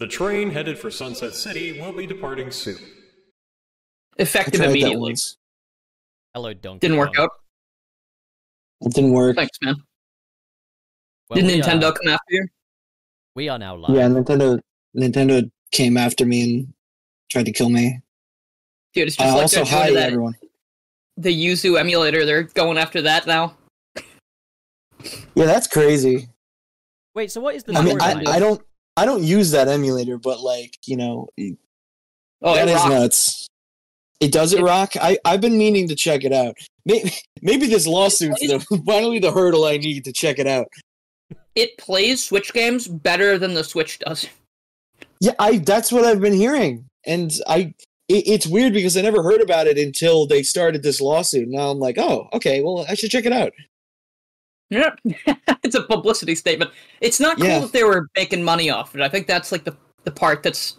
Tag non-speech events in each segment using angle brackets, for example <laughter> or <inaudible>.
The train headed for Sunset City will be departing soon. Effective immediately. once. Hello, Donkey. Didn't work out. It didn't work. Thanks, man. Well, Did we Nintendo Are, come after you? we are now live. Yeah, Nintendo. Nintendo came after me and tried to kill me. Dude, it's Uh, just like also, they're hi that, everyone. the Yuzu emulator. They're going after that now. Yeah, that's crazy. Wait, so what is the I mean, I. I don't, I don't use that emulator, but like, you know, Oh, that is nuts. It does it rock. I I've been meaning to check it out. Maybe maybe this lawsuit's the <laughs> finally the hurdle I need to check it out. It plays Switch games better than the Switch does. Yeah, I that's what I've been hearing, and I it, it's weird because I never heard about it until they started this lawsuit. Now I'm like, oh, okay, well I should check it out. Yeah, <laughs> it's a publicity statement. It's not cool Yeah. that they were making money off it. I think that's like the the part that's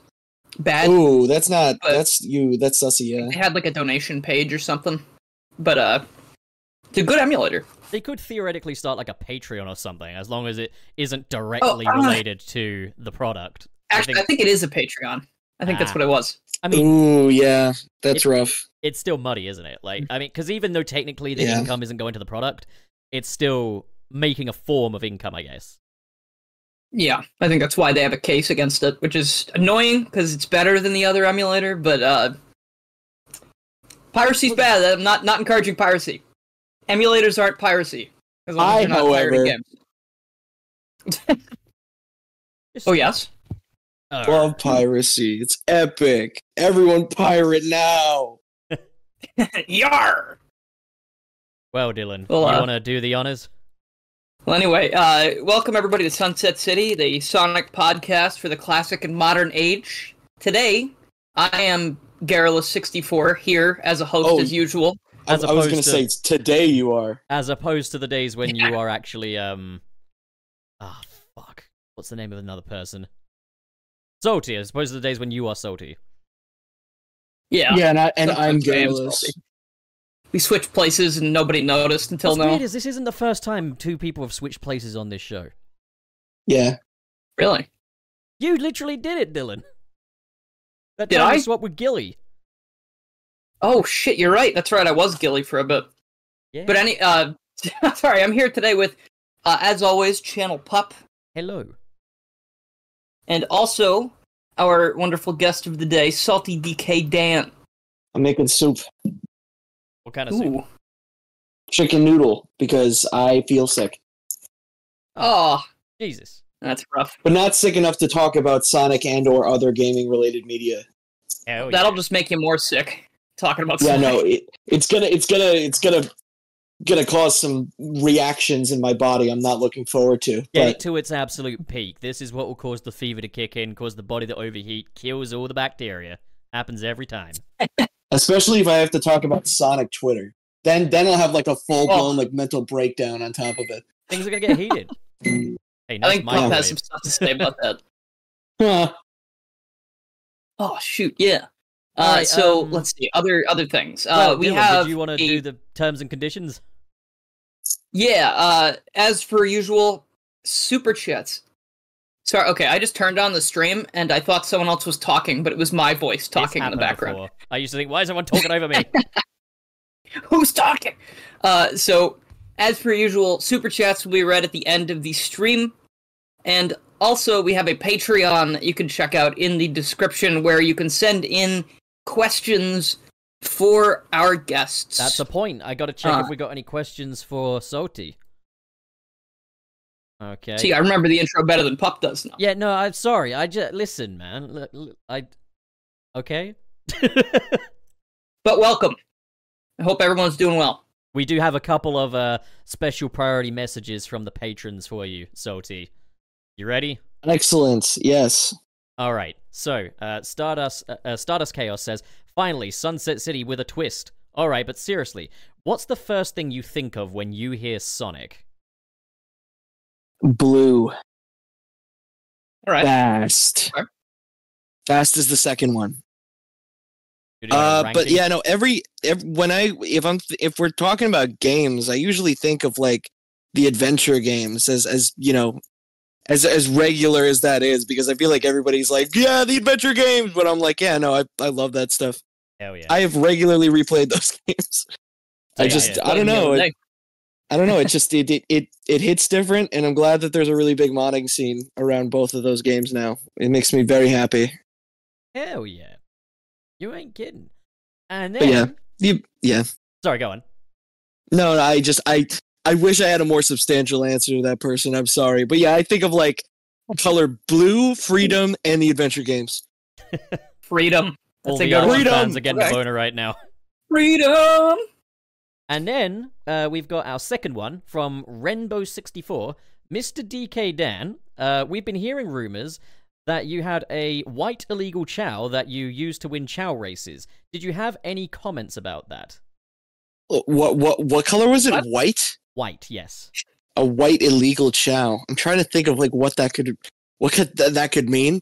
bad. Ooh, that's not But- that's you. That's sussy. Yeah. They had like a donation page or something. But uh, it's a good emulator. They could theoretically start like a Patreon or something, as long as it isn't directly ah. related to the product. Actually, I think, it is a Patreon. I think that's Ah. what it was. I mean, Ooh, yeah, that's It- rough. it's still muddy, isn't it? Like, I mean, because even though technically the Yeah. income isn't going to the product, it's still making a form of income, I guess. Yeah, I think that's why they have a case against it, which is annoying because it's better than the other emulator. But uh, piracy's bad. I'm not not encouraging piracy. Emulators aren't piracy. As long as I, you're not however- games. <laughs> Oh yes. Arr. Love piracy. It's epic. Everyone pirate now. <laughs> Yar. Well, Dylan, Well, you uh, want to do the honors? Well, anyway, uh, welcome everybody to Sunset City, the Sonic podcast for the classic and modern age. Today, I am Garrulous64 here as a host Oh, as usual. I, As I was gonna to- say today you are. As opposed to the days when Yeah. you are actually, um, ah, fuck, what's the name of another person? Salty, as opposed to the days when you are salty. Yeah. Yeah, and, I, and I'm Sometimes I am garrulous. Salty. We switched places and nobody noticed until What's now. weird is this isn't the first time two people have switched places on this show. Yeah. Really? You literally did it, Dylan. That Did I? swapped with Gilly. Oh shit, you're right. That's right. I was Gilly for a bit. Yeah. But any uh <laughs> sorry, I'm here today with uh as always Channel Pup Hello. and also our wonderful guest of the day, Salty DK Dan. I'm making soup. What kind of soup? Ooh. Chicken noodle because I feel sick. Oh. oh, Jesus. that's rough. But not sick enough to talk about Sonic and or other gaming related media. Hell That'll yeah. just make you more sick talking about Yeah, no, it, it's gonna it's gonna it's gonna gonna cause some reactions in my body I'm not looking forward to. Get it to its absolute peak. This is what will cause the fever to kick in, cause the body to overheat, kills all the bacteria. Happens every time. <laughs> especially if I have to talk about Sonic Twitter. Then then I'll have like a full Oh. blown like mental breakdown on top of it. Things are gonna get heated. <laughs> hey, I nice think Pup microwave. has some stuff to say about that. <laughs> Huh. Oh shoot, yeah. Uh, Alright, so um, let's see other other things. Uh, Well, we Dylan, have Did you want to a- do the terms and conditions? Yeah, uh, as per usual, super chats. Sorry, okay, I just turned on the stream and I thought someone else was talking, but it was my voice talking in the background. before. I used to think, why is everyone talking over me? <laughs> <laughs> Who's talking? Uh, so, as per usual, super chats will be read at the end of the stream. And also, we have a Patreon that you can check out in the description where you can send in questions for our guests. That's a point. I gotta check Uh. if we got any questions for Soti. Okay. See, I remember the intro better than Pup does now. Yeah, no, I'm sorry. I just listen, man. L- l- I okay. <laughs> But welcome. I hope everyone's doing well. we do have a couple of uh special priority messages from the patrons for you, Soti. You ready? Excellent. Yes. All right. So, uh, Stardust uh, uh, Stardust Chaos says, "Finally, Sunset City with a twist." All right, but seriously, what's the first thing you think of when you hear Sonic? Blue. All right. Fast. Okay. Fast is the second one. You're doing a Uh, but yeah, no. Every, ev when I if I'm if we're talking about games, I usually think of like the adventure games as as you know as as regular as that is because I feel like everybody's like, yeah, the adventure games, but I'm like, yeah, no, I I love that stuff. Hell yeah. I have regularly replayed <laughs> those games. I Yeah, just yeah. I don't know. It, day. I don't know. It just it, it it it hits different, and I'm glad that there's a really big modding scene around both of those games now. It makes me very happy. Hell yeah. You ain't kidding. And But then yeah. You, yeah. Sorry, go on. No, no, I just I I wish I had a more substantial answer to that person. I'm sorry, but yeah, I think of like color blue, freedom, and the adventure games. Freedom. All That's a the good other one. Freedom! fans are getting a Right. boner right now. Freedom. And then uh, we've got our second one from Renbo64, Mr. DK Dan. Uh, we've been hearing rumors that you had a white illegal chao that you used to win chao races. Did you have any comments about that? What what what color was it? What? White. White, yes. A white illegal chao. I'm trying to think of like what that could what could th- that could mean.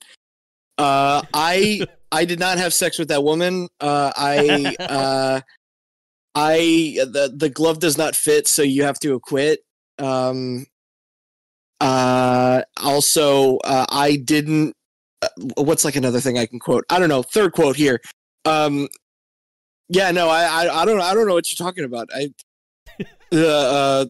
Uh, I <laughs> I did not have sex with that woman. Uh, I uh, I the the glove does not fit, so you have to acquit. Um, uh, also, uh, I didn't. Uh, what's like another thing I can quote? I don't know. Third quote here. Um, yeah, no, I, I, I don't, I don't know what you're talking about. I, <laughs> uh, uh,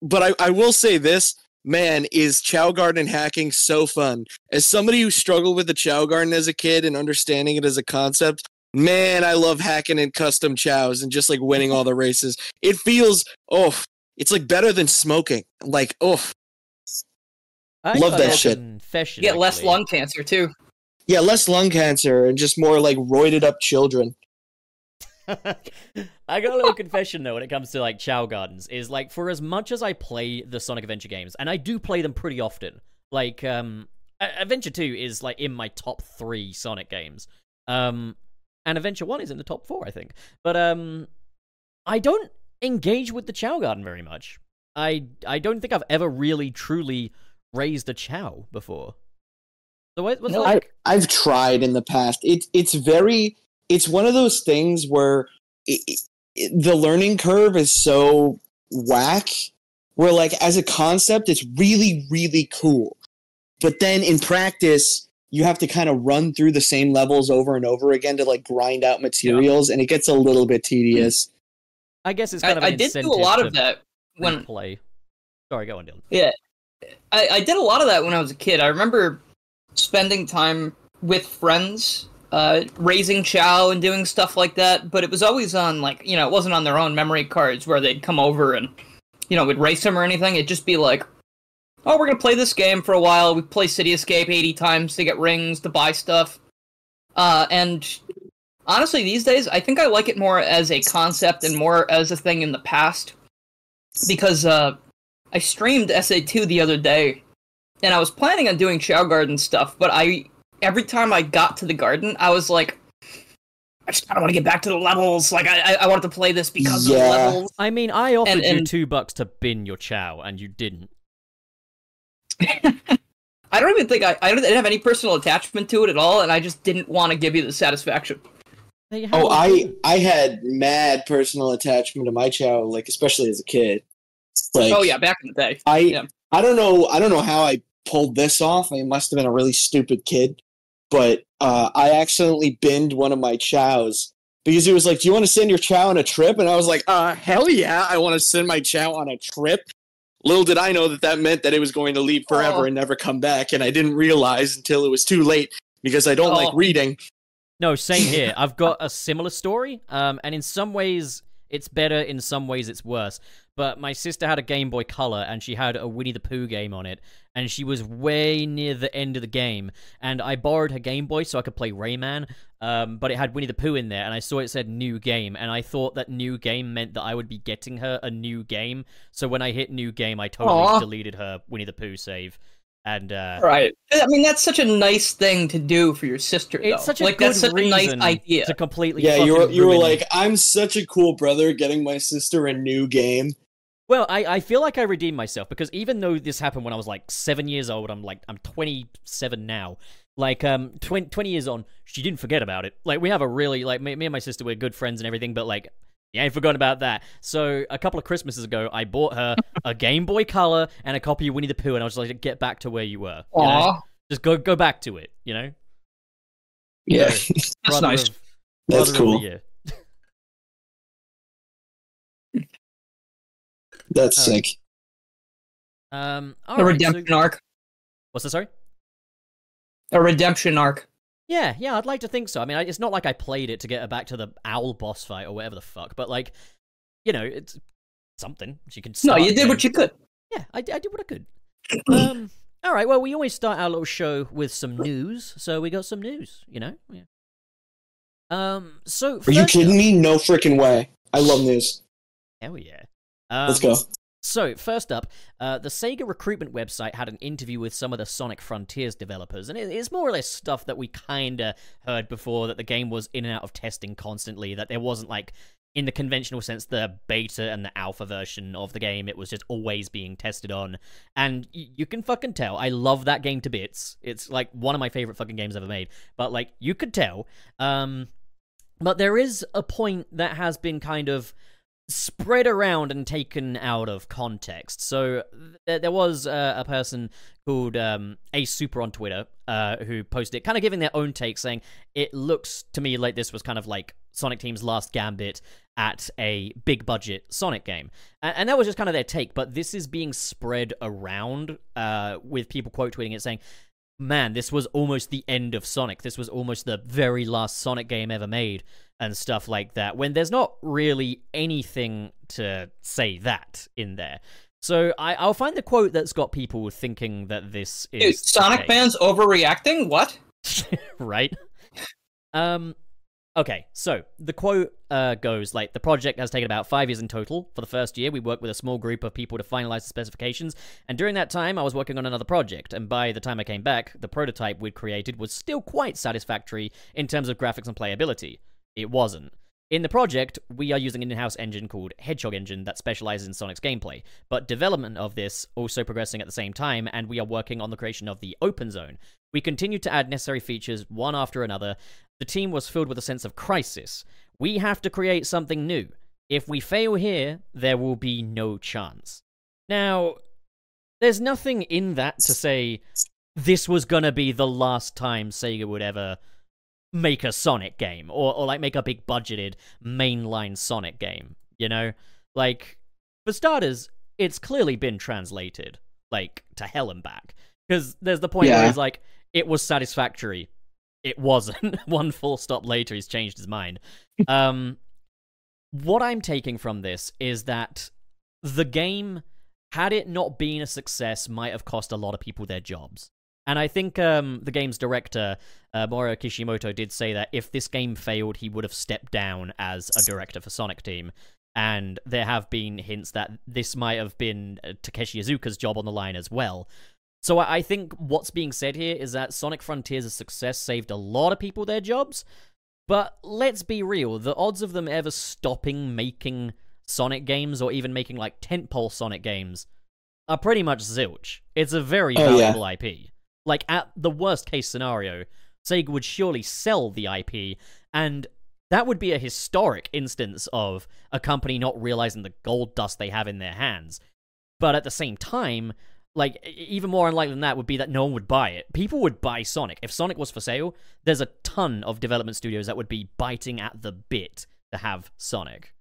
but I, I will say this. Man, is Chao Garden hacking so fun? As somebody who struggled with the Chao Garden as a kid and understanding it as a concept, man, I love hacking in custom chows and just like winning all the races. It feels, oh, it's like better than smoking. Like, oh, I Love that a shit. Confession, Get less actually. lung cancer too. yeah, less lung cancer and just more like roided up children. <laughs> I got a little confession though when it comes to like Chao Gardens is like for as much as I play the Sonic Adventure games and I do play them pretty often. Like um Adventure 2 is like in my top 3 Sonic games. Um and Adventure 1 is in the top 4 I think. But um I don't engage with the Chao Garden very much. I I don't think I've ever really truly raised a Chao before. So what was No, like I've tried in the past. It's it's very it's one of those things where it, it, the learning curve is so whack. Where like as a concept, it's really really cool, but then in practice, you have to kind of run through the same levels over and over again to like grind out materials, and it gets a little bit tedious. I guess it's I, kind of I did do a lot of that when play. Sorry, go on, Dylan. I, I did a lot of that when I was a kid. I remember spending time with friends, uh, raising chao and doing stuff like that. But it was always on like you know, it wasn't on their own memory cards where they'd come over and you know, we'd race them or anything. It'd just be like, oh, we're gonna play this game for a while. We play City Escape eighty times to get rings to buy stuff. Uh, and honestly, these days, I think I like it more as a concept and more as a thing in the past because uh, I streamed SA2 the other day, and I was planning on doing Chao Garden stuff, but I every time I got to the garden, I was like, I just kind of want to get back to the levels. Like I, I, I wanted to play this because of the Yeah. levels. I mean, I offered you and- two bucks to bin your chao, and you didn't. <laughs> I don't even think I, I didn't have any personal attachment to it at all, and I just didn't want to give you the satisfaction. Hey, Oh, I I had mad personal attachment to my chao, like especially as a kid. Like, oh yeah, back in the day. I Yeah. I don't know I don't know how I pulled this off. I must have been a really stupid kid, but uh, I accidentally binned one of my chows because he was like, "Do you want to send your chao on a trip?" And I was like, "Uh, hell yeah, I want to send my chao on a trip." Little did I know that that meant that it was going to leave forever Oh. and never come back, and I didn't realize until it was too late because I don't like Oh. reading. No, same here. <laughs> I've got a similar story, um, and in some ways it's better, in some ways it's worse. But my sister had a Game Boy Color, and she had a Winnie the Pooh game on it, and she was way near the end of the game, and I borrowed her Game Boy so I could play Rayman, um, but it had Winnie the Pooh in there, and I saw it said new game, and I thought that new game meant that I would be getting her a new game. So when I hit new game, I totally Aw. deleted her Winnie the Pooh save, and uh, Right. I mean, that's such a nice thing to do for your sister. Though. it's such a like good that's such a nice idea. to completely. Yeah, you were you were ruin- like, I'm such a cool brother getting my sister a new game. Well, I, I feel like I redeemed myself because even though this happened when I was like seven years old, I'm like I'm 27 now. Like um 20, 20 years on, she didn't forget about it. Like we have a really like me, me and my sister we're good friends and everything, but like You ain't forgotten about that. So a couple of Christmases ago, I bought her a <laughs> Game Boy Color and a copy of Winnie the Pooh, and I was like, "Get back to where you were. You know? Aw, Just go go back to it. You know." Yeah, So, that's nice. of- that's brother of the cool. year. That's sick. Um, all A right, redemption so- arc. What's that? Sorry. A redemption arc. Yeah, yeah, I'd like to think so. I mean, I, it's not like I played it to get her back to the owl boss fight or whatever the fuck, but like, you know, it's something she can. No, you did doing. what you could. Yeah, I, I did what I could. um, all right. Well, we always start our little show with some news, so we got some news. You know. Yeah. Um. So. Are you kidding up- me? No freaking way. I love news. Hell yeah. Um, Let's go. So, first up, uh, the Sega recruitment website had an interview with some of the Sonic Frontiers developers, and it- it's more or less stuff that we kinda heard before that the game was in and out of testing constantly, that there wasn't like, in the conventional sense, the beta and the alpha version of the game, it was just always being tested on. And you can fucking tell. I love that game to bits. It's like one of my favorite fucking games ever made. But, like, you could tell. Um, but there is a point that has been kind of spread around and taken out of context. So th- there was uh, a person called um, Ace Super on Twitter uh, who posted it, kind of giving their own take, saying it looks to me like this was kind of like Sonic Team's last gambit at a big budget Sonic game, and, and that was just kind of their take. But this is being spread around uh, with people quote tweeting it saying. Man, this was almost the end of Sonic. This was almost the very last Sonic game ever made and stuff like that when there's not really anything to say that in there. So I, I'll find the quote that's got people thinking that this is Dude, Sonic fans overreacting? What? <laughs> right? Um, okay, so the quote uh, goes like the project has taken about five years in total. For the first year, we worked with a small group of people to finalize the specifications, and during that time, I was working on another project. And by the time I came back, the prototype we'd created was still quite satisfactory in terms of graphics and playability. It wasn't. In the project, we are using an in-house engine called Hedgehog Engine that specializes in Sonic's gameplay, but development of this also progressing at the same time, and we are working on the creation of the Open Zone. We continued to add necessary features one after another. The team was filled with a sense of crisis. We have to create something new. If we fail here, there will be no chance. Now, there's nothing in that to say this was gonna be the last time Sega would ever make a Sonic game or, or like make a big budgeted mainline Sonic game, you know? Like, for starters, it's clearly been translated, like, to hell and back. Because there's the point where Yeah. he's like, it was satisfactory. It wasn't. <laughs> One full stop later, he's changed his mind. um, what I'm taking from this is that the game, had it not been a success, might have cost a lot of people their jobs. And I think um, the game's director, uh, Morio Kishimoto, did say that if this game failed, he would have stepped down as a director for Sonic Team. And there have been hints that this might have been uh, Takeshi Iizuka's job on the line as well. So I think what's being said here is that Sonic Frontiers' success saved a lot of people their jobs. But let's be real, the odds of them ever stopping making Sonic games or even making like tentpole Sonic games are pretty much zilch. It's a very Oh, yeah. valuable IP. Like at the worst case scenario, Sega would surely sell the IP and that would be a historic instance of a company not realizing the gold dust they have in their hands. But at the same time, like even more unlikely than that would be that no one would buy it. People would buy Sonic. If Sonic was for sale, there's a ton of development studios that would be biting at the bit to have Sonic.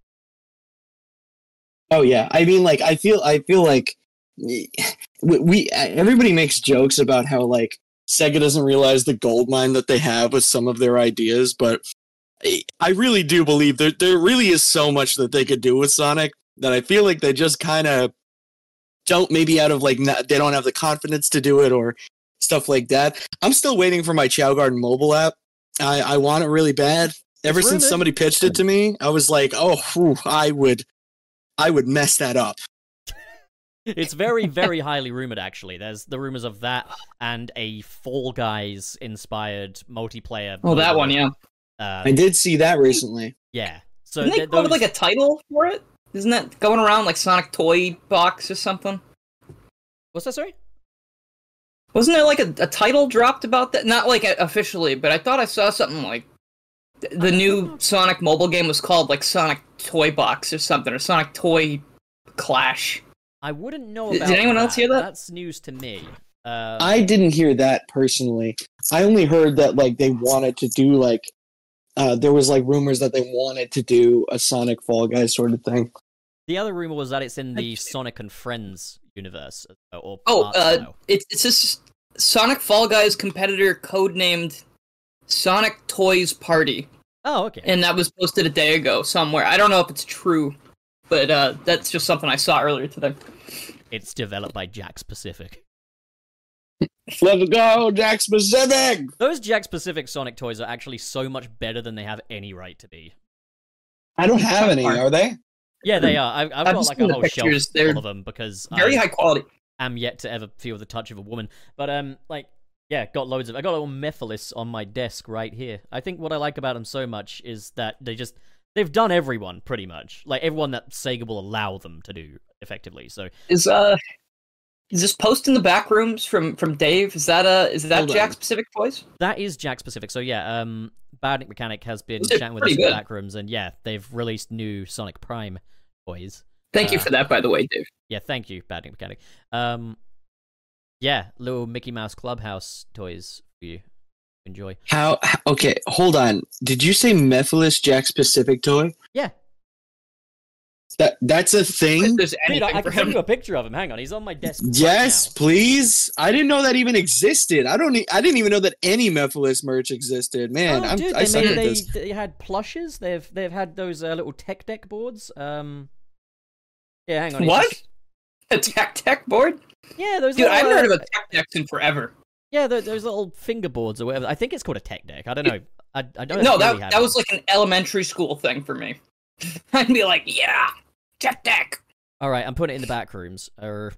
Oh yeah, I mean, like I feel, I feel like we, we everybody makes jokes about how like Sega doesn't realize the gold mine that they have with some of their ideas, but I- really do believe there there really is so much that they could do with Sonic that I feel like they just kind of don't maybe out of like not, they don't have the confidence to do it or stuff like that. I'm still waiting for my Chao Garden mobile app. I I want it really bad. Ever It's since somebody pitched it to me, I was like, oh, whew, I would, I would mess that up. It's very, very highly rumored, actually. There's the rumors of that and a Fall Guys inspired multiplayer. Oh, that one, yeah. Uh, I did see that recently. yeah. So Didn't they th- with those- like a title for it? Isn't that going around like Sonic Toy Box or something? what's that? Sorry. Wasn't there like a, a title dropped about that? Not like officially, but I thought I saw something like the new Sonic mobile game was called like Sonic Toy Box or something, or Sonic Toy Clash. I wouldn't know Did- did about anyone else hear that? That's news to me. Uh, I didn't hear that personally. I only heard that like they wanted to do like uh there was like rumors that they wanted to do a Sonic Fall Guys sort of thing. the other rumor was that it's in the Sonic and Friends universe. uh, Or Oh, uh, style. it's it's this Sonic Fall Guys competitor codenamed Sonic Toys Party, oh, okay. and that was posted a day ago somewhere. I don't know if it's true, but uh, that's just something I saw earlier today. It's developed by Jakks Pacific. Let's go, Jack Specific. Those Jakks Pacific Sonic toys are actually so much better than they have any right to be. I don't have any, are they? Yeah, they are. I've, I've I've got like a whole pictures. shelf They're full of them because Very I high quality. am yet to ever feel the touch of a woman. But um, like, yeah, got loads of. I got a little Mephiles on my desk right here. I think what I like about them so much is that they just they've done everyone pretty much, like everyone that Sega will allow them to do effectively. So Is uh, is this post in the back rooms from from Dave? Is that uh, is that Jack. Specific Toys? that is Jack specific. So yeah, um, Badnik Mechanic has been Those are chatting with us pretty in the back rooms, and yeah, they've released new Sonic Prime toys. Thank you Uh, for that, by the way, Dave. Yeah, thank you, Badnik Mechanic. Um, yeah, little Mickey Mouse Clubhouse toys for you. Enjoy. How okay, hold on. Did you say Mephiles Jack Specific toy? Yeah. That that's a thing? Dude, I, I can send you a picture of him. Hang on, he's on my desk. Yes, now. please. I didn't know that even existed. I don't. I didn't even know that any Mephiles merch existed. Man, oh, I'm, dude, I they, suck made, at they, this. they had plushes. They've they've had those uh, little tech deck boards. Um, yeah, hang on. What? just- A tech tech board? Yeah, those. Dude, I little, haven't heard uh, of a tech deck in forever. Yeah, tho- those little finger boards or whatever. I think it's called a tech deck. I don't know. I, I don't. No, really that have that was like an elementary school thing for me. <laughs> I'd be like, yeah, tech deck. All right, I'm putting it in the back rooms. Er,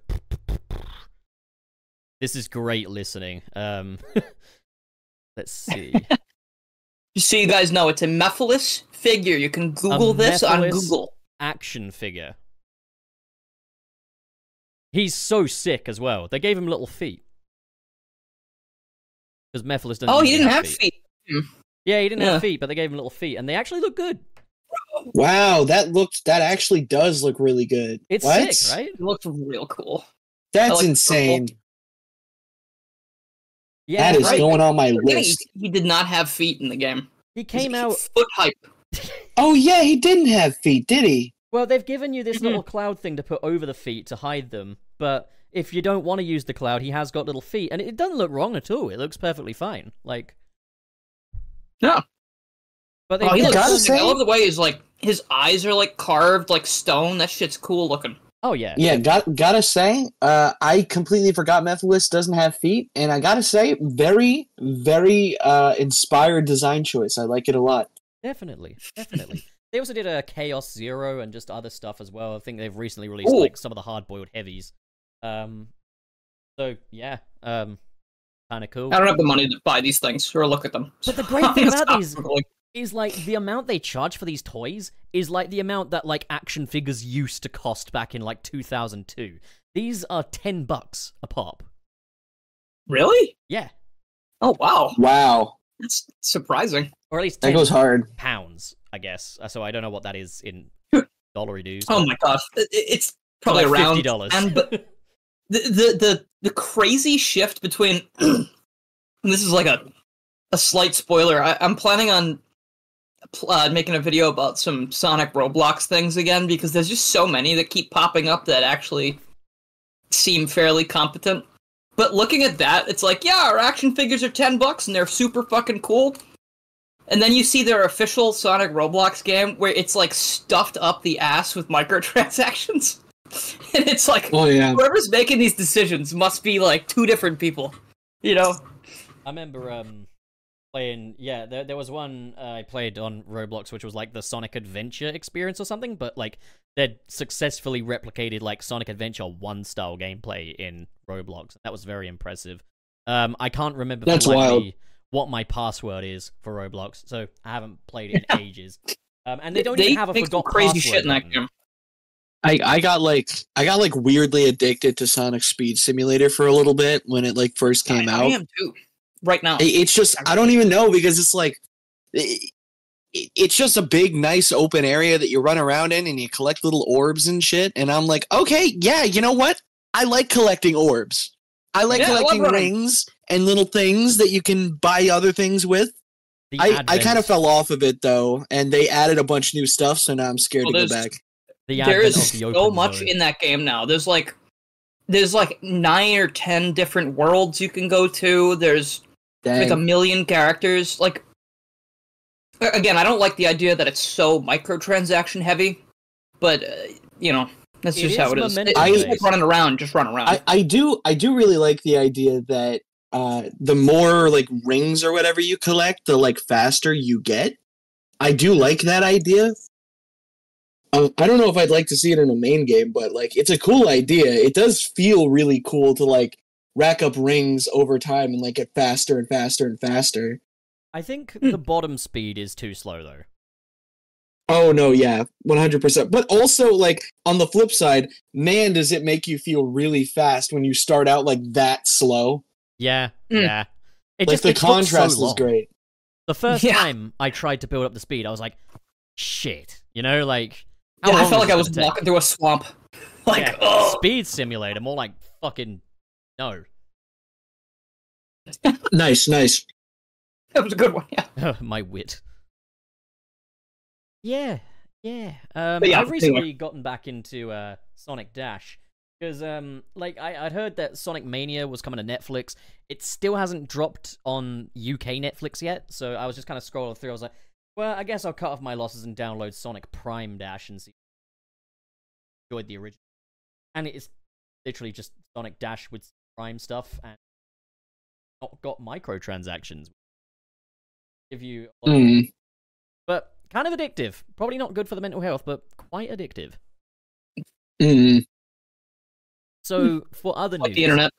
this is great listening. Um, <laughs> let's see. Just <laughs> so you guys know, it's a Mephiles figure. You can Google this on Google. Action figure. He's so sick as well. They gave him little feet. Because Mephiles doesn't. Oh, he didn't have feet. Yeah, he didn't Yeah. have feet, but they gave him little feet, and they actually look good. Wow, that looked. That actually does look really good. It's what? sick, right? It looks real cool. That's I like the insane. Yeah, that is right. going on my Yeah, list. he, he did not have feet in the game. He He's came out. foot hype. <laughs> Oh yeah, he didn't have feet, did he? Well, they've given you this little cloud thing to put over the feet to hide them, but if you don't want to use the cloud, he has got little feet, and it doesn't look wrong at all. It looks perfectly fine. Like, Yeah. but they Oh, he looks gotta sick. I love the way his like his eyes are like carved like stone. That shit's cool looking. oh yeah, Yeah, got gotta say, uh, I completely forgot Mephiles doesn't have feet, and I gotta say, very, very uh, inspired design choice. I like it a lot. definitely, definitely. <laughs> they also did a Chaos Zero and just other stuff as well. I think they've recently released Ooh. like some of the hard-boiled heavies. Um, so yeah, um, kind of cool. I don't have the money to buy these things or look at them. But the great thing <laughs> about these Googling. Is like the amount they charge for these toys is like the amount that like action figures used to cost back in like 2002. These are 10 bucks a pop. Really? Yeah, Oh wow, Wow, that's surprising. or at least that goes hard. pounds, I guess. Uh, So I don't know what that is in <laughs> dollary dues. Oh my gosh, It- it- it's probably like around. $50. And but <laughs> the, the the the crazy shift between <clears throat> and this is like a a slight spoiler. I, I'm planning on pl- uh, making a video about some Sonic Roblox things again because there's just so many that keep popping up that actually seem fairly competent. But looking at that, it's like, yeah, our action figures are ten bucks and they're super fucking cool. And then you see their official Sonic Roblox game where it's like stuffed up the ass with microtransactions. <laughs> and it's like Oh yeah, whoever's making these decisions must be like two different people. You know? I remember um playing yeah, there there was one uh, I played on Roblox which was like the Sonic Adventure experience or something, but like they'd successfully replicated like Sonic Adventure 1 style gameplay in Roblox. That was very impressive. Um I can't remember That's the life of wild. what my password is for Roblox, so I haven't played it in <laughs> ages. Um, and they don't they even have a forgot crazy shit in that button. game. I I got like I got like weirdly addicted to Sonic Speed Simulator for a little bit when it like first came I, out. I am too. Right now. It's just I don't even know because it's like it- it- it's just a big, nice open area that you run around in and you collect little orbs and shit. And I'm like, okay, yeah, you know what? I like collecting orbs. I like Yeah, collecting running. rings and little things that you can buy other things with. The I, I kind of fell off of it though, and they added a bunch of new stuff, so now I'm scared Well, to go back. the there advent is of the so much zone. in that game now. There's like there's like nine or ten different worlds you can go to. There's like a million characters. Like again, I don't like the idea that it's so microtransaction heavy, but uh, you know that's It just is how it is. momentum It's just based. like running around, just run around. I, I do I do really like the idea that uh the more like rings or whatever you collect, the like faster you get. I do like that idea. Um, I don't know if I'd like to see it in a main game, but like it's a cool idea. It does feel really cool to like rack up rings over time and like get faster and faster and faster. I think Hmm. the bottom speed is too slow though. Oh no, yeah, one hundred percent. But also, like on the flip side, man, does it make you feel really fast when you start out like that slow? Yeah, Mm. yeah. It like just the it took so contrast is great. The first Yeah. time I tried to build up the speed, I was like, shit. You know, like how yeah, I felt like I was gonna take? walking through a swamp. <laughs> Like, Yeah, oh, speed simulator, more like fucking no. <laughs> Nice, nice. that was a good one. Yeah. <laughs> My wit. Yeah, yeah. Um, yeah, I've anyway. recently gotten back into uh, Sonic Dash because, um, like, I, I'd heard that Sonic Mania was coming to Netflix. It still hasn't dropped on UK Netflix yet, so I was just kind of scrolling through. I was like, well, I guess I'll cut off my losses and download Sonic Prime Dash and see. Enjoyed the original, and it is literally just Sonic Dash with Prime stuff and not got microtransactions. Give you a lot of Mm. but kind of addictive. Probably not good for the mental health, but quite addictive. Mm. So for other Like news, the internet.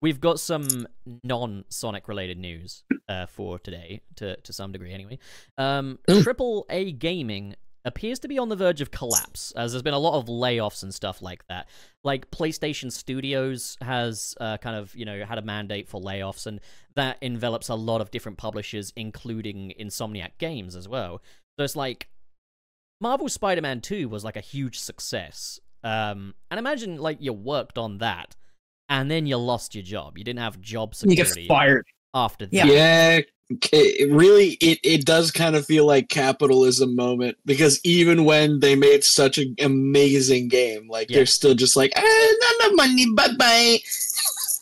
we've got some non-Sonic related news uh, for today, to to some degree anyway. Um, Mm. Triple A Gaming appears to be on the verge of collapse, as there's been a lot of layoffs and stuff like that. Like PlayStation Studios has uh, kind of you know had a mandate for layoffs, and that envelops a lot of different publishers, including Insomniac Games as well. So it's like Marvel Spider-Man 2 was like a huge success. Um, and imagine like you worked on that, and then you lost your job. You didn't have job security. You get fired. after that. Yeah. Yeah, it, it really, it, it does kind of feel like capitalism moment because even when they made such an amazing game, like Yeah. they're still just like, ah, not enough money, bye bye.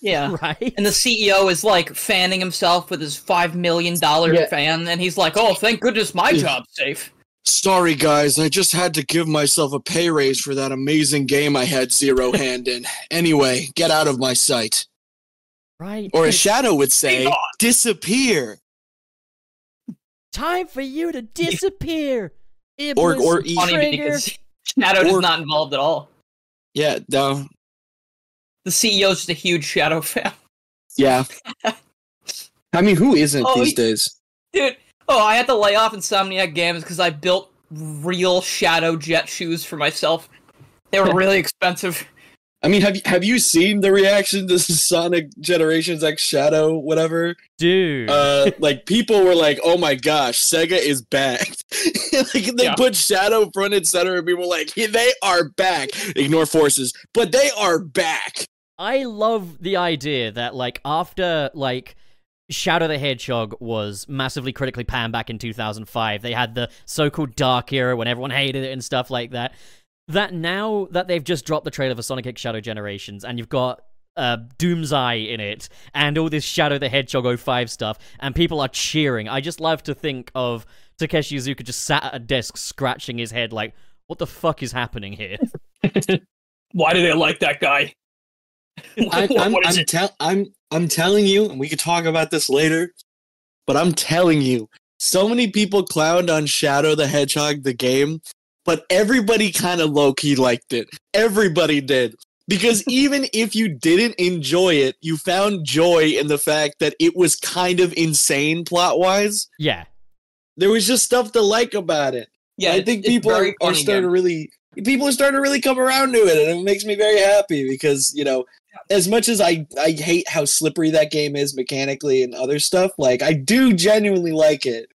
Yeah. <laughs> Right? And the CEO is like fanning himself with his five million dollar Yeah. fan, and he's like, "Oh, thank goodness my Yeah. job's safe." Sorry, guys, I just had to give myself a pay raise for that amazing game I had zero <laughs> hand in. Anyway, get out of my sight. right. Or as Shadow would say, disappear. Time for you to disappear. Or- Iblis or eat- Funny Trigger. because Shadow is not involved at all. Yeah, no, The CEO's just a huge Shadow fan. yeah. <laughs> I mean, who isn't Oh, these he- days? Dude, oh, I had to lay off Insomniac Games because I built real Shadow Jet shoes for myself. They were <laughs> really expensive. I mean, have you have you seen the reaction to <laughs> Sonic Generations X Shadow, whatever? Dude. Uh, like people were like, "Oh my gosh, Sega is back!" <laughs> like they Yeah. put Shadow front and center, and people were like, "Yeah, "They are back." Ignore forces, but they are back. I love the idea that like after like Shadow the Hedgehog was massively critically panned back in 2005. They had the so-called dark era when everyone hated it and stuff like that. That now that they've just dropped the trailer for Sonic X Shadow Generations and you've got uh, Doom's Eye in it and all this Shadow the Hedgehog 05 stuff and people are cheering. I just love to think of Takeshi Iizuka just sat at a desk scratching his head like, what the fuck is happening here? <laughs> Why do they like that guy? I, <laughs> I'm, I'm, it? tell, I'm, I'm telling you, and we could talk about this later, but I'm telling you, so many people clowned on Shadow the Hedgehog, the game, but everybody kind of low key liked it. Everybody did. Because <laughs> even if you didn't enjoy it, you found joy in the fact that it was kind of insane plot wise. yeah. There was just stuff to like about it. yeah, I think people are, are starting to really people are starting to really come around to it, and it makes me very happy because you know, as much as I I hate how slippery that game is mechanically and other stuff, like I do genuinely like it.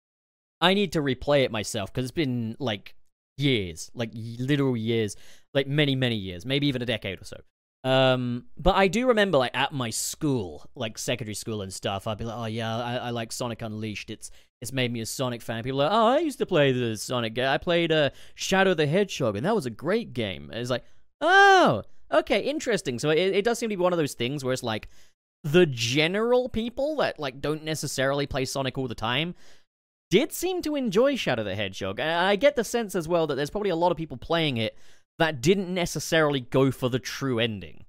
I need to replay it myself because it's been like years, like literal years, like many many years, maybe even a decade or so. Um, but I do remember, like at my school, like secondary school and stuff, I'd be like, "Oh yeah, I, I like Sonic Unleashed. It's it's made me a Sonic fan." People are like, "Oh, I used to play the Sonic. game. I played uh, Shadow the Hedgehog, and that was a great game." And it's like, "Oh, okay, interesting." So it, it does seem to be one of those things where it's like the general people that like don't necessarily play Sonic all the time did seem to enjoy Shadow the Hedgehog. And I get the sense as well that there's probably a lot of people playing it that didn't necessarily go for the true ending.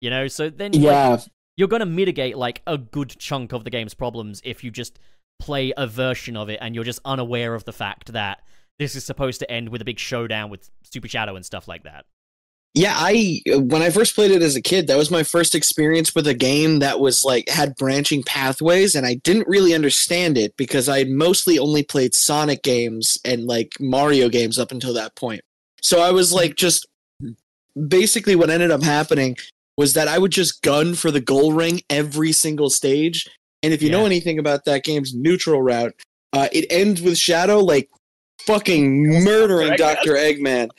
You know, so then like, Yeah, you're going to mitigate like a good chunk of the game's problems if you just play a version of it and you're just unaware of the fact that this is supposed to end with a big showdown with Super Shadow and stuff like that. Yeah. I when I first played it as a kid, that was my first experience with a game that was like had branching pathways, and I didn't really understand it because I had mostly only played Sonic games and like Mario games up until that point. So I was like just basically what ended up happening was that I would just gun for the goal ring every single stage. And if you know anything about that game's neutral route, uh, it ends with Shadow like fucking murdering. Dr. Eggman.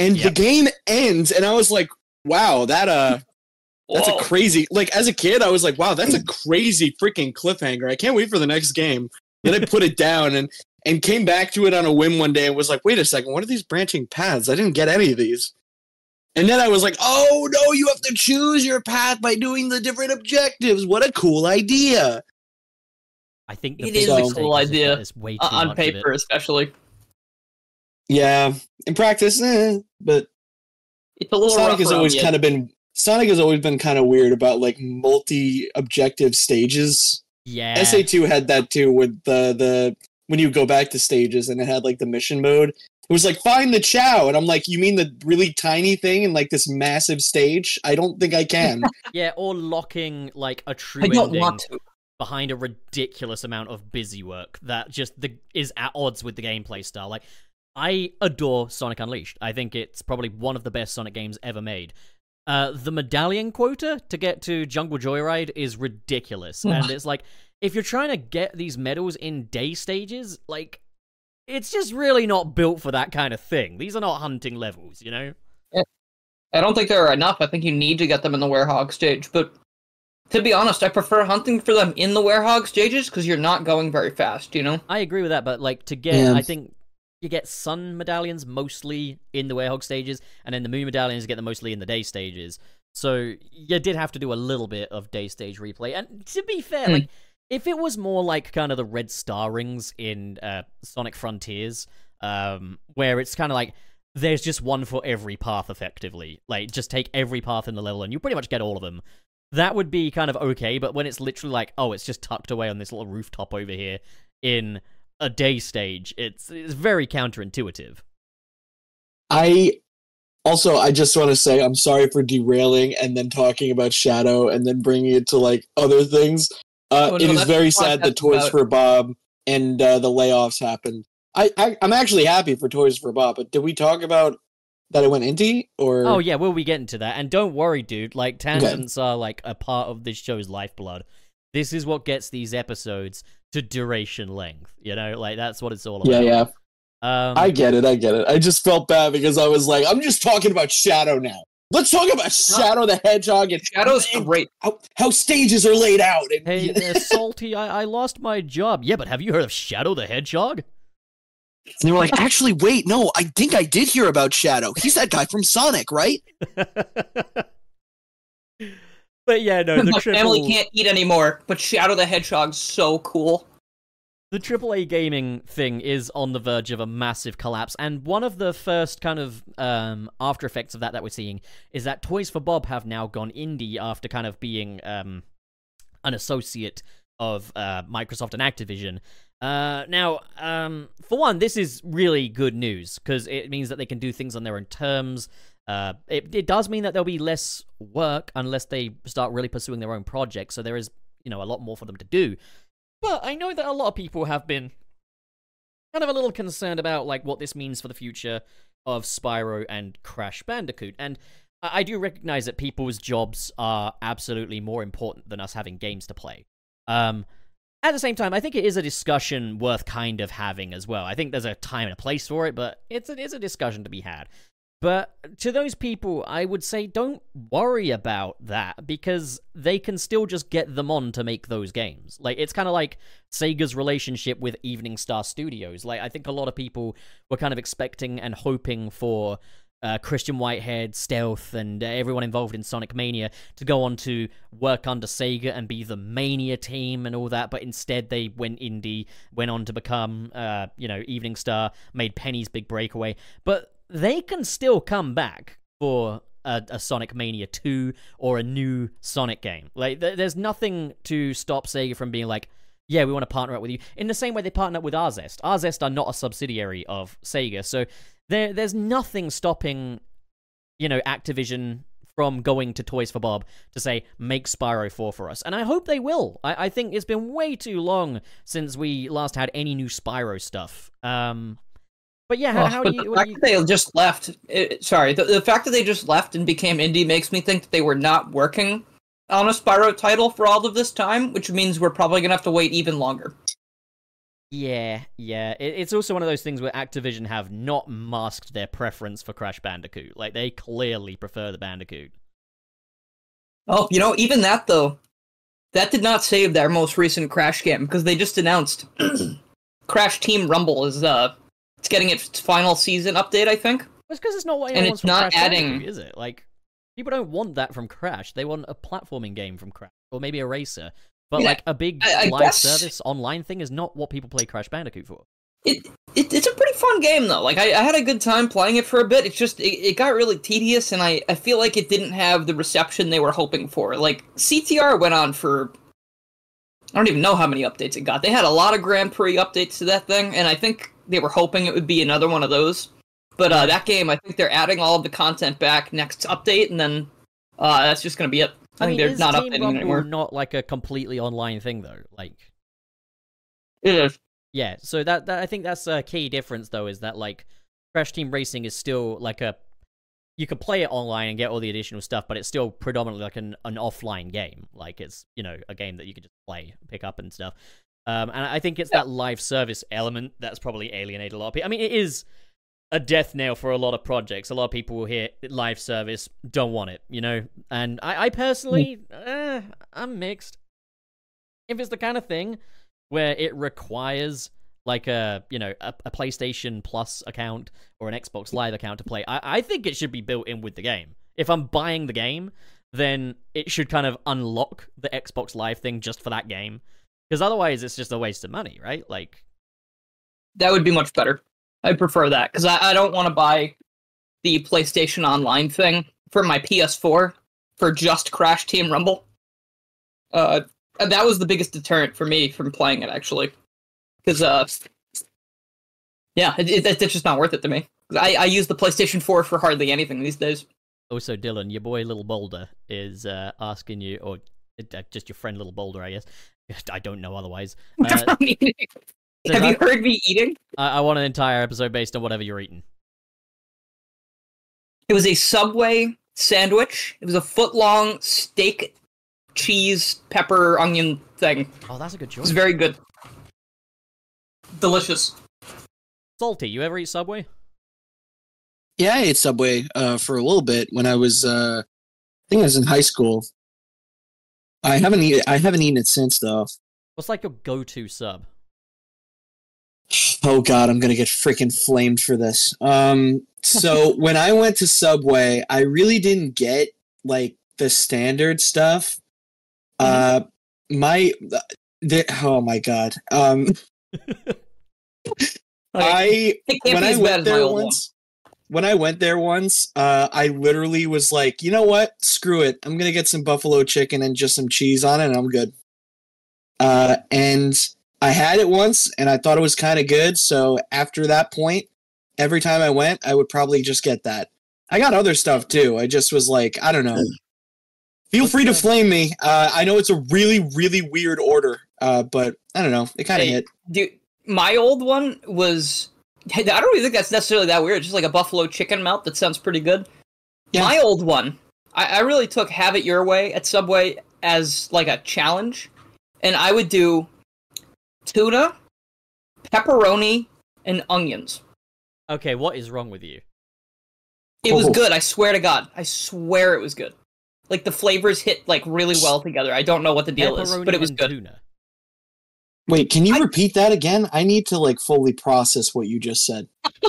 And the game ends, and I was like, wow, that uh that's Whoa. a crazy like as a kid, I was like, wow, that's a crazy freaking cliffhanger. I can't wait for the next game. Then I put it down and and came back to it on a whim one day and was like, wait a second, what are these branching paths? I didn't get any of these. And then I was like, oh no, you have to choose your path by doing the different objectives. What a cool idea. I think the It big is a cool idea. there's way too Uh, on much of it. paper, especially. Yeah. In practice, eh, but It's a little Sonic has always kind of been Sonic has always been kind of weird about like multi-objective stages. Yeah. SA2 had that too with the the when you go back to stages and it had like the mission mode. It was like find the chao and I'm like you mean the really tiny thing in like this massive stage? I don't think I can. <laughs> Yeah, or locking like a true I don't ending want to. behind a ridiculous amount of busy work that just the is at odds with the gameplay style. Like I adore Sonic Unleashed. I think it's probably one of the best Sonic games ever made. Uh, the medallion quota to get to Jungle Joyride is ridiculous, and it's like if you're trying to get these medals in day stages, like it's just really not built for that kind of thing. These are not hunting levels, you know. I don't think there are enough. I think you need to get them in the Werehog stage. But to be honest, I prefer hunting for them in the Werehog stages because you're not going very fast, you know? I agree with that, but like to get, Yeah. I think you get sun medallions mostly in the werehog stages, and then the moon medallions get them mostly in the day stages. So you did have to do a little bit of day stage replay. And to be fair, Hmm. like if it was more like kind of the red star rings in uh, Sonic Frontiers, um, where it's kind of like there's just one for every path, effectively. Like just take every path in the level, and you pretty much get all of them. That would be kind of okay, but when it's literally like, oh, it's just tucked away on this little rooftop over here in a day stage, it's it's very counterintuitive. I also I just want to say I'm sorry for derailing and then talking about Shadow and then bringing it to like other things. Uh, Oh, no, is that's very sad that Toys about. for Bob and uh, the layoffs happened. I, I I'm actually happy for Toys for Bob, but did we talk about that it went indie or? Oh yeah, we'll be getting to that. And don't worry, dude. Like tangents are like a part of this show's lifeblood. This is what gets these episodes to duration length. You know, like that's what it's all yeah, about. yeah. Um, I get it. I get it. I just felt bad because I was like, I'm just talking about Shadow now. Let's talk about Shadow the Hedgehog and Shadow's and great. how, how stages are laid out. And, Hey, <laughs> uh, Salty, I-, I lost my job. Yeah, but have you heard of Shadow the Hedgehog? And they were like, actually, wait, no, I think I did hear about Shadow. He's that guy from Sonic, right? <laughs> but yeah, no, the <laughs> My triple, family can't eat anymore, but Shadow the Hedgehog's so cool. the AAA gaming thing is on the verge of a massive collapse, and one of the first kind of um, after effects of that that we're seeing is that Toys for Bob have now gone indie after kind of being um, an associate of uh, Microsoft and Activision. Uh, now, um, for one, this is really good news because it means that they can do things on their own terms. Uh, it, it does mean that there'll be less work unless they start really pursuing their own projects. So there is, you know, a lot more for them to do. But I know that a lot of people have been kind of a little concerned about like what this means for the future of Spyro and Crash Bandicoot. And I, I do recognize that people's jobs are absolutely more important than us having games to play. Um, at the same time, I think it is a discussion worth kind of having as well. I think there's a time and a place for it, but it's a, it's a discussion to be had. But to those people, I would say don't worry about that because they can still just get them on to make those games. Like it's kind of like Sega's relationship with Evening Star Studios. Like I think a lot of people were kind of expecting and hoping for uh, Christian Whitehead, Stealth, and uh, everyone involved in Sonic Mania to go on to work under Sega and be the Mania team and all that, but instead they went indie, went on to become, uh, you know, Evening Star, made Penny's big breakaway. But they can still come back for a, a, Sonic Mania 2 or a new Sonic game. Like, th- there's nothing to stop Sega from being like, yeah, we want to partner up with you. In the same way they partner up with Arzest. Arzest are not a subsidiary of Sega, so there there's nothing stopping, you know, Activision from going to Toys for Bob to say, make Spyro 4 for us. And I hope they will. I, I think it's been way too long since we last had any new Spyro stuff. Um, but yeah, how, how do you? The fact you... that they just left. It, sorry, the, the fact that they just left and became indie makes me think that they were not working on a Spyro title for all of this time, which means we're probably gonna have to wait even longer. Yeah, yeah. It, it's also one of those things where Activision have not masked their preference for Crash Bandicoot. Like they clearly prefer the Bandicoot. Oh, you know, even that though, that did not save their most recent Crash game because they just announced <clears throat> Crash Team Rumble is uh it's getting its final season update, I think. It's because it's not what and it's not Crash adding, Bandicoot, is it? Like people don't want that from Crash. They want a platforming game from Crash, or maybe a racer. But Yeah, like a big I- I live guess- service online thing is not what people play Crash Bandicoot for. It, it it's a pretty fun game though. Like I, I had a good time playing it for a bit. It's just it, it got really tedious, and I I feel like it didn't have the reception they were hoping for. Like CTR went on for I don't even know how many updates it got. They had a lot of Grand Prix updates to that thing, and I think they were hoping it would be another one of those. But uh, that game, I think they're adding all of the content back next update, and then uh, that's just gonna be it. I, think mean, they're not Team updating Rumble anymore. not like a completely online thing though. Like It is. Yeah, so that, that I think that's a key difference though is that like Crash Team Racing is still like a you could play it online and get all the additional stuff, but it's still predominantly like an, an offline game. Like it's you know a game that you can just play, pick up and stuff. Um, and I think it's that live service element that's probably alienated a lot of people. I mean, it is a death nail for a lot of projects. A lot of people will hear live service, don't want it, you know. And I, I personally, eh, I'm mixed. If it's the kind of thing where it requires like a you know a, a PlayStation Plus account or an Xbox Live account to play, I, I think it should be built in with the game. If I'm buying the game, then it should kind of unlock the Xbox Live thing just for that game. Because otherwise, it's just a waste of money, right? Like, That would be much better. I prefer that because I, I don't want to buy the PlayStation Online thing for my PS4 for just Crash Team Rumble. Uh, that was the biggest deterrent for me from playing it actually, because uh, yeah, it, it, it's just not worth it to me. I I use the PlayStation 4 for hardly anything these days. also, Dylan, your boy Little Boulder is uh, asking you, or uh, just your friend Little Boulder, I guess. <laughs> I don't know otherwise. <laughs> Uh, Have says, you heard me eating? I, I want an entire episode based on whatever you're eating. It was a Subway sandwich. It was a foot long steak, cheese, pepper, onion thing. Oh, that's a good It choice. was very good. Delicious. Salty. You ever eat Subway? Yeah, I ate Subway uh, for a little bit when I was, uh, I think I was in high school. I haven't eaten. I haven't eaten it since though. What's like your go-to sub? Oh God, I'm gonna get freaking flamed for this. Um, so <laughs> when I went to Subway, I really didn't get like the standard stuff. Uh, my, the, oh my God. Um, <laughs> I it can't when be I as went as there old one. once, when I went there once, uh, I literally was like, you know what? Screw it. I'm gonna get some buffalo chicken and just some cheese on it, and I'm good. Uh, and I had it once, and I thought it was kind of good. So after that point, every time I went, I would probably just get that. I got other stuff too. I just was like, I don't know. Feel free to flame me. Uh, I know it's a really, really weird order, uh, but I don't know. It kind of Hey, hit. Dude, my old one was. I don't really think that's necessarily that weird. Just like a buffalo chicken melt that sounds pretty good. Yeah. My old one, I, I really took "Have It Your Way" at Subway as like a challenge, and I would do tuna, pepperoni, and onions. Okay, what is wrong with you? It was Oh. good. I swear to God. I swear it was good. Like the flavors hit like really well together. I don't know what the deal is, but it was and good. tuna. Wait, can you I- repeat that again? I need to like fully process what you just said. <laughs>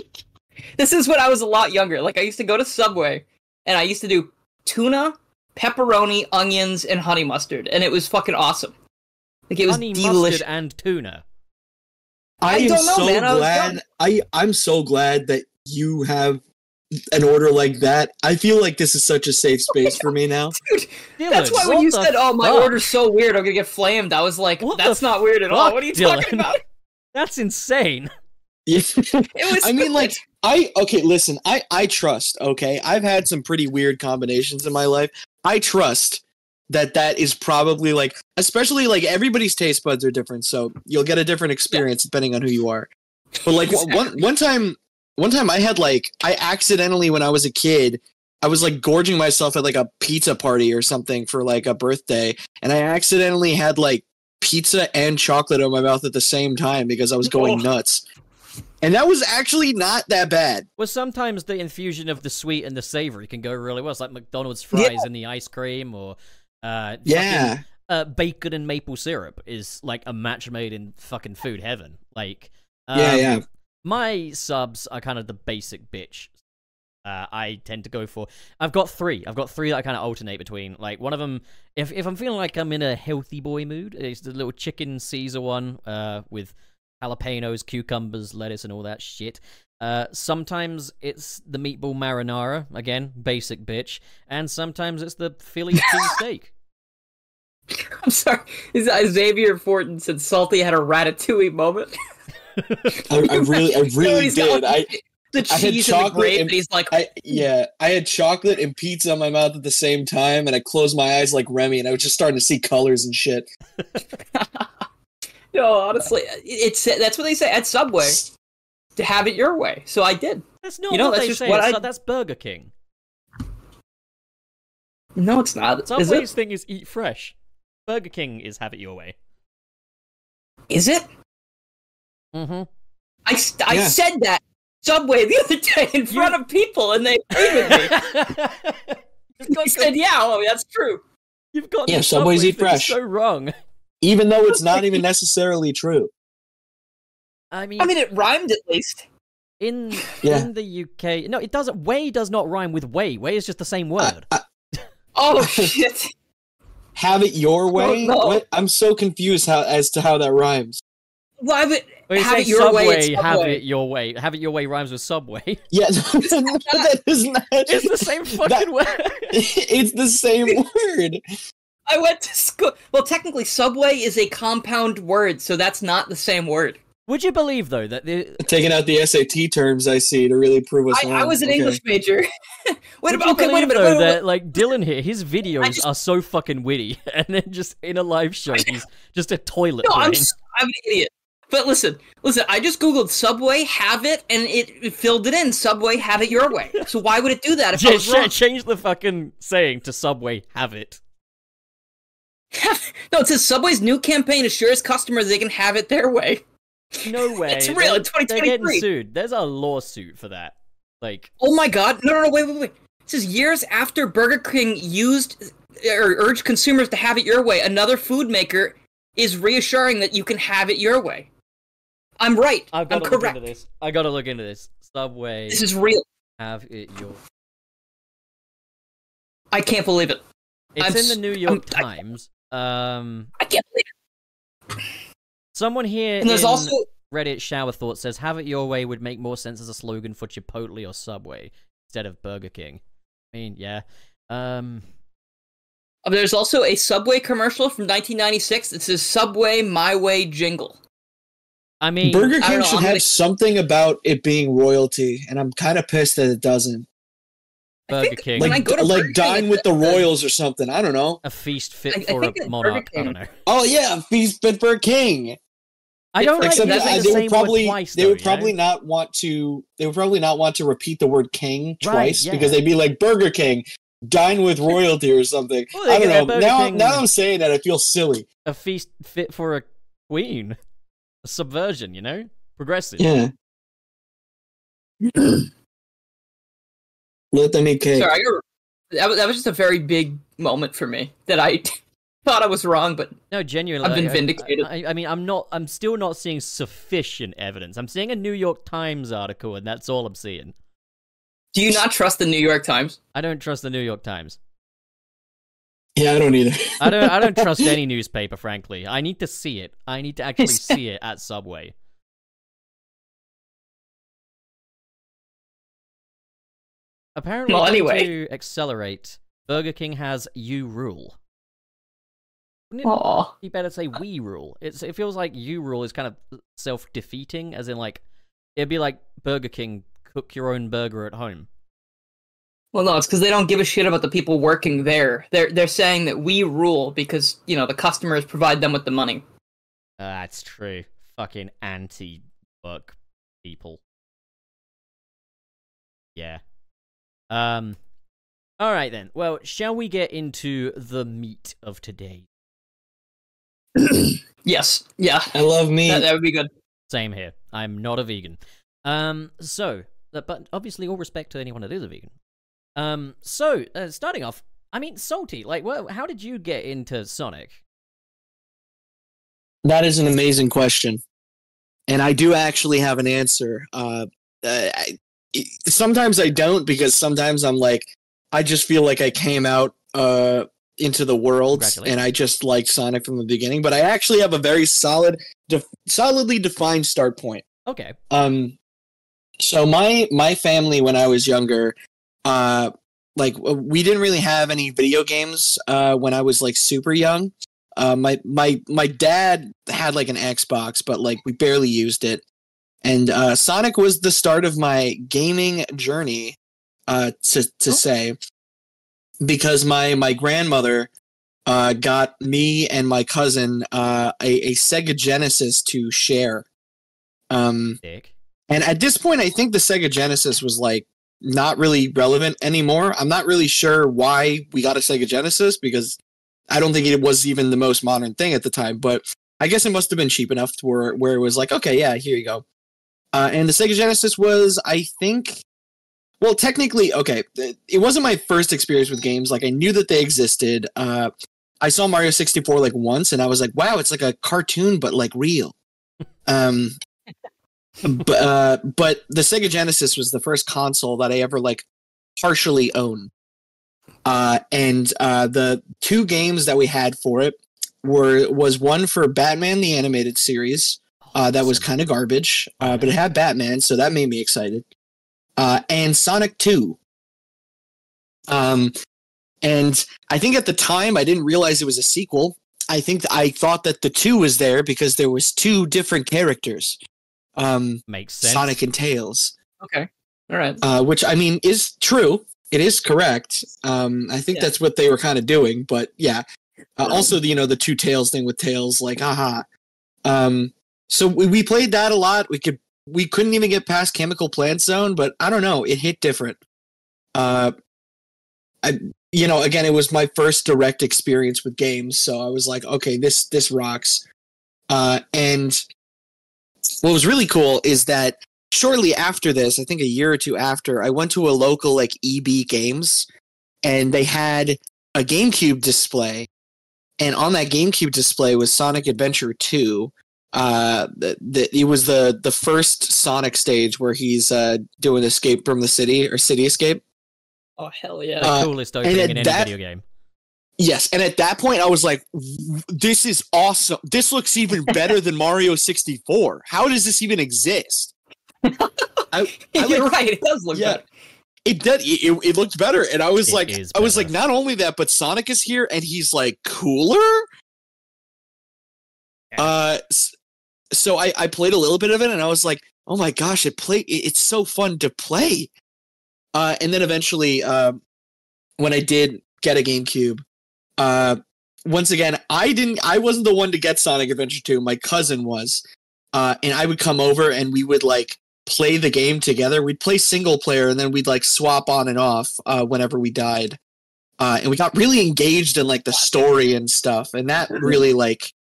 This is when I was a lot younger. Like I used to go to Subway and I used to do tuna, pepperoni, onions, and honey mustard, and it was fucking awesome. Like it was Honey delicious. mustard and tuna. I, I am don't know, so man. I glad. young. I I'm so glad that you have an order like that. I feel like this is such a safe space for me now. <laughs> Dude, that's Dylan, why when you said, "Oh, my fuck? order's so weird, I'm gonna get flamed," I was like, What "That's not weird at all." What are you Dylan? talking about? <laughs> <laughs> That's insane. Yeah. It was. I mean, like, I okay. Listen, I I trust. Okay, I've had some pretty weird combinations in my life. I trust that that is probably like, especially like everybody's taste buds are different, so you'll get a different experience depending on who you are. But like one- one one time, one time I had like I accidentally when I was a kid. I was like gorging myself at like a pizza party or something for like a birthday, and I accidentally had like pizza and chocolate in my mouth at the same time because I was going <laughs> Oh. nuts. And that was actually not that bad. Well, sometimes the infusion of the sweet and the savory can go really well. It's like McDonald's Yeah. fries in the ice cream, or uh, Yeah. fucking, uh, bacon and maple syrup is like a match made in fucking food heaven. Like, um, Yeah, yeah. My subs are kind of the basic bitch. Uh, I tend to go for. I've got three. I've got three that I kind of alternate between. Like one of them, if if I'm feeling like I'm in a healthy boy mood, it's the little chicken Caesar one uh, with jalapenos, cucumbers, lettuce, and all that shit. Uh, sometimes it's the meatball marinara again, basic bitch, and sometimes it's the Philly <laughs> cheesesteak. I'm sorry. Is Xavier Fortin said Salty had a ratatouille moment? <laughs> I, I really, I <laughs> really he's did. I, like, the I had cheese and the chocolate grape, and- and he's like, I, yeah, I had chocolate and pizza in my mouth at the same time, and I closed my eyes like Remy, and I was just starting to see colors and shit. <laughs> no, honestly, it's that's what they say at Subway to have it your way. So I did. That's not You know, what that's they just say. what I- not- that's Burger King. No, it's not. Is Subway's it? thing is eat fresh. Burger King is have it your way. Is it? Mm-hmm. I, st- I Yeah. said that Subway the other day in front of people, and they agreed with me. <laughs> you've He got, said, "Yeah, oh, that's true." you've got Yeah, the Subway's eat fresh. So wrong. Even though it's not even <laughs> necessarily true. I mean, I mean, it rhymed at least. in Yeah. in the UK, no, it doesn't. Way does not rhyme with way. Way is just the same word. I- <laughs> Oh shit! have it your way. no. What? I'm so confused how as to how that rhymes. Why would When you have it your Subway, way? It's have it your way. Have it your way rhymes with Subway. <laughs> Yeah, <laughs> that <laughs> is not. it's the same fucking word. it's the same word. I went to school. Well, technically, Subway is a compound word, so that's not the same word. Would you believe though that the Taking out the SAT terms, I see to really prove us I, wrong. I was an Okay. English major. wait Would a minute. Okay, wait a minute. though, Wait, wait, wait. that like Dylan here, his videos just- are so fucking witty, and then just in a live show, he's just a toilet No, I'm brain. s- I'm an idiot. But listen, listen. I just googled Subway have it, and it, filled it in. Subway have it your way. So why would it do that if I Yeah, was sh- wrong? <laughs> change the fucking saying to Subway. Have it. <laughs> no, it says Subway's new campaign assures customers they can have it their way. No <laughs> way. It's real, They're, in they're getting sued. There's a lawsuit for that. Like, Oh my god! No, no, no! Wait, wait, wait! It says years after Burger King used or urged consumers to have it your way, another food maker is reassuring that you can have it your way. I'm right. I've got I'm to look correct. into this. I got to look into this. Subway. This is real. have it your. I can't believe it. It's I'm in the New York I'm- Times. Um, I can't believe it. someone here And there's in also Reddit shower thought says, "Have it your way" would make more sense as a slogan for Chipotle or Subway instead of Burger King. I mean, yeah. Um, there's also a Subway commercial from 1996 that says "Subway My Way Jingle." I mean, Burger I don't King know, should I'm have gonna- something about it being royalty, and I'm kind of pissed that it doesn't. Burger think King. when I Like, go to like Burger King, dine it with the royals or something. I don't know. a feast fit I- I for think a monarch. I don't know. Oh yeah, a feast fit for a king. I don't like Except using uh, the they same would probably word twice. they though, would you know? probably not want to they would probably not want to repeat the word king Right, twice yeah. because they'd be like Burger King, dine with royalty or something. Well, I don't know. Now now I'm saying that I feel silly. a feast fit for a queen. Subversion, you know, progressive. Yeah. <clears throat> Let them eat cake. Sorry, I got, that was that was just a very big moment for me that I <laughs> thought I was wrong, but No, genuinely. I've been like, I- vindicated. I, I mean, I'm not. I'm still not seeing sufficient evidence. I'm seeing a New York Times article, and that's all I'm seeing. do you not trust the New York Times? I don't trust the New York Times. Yeah, I don't either. I don't. I don't trust any <laughs> newspaper, frankly. I need to see it. I need to actually <laughs> see it at Subway. Apparently, Well, anyway. to accelerate, Burger King has you rule. Wouldn't it be better say we rule? It's it feels like you rule is kind of self defeating, as in like it'd be like Burger King cook your own burger at home. Well, no, it's because they don't give a shit about the people working there. They're they're saying that we rule because you know the customers provide them with the money. Uh, That's true. Fucking anti work people. Yeah. Um. All right then. Well, shall we get into the meat of today? <clears throat> Yes, yeah, I love meat. that, that would be good. Same here. I'm not a vegan. Um. So, but obviously, all respect to anyone that is a vegan. Um. So, uh, starting off, I mean, salty. Like, well, how did you get into Sonic? That is an amazing question, and I do actually have an answer. Uh, uh, I, sometimes I don't because sometimes I'm like, I just feel like I came out uh, into the world and I just liked Sonic from the beginning. But I actually have a very solid, def- solidly defined start point. Okay. Um, so my my family when I was younger, uh, like we didn't really have any video games uh, when I was like super young. Uh, my my my dad had like an Xbox, but like we barely used it. And uh, Sonic was the start of my gaming journey, uh, to to Oh. say, because my my grandmother uh, got me and my cousin uh, a, a Sega Genesis to share. Um, and at this point, I think the Sega Genesis was like not really relevant anymore. I'm not really sure why we got a Sega Genesis because I don't think it was even the most modern thing at the time. But I guess it must have been cheap enough to where where it was like, okay, yeah, here you go. Uh, and the Sega Genesis was, I think, well, technically, okay, it wasn't my first experience with games. Like I knew that they existed. Uh, I saw Mario 64 like once, and I was like, wow, it's like a cartoon but like real. <laughs> Um, but uh, but the Sega Genesis was the first console that I ever like partially owned. Uh, and uh, the two games that we had for it were was one for Batman the animated series uh, that was kind of garbage, uh, but it had Batman, so that made me excited. Uh, and Sonic Two. Um, and I think at the time I didn't realize it was a sequel. I think th- I thought that the two was there because there was two different characters, um, makes sense. Sonic and Tails, Okay, all right. uh, which I mean is true. It is correct. Um, I think Yeah. that's what they were kind of doing. But yeah, uh, also you know the two tails thing with Tails, like aha. Um, so we, we played that a lot. We could we couldn't even get past Chemical Plant Zone, but I don't know, it hit different. Uh, I you know again it was my first direct experience with games, so I was like, okay, this this rocks. Uh, and what was really cool is that shortly after this, I think a year or two after, I went to a local like EB Games, and they had a GameCube display, and on that GameCube display was Sonic Adventure Two. Uh, the, the, it was the the first Sonic stage where he's uh doing escape from the city or city escape. Oh hell yeah! the uh, coolest opening in any that- video game. Yes, and at that point I was like, "This is awesome! This looks even <laughs> better than Mario 64. How does this even exist?" <laughs> I, I You're like- right. It does look Yeah. better. It did. It, it, it looked better, and I was It like, I was like, not only that, but Sonic is here, and he's like cooler. Uh, so I I played a little bit of it, and I was like, oh my gosh, it play. It, it's so fun to play. Uh, and then eventually, um, when I did get a GameCube, uh, once again, I didn't. I wasn't the one to get Sonic Adventure 2. My cousin was. Uh, and I would come over and we would like play the game together. We'd play single player and then we'd like swap on and off uh, whenever we died. Uh, and we got really engaged in like the story and stuff. And that <laughs> really like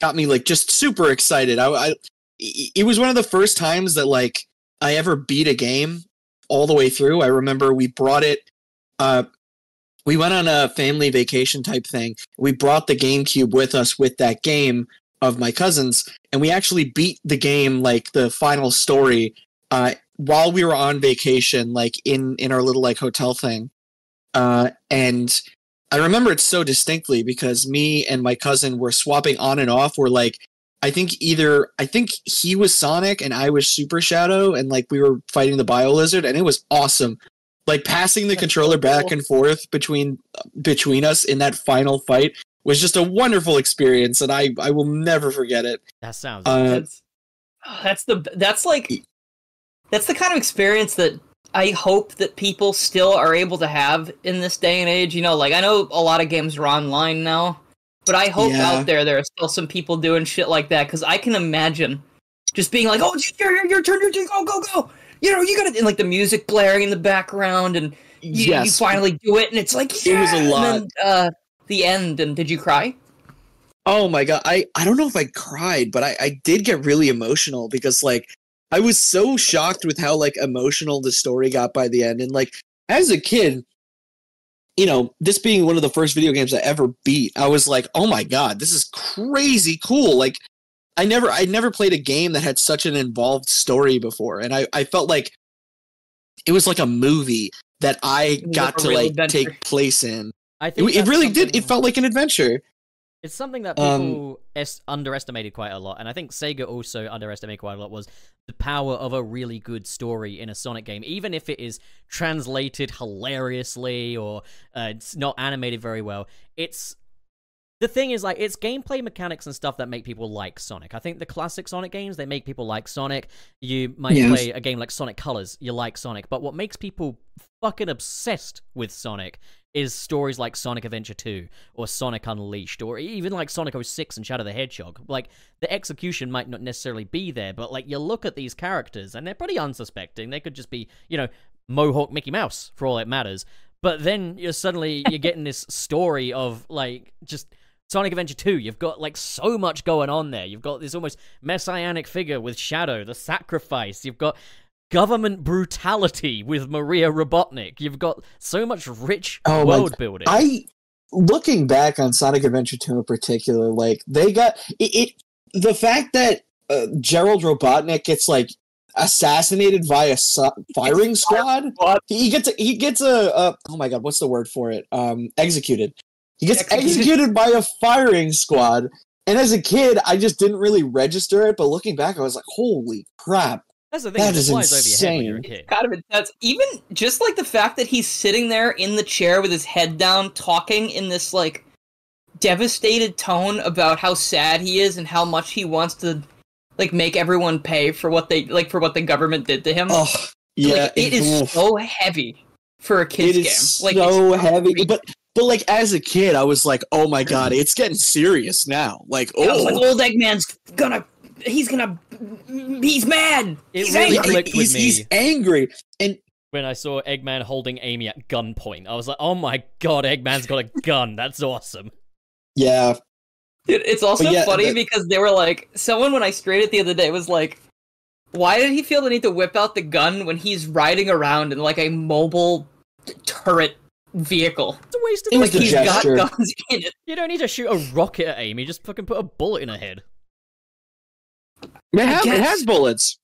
got me like just super excited. I, I it was one of the first times that like I ever beat a game all the way through. I remember we brought it uh we went on a family vacation type thing. We brought the GameCube with us with that game of my cousins and we actually beat the game like the final story uh while we were on vacation like in in our little like hotel thing. Uh and I remember it so distinctly because me and my cousin were swapping on and off. We're like, I think either I think he was Sonic and I was Super Shadow, and like we were fighting the Bio Lizard, and it was awesome. Like passing the That's controller so back and forth between between us in that final fight was just a wonderful experience, and I I will never forget it. That sounds. Uh, That's that's the that's like that's the kind of experience that I hope that people still are able to have in this day and age. You know, like I know a lot of games are online now, but I hope Yeah. out there there are still some people doing shit like that because I can imagine just being like, "Oh, it's your your, your turn, your turn, go go go!" You know, you gotta and like the music blaring in the background, and you, you finally do it, and it's like yeah! It was a lot. And then, uh, the end, and did you cry? Oh my god, I I don't know if I cried, but I I did get really emotional because like I was so shocked with how like emotional the story got by the end and like as a kid you know, this being one of the first video games I ever beat, I was like, "Oh my god, this is crazy cool." Like I never I never played a game that had such an involved story before and I I felt like it was like a movie that I got to like adventure. take place in. I It, think it that's really did. It felt like an adventure. It's something that Um, people es- underestimated quite a lot, and I think Sega also underestimated quite a lot. Was the power of a really good story in a Sonic game, even if it is translated hilariously or uh, it's not animated very well. It's the thing is like it's gameplay mechanics and stuff that make people like Sonic. I think the classic Sonic games they make people like Sonic. You might Yes. play a game like Sonic Colors, you like Sonic, but what makes people fucking obsessed with Sonic is stories like Sonic Adventure 2 or Sonic Unleashed or even like Sonic 06 and Shadow the Hedgehog. Like the execution might not necessarily be there, but like you look at these characters and they're pretty unsuspecting. They could just be, you know, Mohawk Mickey Mouse for all it matters. But then you're suddenly you're getting this story of like just Sonic Adventure 2, you've got like so much going on there. You've got this almost messianic figure with Shadow, the sacrifice. You've got government brutality with Maria Robotnik. You've got so much rich Oh my world building. I looking back on Sonic Adventure 2 in particular, like they got it, it the fact that uh, Gerald Robotnik gets like assassinated via su- firing squad. He gets a, he gets a, a oh my god, what's the word for it? Um, executed. He gets Executed. executed by a firing squad. And as a kid, I just didn't really register it. But looking back, I was like, "Holy crap!" That's the thing, that it is flies over your head when you're a insane. kid. kind of intense. Even just like the fact that he's sitting there in the chair with his head down, talking in this like devastated tone about how sad he is and how much he wants to like make everyone pay for what they like for what the government did to him. Oh, yeah, like, it is oof. so heavy for a kids it game. is Like so it's heavy. crazy. But but like as a kid, I was like, "Oh my god, mm-hmm. it's getting serious now!" Like, I was oh. like, oh, old Eggman's gonna, he's gonna, he's mad. It he's really angry. clicked with he's, me. he's angry. And When I saw Eggman holding Amy at gunpoint, I was like, "Oh my god, Eggman's got a gun! That's awesome!" yeah, Dude, it's also yeah, funny that- because they were like, someone when I strayed it the other day was like, why did he feel the need to whip out the gun when he's riding around in like a mobile turret vehicle? It's a waste of It Like the he's gesture. got guns <laughs> in it. You don't need to shoot a rocket at Amy. Just fucking put a bullet in her head. it, have, it has bullets.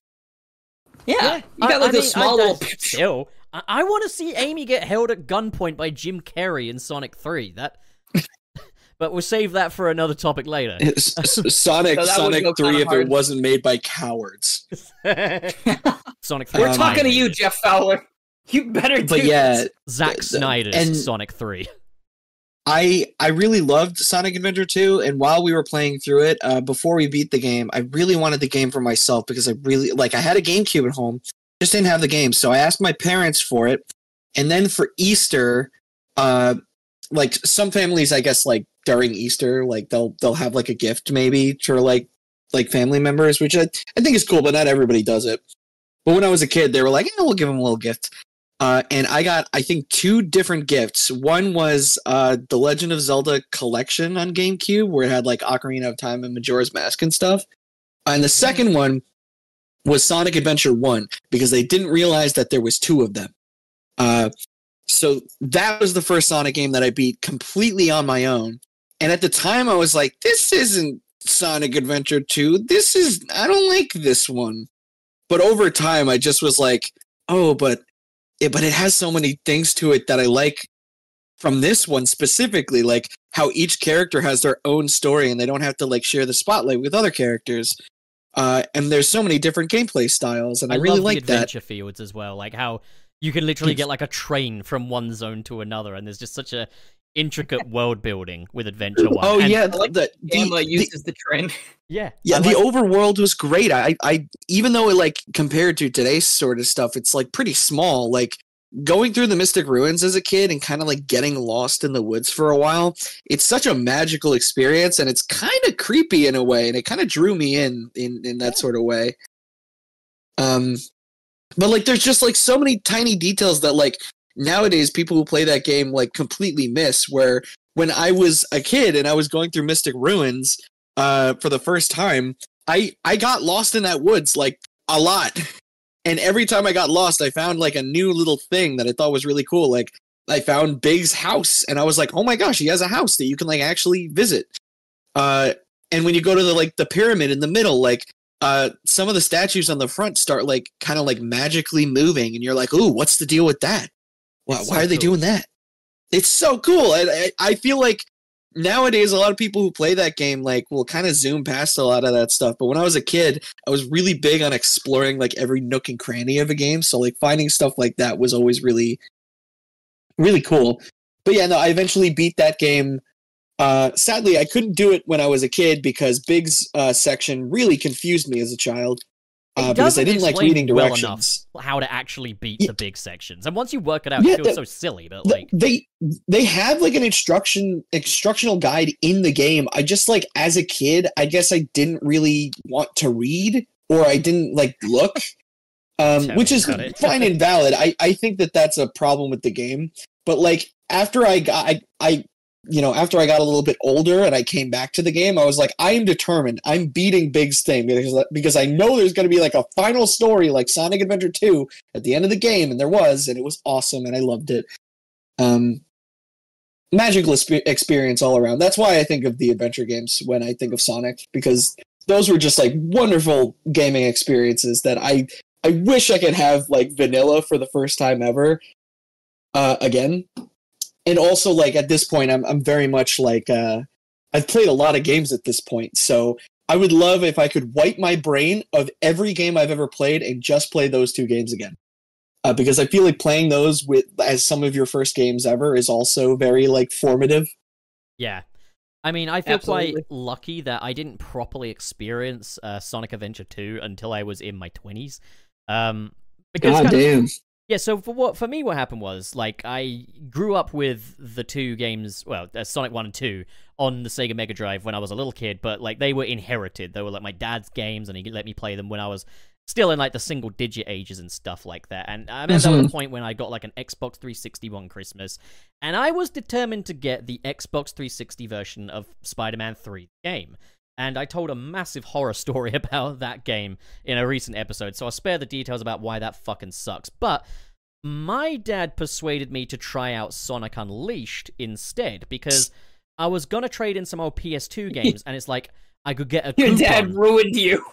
Yeah, you got like I those mean, small I- little. <laughs> Still, I, I want to see Amy get held at gunpoint by Jim Carrey in Sonic Three. That, <laughs> but we'll save that for another topic later. S- s- Sonic So Sonic Three, if hard. it wasn't made by cowards. Sonic 3. We're Um, talking to you. Jeff Fowler. You better do But yeah, this. Zack the- the- Snyder's and- Sonic 3. I I really loved Sonic Adventure 2, and while we were playing through it, uh, before we beat the game, I really wanted the game for myself because I really like I had a GameCube at home, just didn't have the game, so I asked my parents for it, and then for Easter, uh, like some families, I guess, like during Easter, like they'll they'll have like a gift maybe for like like family members, which I I think is cool, but not everybody does it. But when I was a kid, they were like, "Yeah, we'll give them a little gift." Uh, and I got, I think, two different gifts. One was uh, the Legend of Zelda collection on GameCube, where it had like Ocarina of Time and Majora's Mask and stuff. And the second one was Sonic Adventure 1, because they didn't realize that there was two of them. Uh, so that was the first Sonic game that I beat completely on my own. And at the time, I was like, this isn't Sonic Adventure 2. This is, I don't like this one. But over time, I just was like, oh, but it, but it has so many things to it that I like from this one specifically, like how each character has their own story and they don't have to like share the spotlight with other characters. Uh, and there's so many different gameplay styles, and I, really love like the that. adventure fields as well. Like how you can literally get like a train from one zone to another, and there's just such a intricate world building with Adventure One. Oh And- yeah, I the, like the, Game the- uses the trend. <laughs> yeah, yeah, I the overworld was great. I, I even though it like compared to today's sort of stuff, it's like pretty small. Like going through the Mystic Ruins as a kid and kind of like getting lost in the woods for a while. It's such a magical experience, and it's kind of creepy in a way, and it kind of drew me in in in that sort of way. Um, but like, there's just like so many tiny details that like nowadays people who play that game like completely miss. Where when I was a kid and I was going through Mystic Ruins uh for the first time, I I got lost in that woods like a lot. <laughs> And every time I got lost, I found like a new little thing that I thought was really cool. Like I found Big's house and I was like, "Oh my gosh, he has a house that you can like actually visit." Uh and when you go to the like the pyramid in the middle, like uh some of the statues on the front start like kind of like magically moving and you're like, "Ooh, what's the deal with that? Why, so are they cool. doing that?" It's so cool. I, I I feel like nowadays a lot of people who play that game like will kind of zoom past a lot of that stuff but when i was a kid i was really big on exploring like every nook and cranny of a game so like finding stuff like that was always really really cool but yeah no i eventually beat that game uh sadly i couldn't do it when i was a kid because big's uh section really confused me as a child uh, because i didn't like reading well directions enough how to actually beat Yeah. the big sections. And once you work it out, Yeah, it feels the- so silly. But Th- like, they they have like an instruction instructional guide in the game i just like as a kid i guess i didn't really want to read or i didn't like look <laughs> um which is fine and valid i i think that that's a problem with the game but like after i got i i you know after i got a little bit older and i came back to the game i was like i am determined. I'm beating big's thing because because i know there's going to be like a final story like sonic adventure 2 at the end of the game and there was and it was awesome and i loved it. Um magical expe- experience all around. That's why i think of the adventure games when i think of sonic because those were just like wonderful gaming experiences that i i wish i could have like vanilla for the first time ever uh again and also like at this point i'm i'm very much like uh i've played a lot of games at this point so i would love if i could wipe my brain of every game i've ever played and just play those two games again uh, because I feel like playing those with as some of your first games ever is also very like formative. yeah. I mean, I feel quite lucky that I didn't properly experience uh, Sonic Adventure 2 until I was in my 20s. Um, because kind of- damn! Yeah, so for what for me, what happened was like I grew up with the two games, well, uh, Sonic One and Two, on the Sega Mega Drive when I was a little kid, but like they were inherited. They were like my dad's games, and he let me play them when I was still in like the single digit ages and stuff like that. And I remember was a point when I got like an Xbox 360 one Christmas, and I was determined to get the Xbox 360 version of Spider-Man 3 game. And I told a massive horror story <laughs> about that game in a recent episode, so I'll spare the details about why that fucking sucks. But my dad persuaded me to try out Sonic Unleashed instead because I was gonna trade in some old PS2 <laughs> games, and it's like I could get a Your coupon. dad ruined you.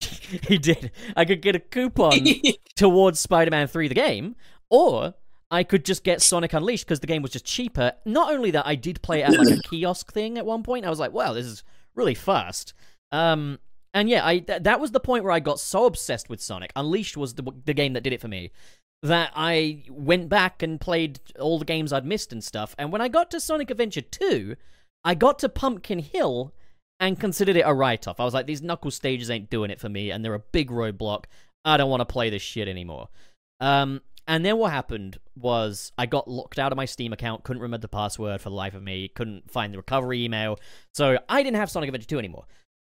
<laughs> he did. I could get a coupon towards Spider-Man 3 the game, or I could just get Sonic Unleashed because the game was just cheaper. Not only that, I did play it at like a <coughs> kiosk thing at one point. I was like, wow, this is really fast. Um, and yeah, I th- that was the point where I got so obsessed with Sonic. Unleashed was the the game that did it for me. That I went back and played all the games I'd missed and stuff. And when I got to Sonic Adventure 2, I got to Pumpkin Hill and considered it a write off. I was like, these knuckle stages ain't doing it for me, and they're a big roadblock. I don't want to play this shit anymore. Um, and then what happened was I got locked out of my Steam account, couldn't remember the password for the life of me, couldn't find the recovery email, so I didn't have Sonic Adventure 2 anymore.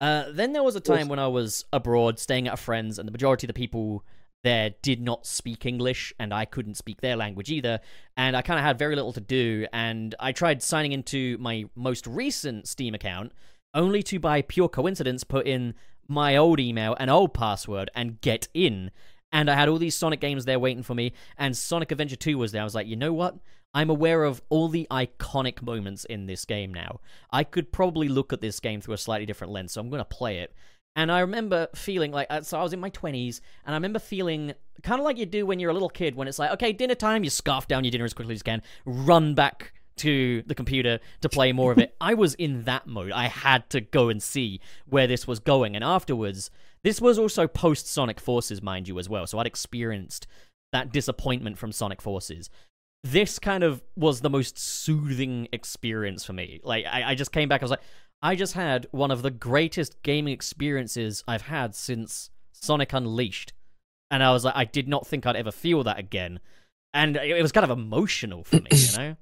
Uh, then there was a time when I was abroad, staying at a friend's, and the majority of the people there did not speak English, and I couldn't speak their language either, and I kind of had very little to do. And I tried signing into my most recent Steam account, only to by pure coincidence put in my old email and old password and get in. And I had all these Sonic games there waiting for me, and Sonic Adventure 2 was there. I was like, you know what? I'm aware of all the iconic moments in this game now. I could probably look at this game through a slightly different lens, so I'm going to play it. And I remember feeling like, uh, so I was in my 20s, and I remember feeling kind of like you do when you're a little kid, when it's like, okay, dinner time, you scarf down your dinner as quickly as you can, run back to the computer to play more of it. <laughs> I was in that mode. I had to go and see where this was going. And afterwards, this was also post Sonic Forces, mind you, as well. So I'd experienced that disappointment from Sonic Forces. This kind of was the most soothing experience for me. Like, I, I just came back, I was like, I just had one of the greatest gaming experiences I've had since Sonic Unleashed. And I was like, I did not think I'd ever feel that again. And it was kind of emotional for me, you <coughs> know?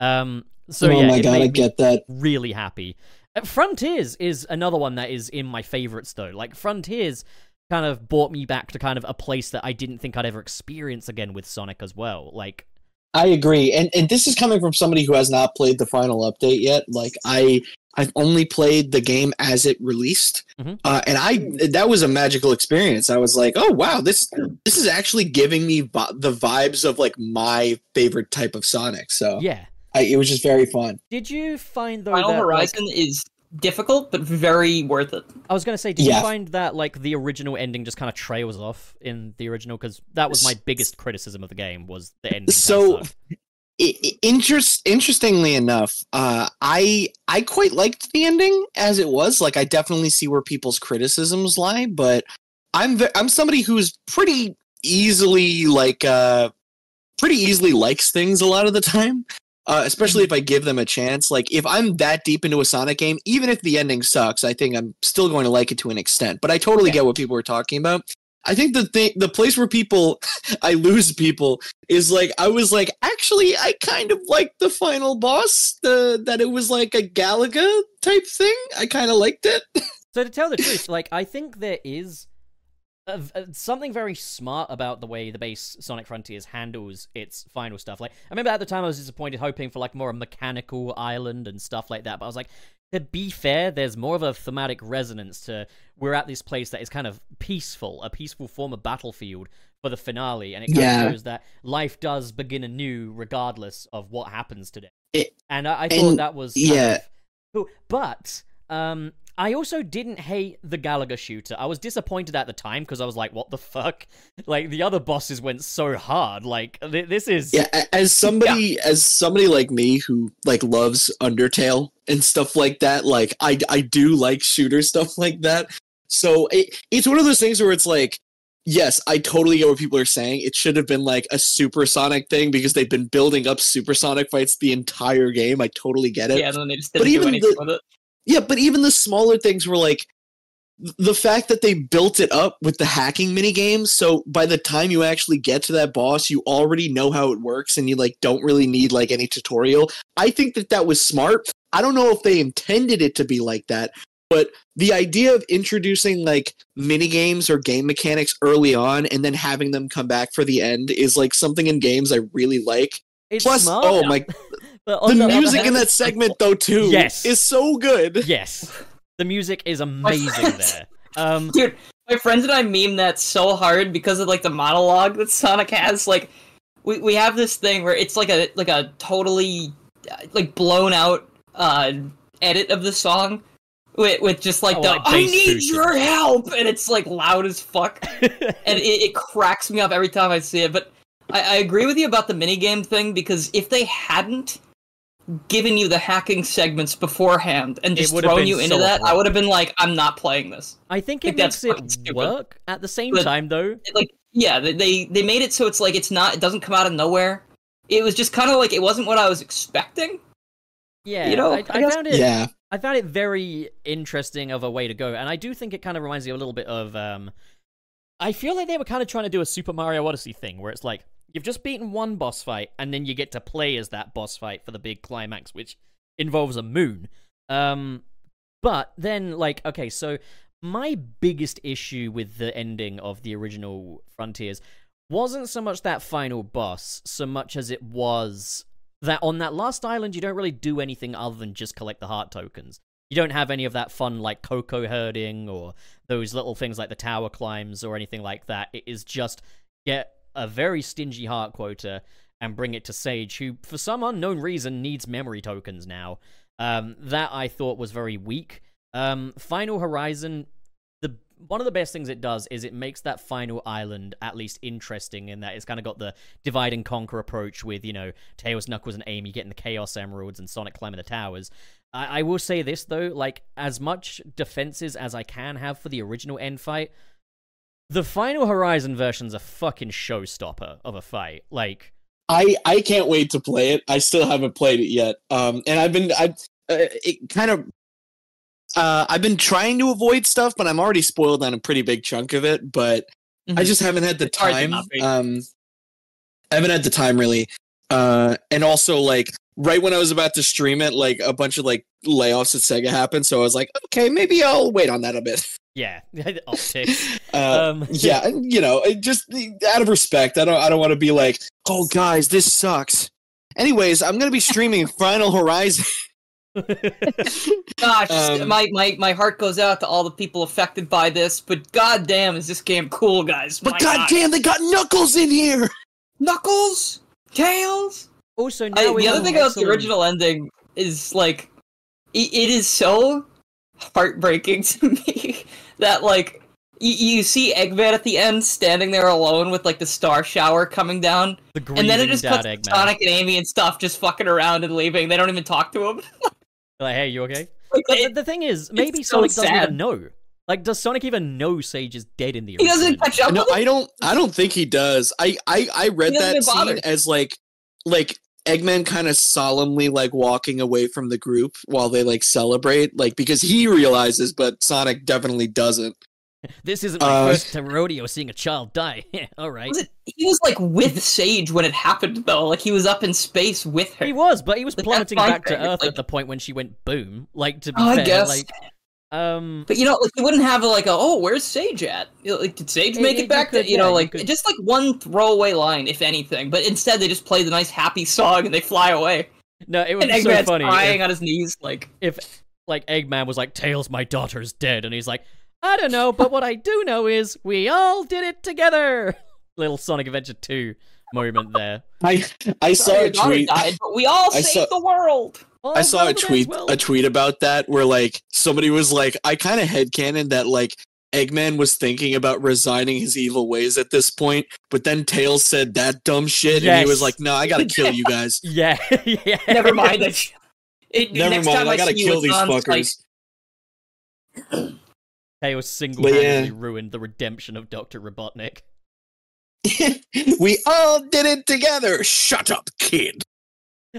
Um, so oh yeah, my god, I get that. really happy. Uh, Frontiers is another one that is in my favorites though. Like Frontiers kind of brought me back to kind of a place that I didn't think I'd ever experience again with Sonic as well. Like I agree, and and this is coming from somebody who has not played the final update yet. Like I, I've only played the game as it released, Mhm. uh, and I that was a magical experience. I was like, oh wow, this this is actually giving me vi- the vibes of like my favorite type of Sonic. So yeah. I, it was just very fun. Did you find though Final that, like- Horizon is difficult but very worth it. I was gonna say, did Yeah. you find that like the original ending just kind of trails off in the original? Because that was my biggest criticism of the game was the ending. kinda So, sucked. I- I- interest interestingly enough, uh, I I quite liked the ending as it was. Like I definitely see where people's criticisms lie, but I'm ve- I'm somebody who's pretty easily like uh pretty easily likes things a lot of the time. Uh, especially if I give them a chance. Like if I'm that deep into a Sonic game, even if the ending sucks, I think I'm still going to like it to an extent. But I totally Yeah. get what people were talking about. I think the thing, the place where people, <laughs> I lose people is like I was like actually I kind of liked the final boss the that it was like a Galaga type thing I kind of liked it <laughs> So to tell the truth, like I think there is something very smart about the way the base Sonic Frontiers handles its final stuff. Like I remember at the time I was disappointed, hoping for like more a mechanical island and stuff like that. But I was like, to be fair, there's more of a thematic resonance to we're at this place that is kind of peaceful, a peaceful form of battlefield for the finale, and it kind Yeah. of shows that life does begin anew regardless of what happens today. It- and I, I thought and- that was yeah. cool. But um, I also didn't hate the Galaga shooter. I was disappointed at the time because I was like, "What the fuck?" <laughs> Like the other bosses went so hard. Like th- this is yeah as <laughs> somebody as somebody like me who like loves Undertale and stuff like that like I I do like shooter <laughs> stuff like that so it, it's one of those things where it's like yes I totally get what people are saying it should have been like a supersonic thing because they've been building up supersonic fights the entire game I totally get it Yeah, and then they just But didn't do even anything the- with it. Yeah, but even the smaller things were like the fact that they built it up with the hacking mini games so by the time you actually get to that boss you already know how it works and you like don't really need like any tutorial. I think that that was smart. I don't know if they intended it to be like that but the idea of introducing like mini games or game mechanics early on and then having them come back for the end is like something in games i really like. It's plus smart. oh my <laughs> but the on the other music <laughs> in hand- that segment though too Yes. is so good yes, the music is amazing <laughs> there. Um, Dude, my friends and I meme that so hard because of like the monologue that Sonic has. Like, we, we have this thing where it's like a like a totally uh, like blown out uh edit of the song with with just like Oh, the like I need boosted. your help and it's like loud as fuck <laughs> and it, it cracks me up every time I see it. But I, I agree with you about the minigame thing because if they hadn't given you the hacking segments beforehand and just would have thrown you into so that, I would have been like, I'm not playing this. I think think it that's makes fucking it stupid. work. At the same But- time, though, Like, yeah, they they they made it so it's like it's not, it doesn't come out of nowhere. It was just kind of like it wasn't what I was expecting. yeah, You know, I, I I guess- found it. yeah I found it very interesting of a way to go, and I do think it kind of reminds me a little bit of. Um, I feel like they were kind of trying to do a Super Mario Odyssey thing, where it's like you've just beaten one boss fight, and then you get to play as that boss fight for the big climax, which involves a moon. Um, but then, like, okay, so my biggest issue with the ending of the original Frontiers wasn't so much that final boss, so much as it was that on that last island you don't really do anything other than just collect the heart tokens. You don't have any of that fun like Koco herding or those little things like the tower climbs or anything like that. It is just get a very stingy heart quota and bring it to Sage, who for some unknown reason needs memory tokens now. Um, that I thought was very weak. Um, Final Horizon, the one of the best things it does is it makes that final island at least interesting in that it's kind of got the divide and conquer approach with you know Tails, Knuckles, and Amy getting the Chaos Emeralds and Sonic climbing the towers. I, I will say this though, like as much defenses as I can have for the original end fight, the Final Horizon version's a fucking showstopper of a fight. Like. I I can't wait to play it. I still haven't played it yet. Um, and I've been I uh, it kind of uh I've been trying to avoid stuff, but I'm already spoiled on a pretty big chunk of it. But I Mhm. just haven't had the It's hard to time. Um, I haven't had the time really. Uh, and also like right when I was about to stream it, like a bunch of like layoffs at Sega happened. So I was like, okay, maybe I'll wait on that a bit. <laughs> Yeah, <laughs> optics. <laughs> Uh, Um, <laughs> yeah, you know, just out of respect, I don't, I don't want to be like, oh, guys, this sucks. Anyways, I'm gonna be streaming Final Horizon. Gosh, Um, my, my my heart goes out to all the people affected by this, but goddamn, is this game cool, guys? But My God. goddamn, they got Knuckles in here. Knuckles, Tails. also, now I, we the other have thing about the original ending is like, it, it is so heartbreaking <laughs> to me that like you, you see Eggman at the end standing there alone with like the star shower coming down, the and then it just dad cuts Eggman. Sonic and Amy and stuff just fucking around and leaving. They don't even talk to him. <laughs> Like, hey, you okay? Like, But the, it- the thing is, maybe so Sonic doesn't sad. even know. Like, does Sonic even know Sage is dead in the he original? doesn't ending? catch up. No, with him. I don't. I don't think he does. I I, I read that scene as like like Eggman kind of solemnly like walking away from the group while they like celebrate, like because he realizes, but Sonic definitely doesn't. This isn't my Uh, first rodeo seeing a child die. <laughs> All right. Was it, he was like with Sage when it happened, though. Like he was up in space with her. He was, but he was But plummeting that's back to Earth like- at the point when she went boom. Like to be Oh, I fair, guess. like um, But you know, like you wouldn't have like a oh, where's Sage at? You know, Like did Sage make you it back? could- to, you yeah, know, like could- just like one throwaway line, if anything. But instead, they just play the nice happy song and they fly away. no, it was And be so Eggman's funny crying if, on his knees, like if like Eggman was like, "Tails, my daughter's dead," and he's like, "I don't know, but what I do know is we all did it together." <laughs> Little Sonic Adventure Two moment there. I I saw "Sorry, a tweet. died, but we all I saved saw- the world. All I saw a well that ends tweet well. a tweet about that where like somebody was like, I kind of headcanon that like Eggman was thinking about resigning his evil ways at this point, but then Tails said that dumb shit, and he was like, "No, I gotta kill you <laughs> guys. Yeah, <laughs> yeah. Never mind. That <laughs> it, Never next mind, time I gotta kill these on Skype. fuckers." <clears throat> Tails single-handedly yeah. ruined the redemption of Doctor Robotnik. we all did it together. Shut up, kid.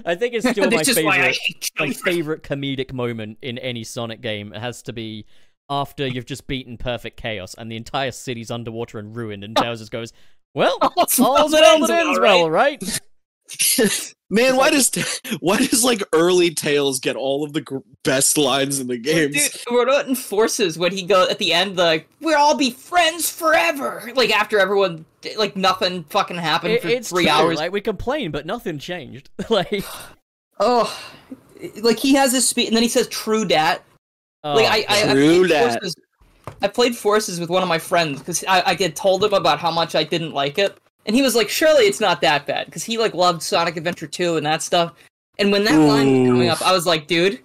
I think it's <laughs> still my this is why I favorite. my favorite comedic moment in any Sonic game It has to be after you've just beaten Perfect Chaos and the entire city's underwater and ruined, and <laughs> just goes, "Well, All's that well ends that ends well, well, right?" <laughs> <laughs> Man, why does <laughs> why does like early Tails get all of the gr- best lines in the games? Dude, we're not in forces when he go at the end like we'll all be friends forever. Like after everyone like nothing fucking happened It- for it's three true. hours. Like we complain, but nothing changed. <laughs> like, oh, like he has his speech and then he says "true dat." Oh, like oh, I, I, I True played dat. forces. I played forces with one of my friends because I, I had told him about how much I didn't like it, and he was like, "Surely it's not that bad," because he like loved Sonic Adventure 2 and that stuff. And when that line was coming up, I was like, "Dude,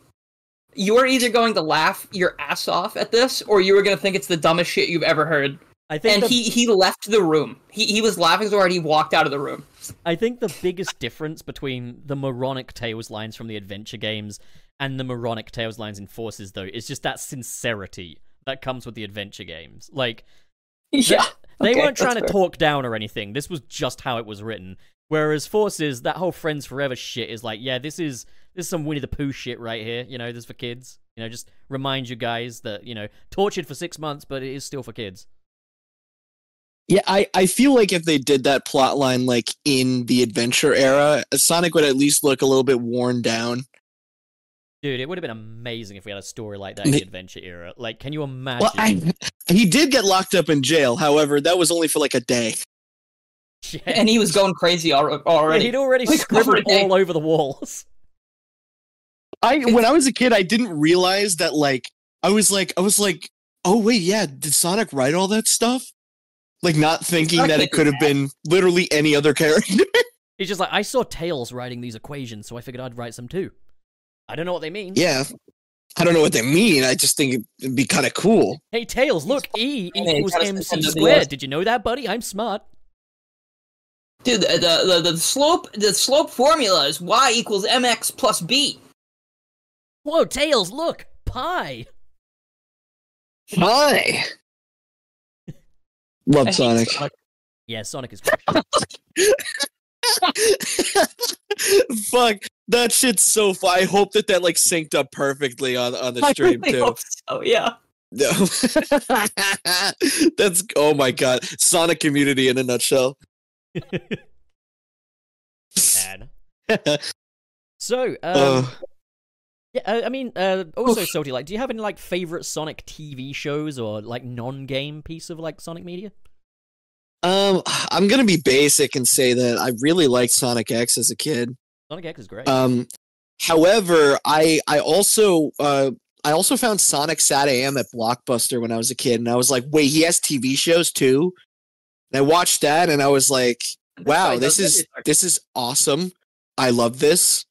you are either going to laugh your ass off at this, or you are going to think it's the dumbest shit you've ever heard." I think And the, he he left the room. He he was laughing so hard he walked out of the room. I think the biggest difference between the moronic Tails lines from the adventure games and the moronic Tails lines in Forces, though, is just that sincerity that comes with the adventure games. Like, <laughs> Yeah, They Okay, weren't trying to fair. talk down or anything. This was just how it was written. Whereas Forces, that whole Friends Forever shit is like, yeah, this is this is some Winnie the Pooh shit right here. You know, this is for kids. You know, just remind you guys that you know, tortured for six months, but it is still for kids. Yeah, I, I feel like if they did that plot line like in the adventure era, Sonic would at least look a little bit worn down. Dude, it would have been amazing if we had a story like that in the adventure era. Like, can you imagine? Well, I, <laughs> he did get locked up in jail. However, that was only for like a day. <laughs> Yeah. And he was going crazy al- Yeah, already. he'd already Like, scribbled already. all over the walls. I when I was a kid, I didn't realize that like I was like I was like, oh wait, yeah, did Sonic write all that stuff? Like not thinking that it could have been literally any other <laughs> character. He's just like, I saw Tails writing these equations, so I figured I'd write some too. I don't know what they mean. yeah. I don't know what they mean. I just think it'd be kind of cool. Hey, Tails, look, E Yeah, equals gotta MC send the squared. DS. Did you know that, buddy? I'm smart. Dude, the, the, the, the slope the slope formula is y equals mx plus b. Whoa, Tails, look, pi. Hi. <laughs> Love I hate Sonic. <laughs> Yeah, Sonic is great. <laughs> Fuck, that shit's so fun. I hope that that like synced up perfectly on on the I stream really too. hope so, yeah. No. <laughs> That's oh my god, Sonic community in a nutshell. Bad. <laughs> So, um, Uh, yeah, uh, I mean, uh, also, Salty, like, do you have any like favorite Sonic TV shows or like non-game piece of like Sonic media? um, I'm gonna be basic and say that I really liked Sonic X as a kid. Sonic X is great. Um, however, I I also uh I also found Sonic Sat AM at Blockbuster when I was a kid, and I was like, wait, he has TV shows too. And I watched that, and I was like, wow, this is this is awesome. I love this.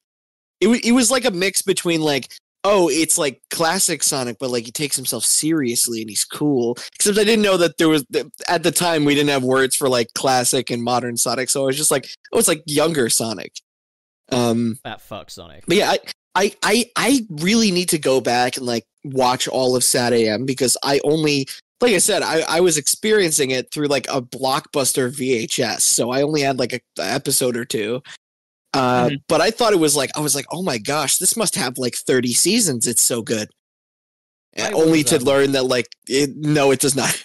It wa- it was like a mix between like oh, it's like classic Sonic, but like he takes himself seriously and he's cool. Except I didn't know that there was at the time we didn't have words for like classic and modern Sonic, so I was just like, oh, it's like younger Sonic. Um, That fuck Sonic. but yeah, I, I, I, I really need to go back and like watch all of Sat AM because I only, like I said, I, I was experiencing it through like a blockbuster VHS, so I only had like a, a episode or two. Uh, Mhm. But I thought it was like I was like, oh my gosh, this must have like thirty seasons. It's so good. Only to learn that like it, no, it does not.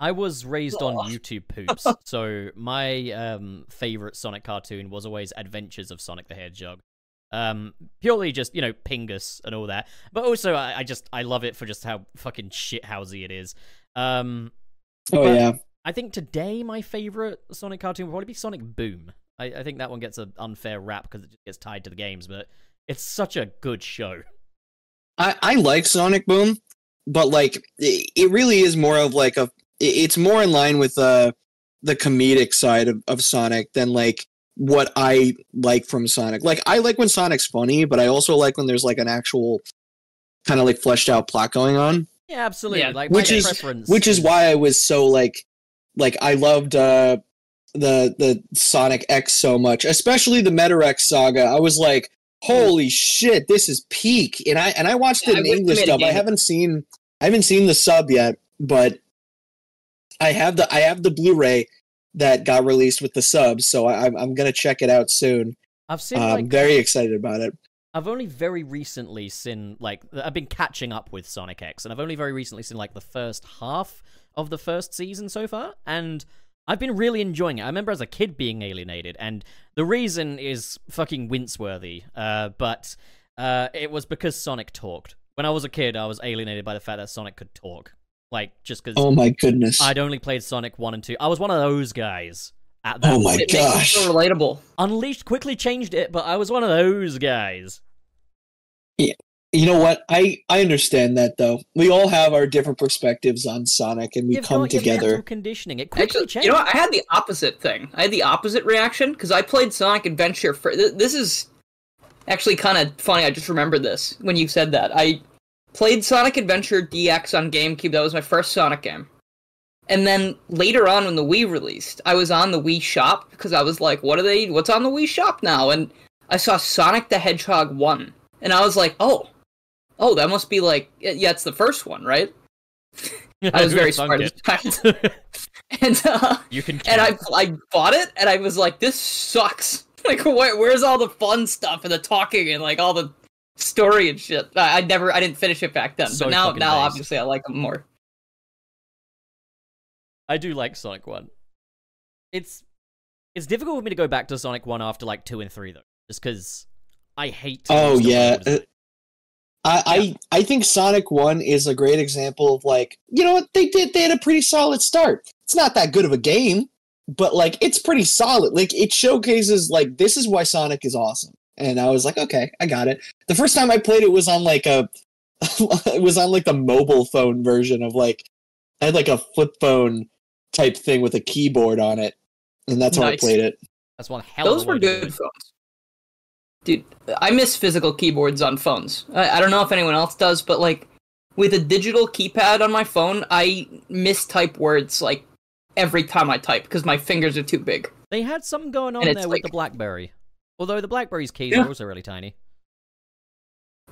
I was raised on YouTube <laughs> poops, so my um, favorite Sonic cartoon was always Adventures of Sonic the Hedgehog. Um, purely just you know Pingas and all that, but also I, I just I love it for just how fucking shithousey it is. Um, Oh yeah, I think today my favorite Sonic cartoon would probably be Sonic Boom. I, I think that one gets an unfair rap because it just gets tied to the games, but it's such a good show. I, I like Sonic Boom, but like it, it really is more of like a it's more in line with uh the comedic side of, of Sonic than like what I like from Sonic. Like I like when Sonic's funny, but I also like when there's like an actual kind of like fleshed out plot going on. Yeah, absolutely. Yeah. Like Which is- preference Which is why I was so like like I loved uh the the Sonic X so much, especially the Metarex saga. I was like, holy shit, this is peak. And I and I watched Yeah, it I in English dub. I haven't seen I haven't seen the sub yet, but I have the I have the Blu-ray that got released with the subs, so I, I'm I'm gonna check it out soon. I've seen I'm like very excited about it. I've only very recently seen like I've been catching up with Sonic X, and I've only very recently seen like the first half of the first season so far, and I've been really enjoying it. I remember as a kid being alienated, and the reason is fucking wince-worthy. Uh, but uh, it was because Sonic talked. When I was a kid, I was alienated by the fact that Sonic could talk, like just because Oh my goodness. I'd only played Sonic one and two. I was one of those guys. At that Oh my It makes it gosh. so relatable. Unleashed quickly changed it, but I was one of those guys. Yeah. You know what? I I understand that though. We all have our different perspectives on Sonic, and we You've come got together. conditioning. It quickly Actually, changed. you know what? I had the opposite thing. I had the opposite reaction because I played Sonic Adventure. For this is actually kind of funny. I just remembered this when you said that. I played Sonic Adventure DX on GameCube. That was my first Sonic game. And then later on, when the Wii released, I was on the Wii Shop because I was like, "What are they? What's on the Wii Shop now?" And I saw Sonic the Hedgehog one, and I was like, "Oh, oh, that must be like yeah, it's the first one, right?" <laughs> I was very smart. at the time. and uh, you can. and I. I bought it and I was like, this sucks. <laughs> Like, where, where's all the fun stuff and the talking and like all the story and shit? I, I never, I didn't finish it back then, So but now, now based. obviously I like them more. I do like Sonic One. It's it's difficult for me to go back to Sonic One after like two and three though, just because I hate. Oh yeah. Uh, I, I I think Sonic One is a great example of like you know what they did they had a pretty solid start. It's not that good of a game, but like it's pretty solid. Like it showcases like this is why Sonic is awesome. And I was like, okay, I got it. The first time I played it was on like a <laughs> it was on like the mobile phone version of like I had like a flip phone type thing with a keyboard on it, and that's how I played it. That's one hell. of Those a way were good phones. Dude, I miss physical keyboards on phones. I, I don't know if anyone else does, but like with a digital keypad on my phone, I mistype words like every time I type because my fingers are too big. They had something going on And there it's with the BlackBerry. Although the BlackBerry's keys Yeah. are also really tiny.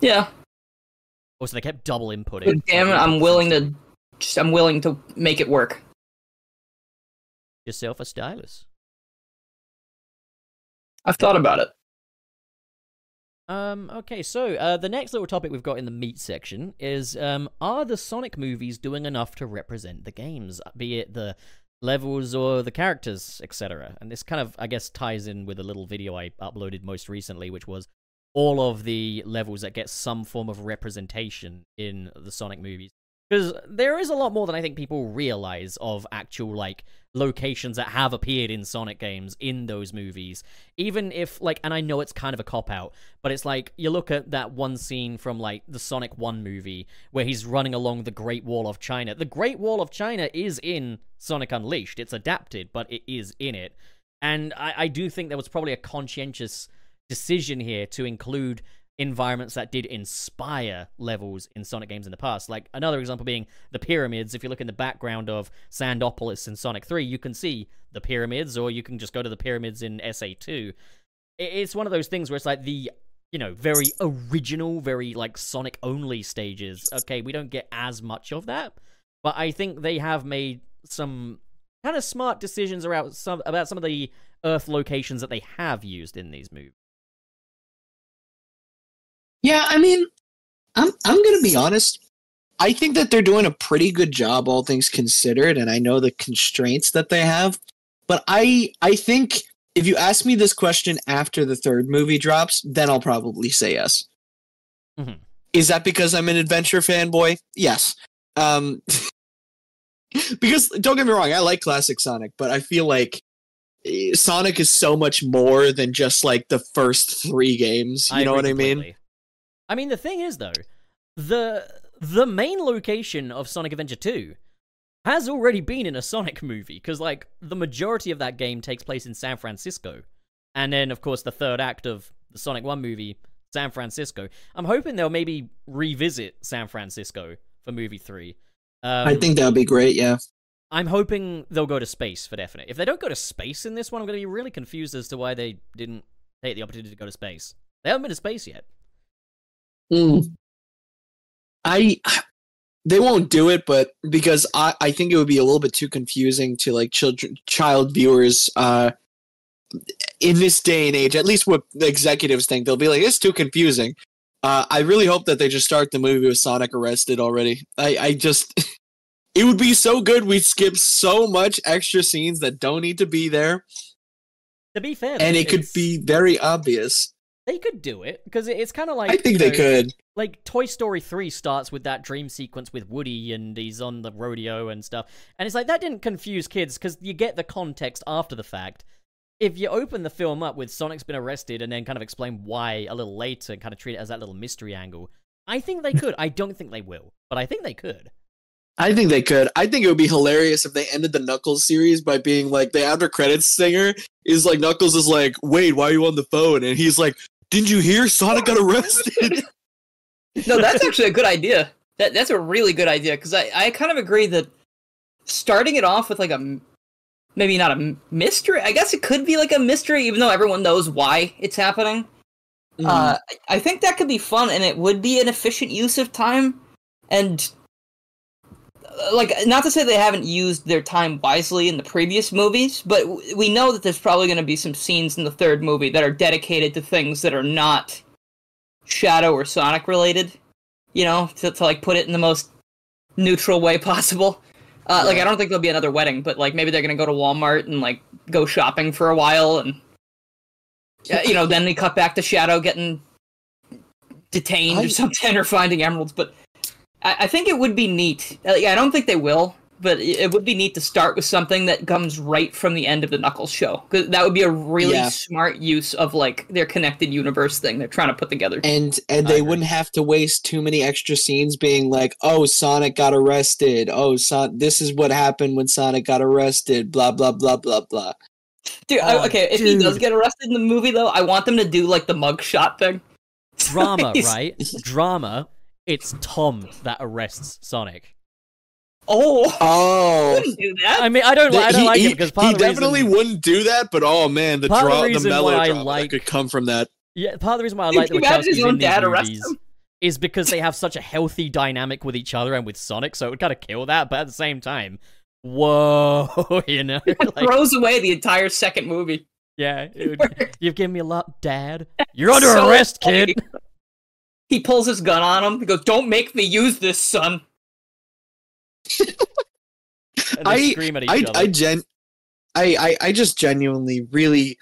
Yeah, Also, they kept double inputting. but damn it, I'm willing to just I'm willing to make it work. yourself a stylus. I've thought about it. Um, okay, so uh, the next little topic we've got in the meat section is um, Are the Sonic movies doing enough to represent the games, be it the levels or the characters, etc.? And this kind of, I guess, ties in with a little video I uploaded most recently, which was all of the levels that get some form of representation in the Sonic movies. Because there is a lot more than I think people realize of actual, like, locations that have appeared in Sonic games in those movies. Even if, like, and I know it's kind of a cop out, but it's like you look at that one scene from, like, the Sonic 1 movie where he's running along the Great Wall of China. The Great Wall of China is in Sonic Unleashed. It's adapted, but it is in it. And I, I do think there was probably a conscientious decision here to include environments that did inspire levels in Sonic games in the past. Like another example being the pyramids. If you look in the background of Sandopolis in Sonic 3, you can see the pyramids, or you can just go to the pyramids in SA2. It's one of those things where it's like the you know, very original, very like Sonic only stages. Okay, we don't get as much of that, but I think they have made some kind of smart decisions around some about some of the Earth locations that they have used in these movies. Yeah, I mean, I'm I'm gonna be honest. I think that they're doing a pretty good job, all things considered, and I know the constraints that they have. But I I think if you ask me this question after the third movie drops, then I'll probably say yes. Mhm. Is that because I'm an adventure fanboy? Yes. Um, <laughs> because don't get me wrong, I like classic Sonic, but I feel like eh, Sonic is so much more than just like the first three games. You know what I mean? completely. I mean, the thing is though, the the main location of Sonic Adventure 2 has already been in a Sonic movie because like the majority of that game takes place in San Francisco. And then of course the third act of the Sonic 1 movie, San Francisco. I'm hoping they'll maybe revisit San Francisco for movie 3. Um, I think that would be great. Yeah. I'm hoping they'll go to space for definite. If they don't go to space in this one, I'm going to be really confused as to why they didn't take the opportunity to go to space. They haven't been to space yet. Hmm. I they won't do it, but because I, I think it would be a little bit too confusing to like children child viewers uh in this day and age, at least what the executives think, they'll be like, it's too confusing. Uh, I really hope that they just start the movie with Sonic arrested already. I, I just <laughs> it would be so good we'd skip so much extra scenes that don't need to be there. To be fair, And it could be very obvious. They could do it because it's kind of like I think they know, could. Like Toy Story three starts with that dream sequence with Woody and he's on the rodeo and stuff, and it's like that didn't confuse kids because you get the context after the fact. If you open the film up with Sonic's been arrested and then kind of explain why a little later and kind of treat it as that little mystery angle, I think they could. I don't think they will, but I think they could. I think they could. I think it would be hilarious if they ended the Knuckles series by being like the after credits singer is like Knuckles is like, "Wait, why are you on the phone?" And he's like, "Didn't you hear Sonic got arrested?" <laughs> No, that's actually a good idea. That that's a really good idea because I I kind of agree that starting it off with like a maybe not a mystery. I guess it could be like a mystery, even though everyone knows why it's happening. Mm-hmm. Uh, I- I think that could be fun, and it would be an efficient use of time. And like, not to say they haven't used their time wisely in the previous movies, but we know that there's probably going to be some scenes in the third movie that are dedicated to things that are not Shadow or Sonic related. You know, to, to like put it in the most neutral way possible. Uh, Like, I don't think there'll be another wedding, but like maybe they're going to go to Walmart and like go shopping for a while and. Yeah, you know, then they cut back to Shadow getting detained <laughs> I- or something or finding emeralds. But I, I think it would be neat. Uh, I don't think they will, but it, it would be neat to start with something that comes right from the end of the Knuckles show. 'Cause that would be a really Yeah. smart use of like their connected universe thing they're trying to put together. and and I they wouldn't have to waste too many extra scenes being like oh sonic got arrested oh son this is what happened when sonic got arrested blah blah blah blah blah Dude, I- Oh, okay, if he does get arrested in the movie though, I want them to do like the mugshot thing. <laughs> Drama, He's- right? Drama. It's Tom that arrests Sonic. Oh, oh wouldn't do that. I mean, I don't, I don't he, like he- it because part he of the definitely reason, wouldn't do that but oh man the Part of the draw the reason melodrama like- that could come from that yeah, part of the reason why I like the you Wachowskis in these movies is because they have such a healthy dynamic with each other and with Sonic, so it would kind of kill that. But at the same time, whoa, <laughs> you know, It like, throws away the entire second movie. yeah, it would, <laughs> you've given me a lot, Dad. You're under So arrest, funny. kid. <laughs> He pulls his gun on him. He goes, "Don't make me use this, son." And they I- scream at each I, other. I gen I, I I just genuinely really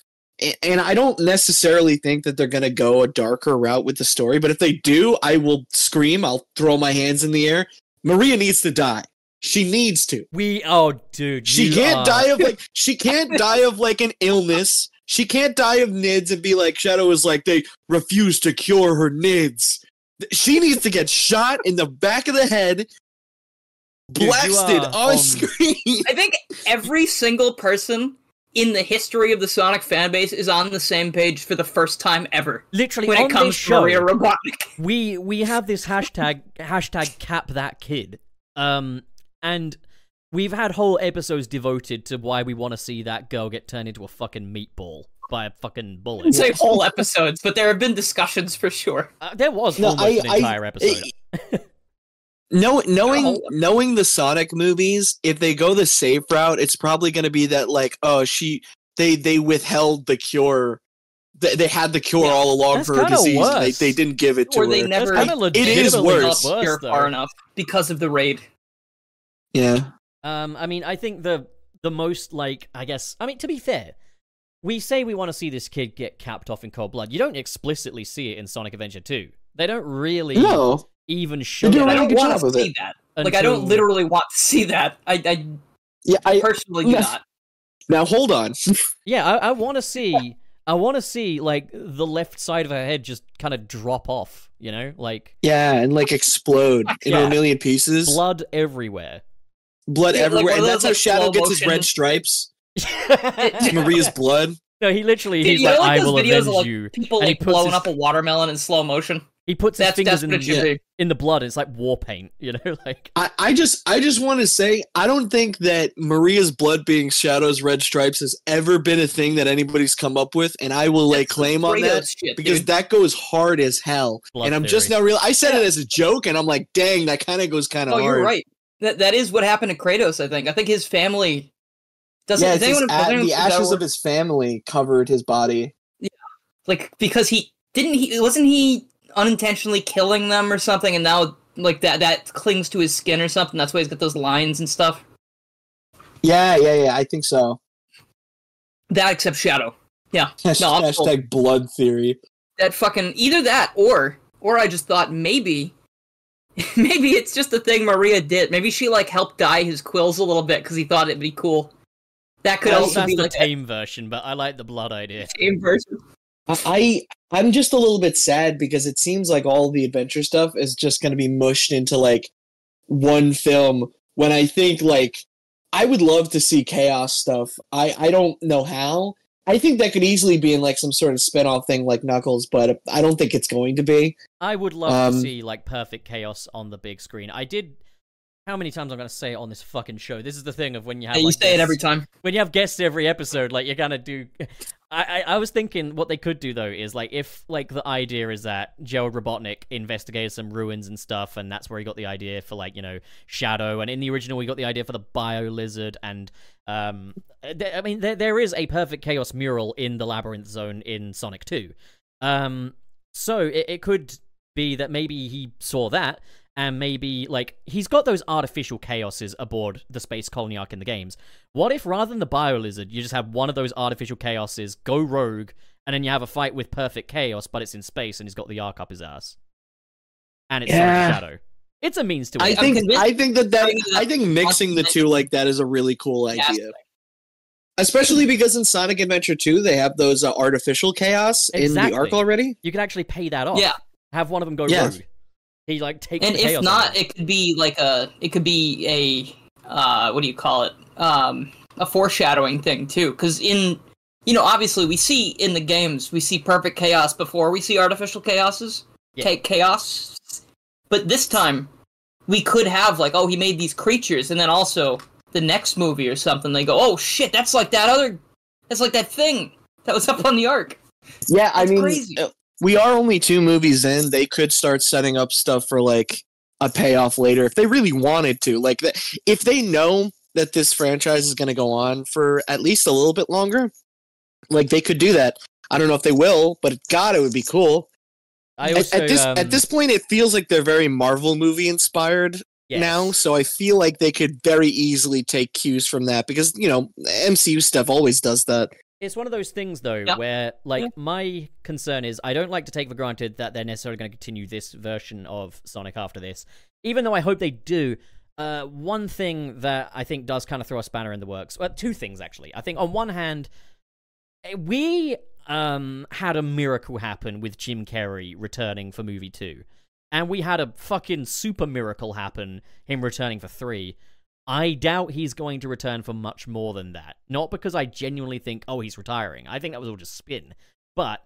and I don't necessarily think that they're gonna go a darker route with the story, but if they do, I will scream, I'll throw my hands in the air. Maria needs to die. She needs to. we, oh, dude, She you can't are- die of like she can't die of like an illness. She can't die of NIDS and be like Shadow is like they refuse to cure her NIDS. She needs to get shot in the back of the head, Dude, you blasted on on- screen. I think every single person in the history of the Sonic fan base is on the same page for the first time ever Literally when on it comes this to show, Maria Robotnik. we we have this hashtag hashtag cap that kid um and we've had whole episodes devoted to why we want to see that girl get turned into a fucking meatball by a fucking bullet. I bullet wouldn't say whole episodes, but there have been discussions for sure. uh, there was No, almost I- an I- entire episode <laughs> No, knowing Oh. knowing the Sonic movies, if they go the safe route, it's probably going to be that like, oh, she they they withheld the cure. They, they had the cure Yeah, all along for her disease. and They, they didn't give it to Or her. they never kinda It is worse. worse, here far enough because of the raid. yeah, um i mean i think the the most like i guess i mean to be fair we say we want to see this kid get capped off in cold blood you don't explicitly see it in sonic adventure 2 they don't really no, even show do a I that really don't want to see it. that. Like I don't literally want to see that. I, I yeah. I personally do not. now hold on. <laughs> Yeah, I, I want to see. I want to see like the left side of her head just kind of drop off. You know, like yeah, and like explode into Yeah. a million pieces, blood, blood everywhere. Yeah, everywhere, one and that's those, how like, Shadow slow gets his red stripes. <laughs> It's Maria's blood. no, he literally Dude, he's you know, like, like "I those will videos avenge of like you." people And he like puts blowing his- up a watermelon in slow motion. He puts his fingers in what it in the blood. It's like war paint. You know, <laughs> like I, I just I just want to say I don't think that Maria's blood being Shadow's red stripes has ever been a thing that anybody's come up with, and I will lay claim on that shit, because dude. that goes hard as hell. Blood and I'm just now real. I said it as a joke, and I'm like, dang, that kind of goes kind of Oh, hard. you're right. That that is what happened to Kratos. I think. I think his family doesn't. Yeah, does anyone, a- anyone the ashes of his family covered his body. Yeah, like because he didn't he wasn't he unintentionally killing them or something, and now like that that clings to his skin or something. That's why he's got those lines and stuff. Yeah, yeah, yeah. I think so. That except Shadow. Yeah, <laughs> Hashtag, No, hashtag blood theory. that fucking either that or or I just thought maybe. <laughs> Maybe it's just a thing Maria did. Maybe she like helped dye his quills a little bit because he thought it'd be cool. That could that's, also that's be the like a tame version, but I like the blood idea. <laughs> tame version. I I'm just a little bit sad because it seems like all the adventure stuff is just going to be mushed into like one film when I think like I would love to see chaos stuff. I I don't know how. I think that could easily be in like some sort of spin-off thing like Knuckles, but I don't think it's going to be. I would love to Um, see like perfect chaos on the big screen. I did. How many times I'm gonna say it on this fucking show? This is the thing of when you have Yeah, you like, say it every time. when you have guests every episode, like you're gonna do. I, I was thinking what they could do though is like if like the idea is that Gerald Robotnik investigated some ruins and stuff, and that's where he got the idea for like you know Shadow, and in the original we got the idea for the Bio Lizard, and um, th- I mean there there is a perfect chaos mural in the Labyrinth Zone in Sonic Two, um, so it, it could be that maybe he saw that and maybe like he's got those artificial chaoses aboard the space colony ARK in the games. What if rather than the bio lizard, you just have one of those artificial chaoses go rogue, and then you have a fight with perfect chaos, but it's in space and he's got the ARK up his ass? and it's Yeah. Sonic Shadow. It's a means to I it. I'm think convinced- I think that that I think mixing the two like that is a really cool idea. Especially because in Sonic Adventure 2 they have those uh, artificial chaos in the ARK already. you could actually pay that off. Yeah. Have one of them go Yeah. rogue. He like takes And the if chaos not, out. it could be like a it could be a uh what do you call it? Um a foreshadowing thing too cuz in you know, obviously we see in the games we see perfect chaos before we see artificial chaoses. Yeah. Chaos. But this time we could have like oh he made these creatures and then also the next movie or something they go oh shit that's like that other that's like that thing that was up on the ARK. Yeah, I That's mean crazy. We are only two movies in. They could start setting up stuff for like a payoff later if they really wanted to. Like th- if they know that this franchise is going to go on for at least a little bit longer, like they could do that. I don't know if they will, but God, it would be cool. I At- at, this um, at this point, it feels like they're very Marvel movie inspired yes. now. So I feel like they could very easily take cues from that because you know MCU stuff always does that. It's one of those things, though, Yeah. where like Yeah. my concern is I don't like to take for granted that they're necessarily going to continue this version of Sonic after this, even though I hope they do. Uh, one thing that I think does kind of throw a spanner in the works. Well, two things actually. I think on one hand, eh, we um had a miracle happen with Jim Carrey returning for movie two, and we had a fucking super miracle happen him returning for three. I doubt he's going to return for much more than that. Not because I genuinely think, oh, he's retiring. I think that was all just spin. But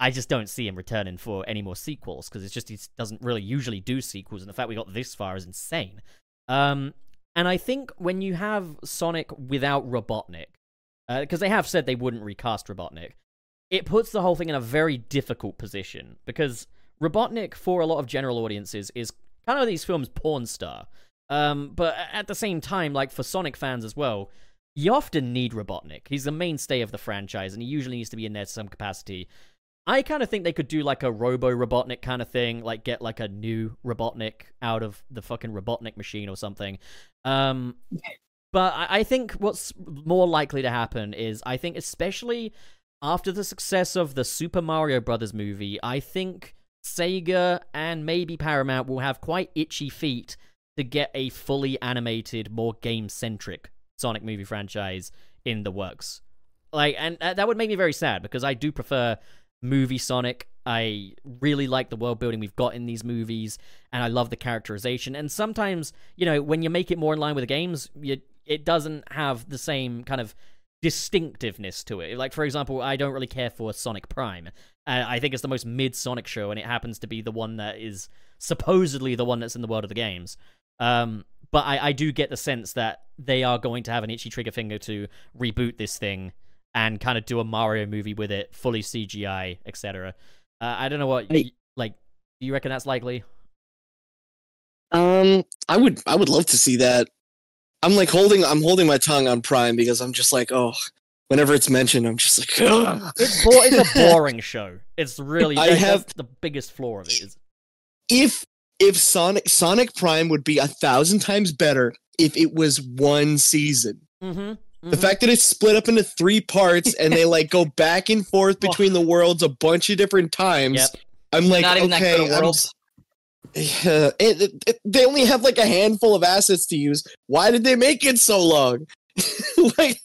I just don't see him returning for any more sequels because it's just he doesn't really usually do sequels, and the fact we got this far is insane. Um, and I think when you have Sonic without Robotnik, because they have said they wouldn't recast Robotnik, it puts the whole thing in a very difficult position because Robotnik, for a lot of general audiences, is kind of these films' porn star. Um, but at the same time, like for Sonic fans as well, you often need Robotnik. He's the mainstay of the franchise, and he usually needs to be in there to some capacity. I kind of think they could do like a Robo Robotnik kind of thing, like get like a new Robotnik out of the fucking Robotnik machine or something. Um, but I, I think what's more likely to happen is I think, especially after the success of the Super Mario Brothers movie, I think Sega and maybe Paramount will have quite itchy feet to get a fully animated, more game centric Sonic movie franchise in the works. Like, and uh, that would make me very sad because I do prefer movie Sonic. I really like the world building we've got in these movies, and I love the characterization. And sometimes, you know, when you make it more in line with the games, you, it doesn't have the same kind of distinctiveness to it. Like, for example, I don't really care for Sonic Prime. Uh, I think it's the most mid Sonic show, and it happens to be the one that is supposedly the one that's in the world of the games. Um, but I, I do get the sense that they are going to have an itchy trigger finger to reboot this thing and kind of do a Mario movie with it, fully CGI, etc. Uh, I don't know what, Hey. like, do you reckon that's likely? Um, I would I would love to see that. I'm like holding I'm holding my tongue on Prime because I'm just like oh, whenever it's mentioned, I'm just like "Ugh." It's bo- it's a <laughs> boring show. It's really I have- the biggest flaw of it. Is if if Sonic Sonic Prime would be a thousand times better if it was one season. mm-hmm, The fact that it's split up into three parts and they like go back and forth between the worlds a bunch of different times. Yep. I'm like, Not even that okay, good a I'm- Yeah, it, it- it- they only have like a handful of assets to use. Why did they make it so long? <laughs> like,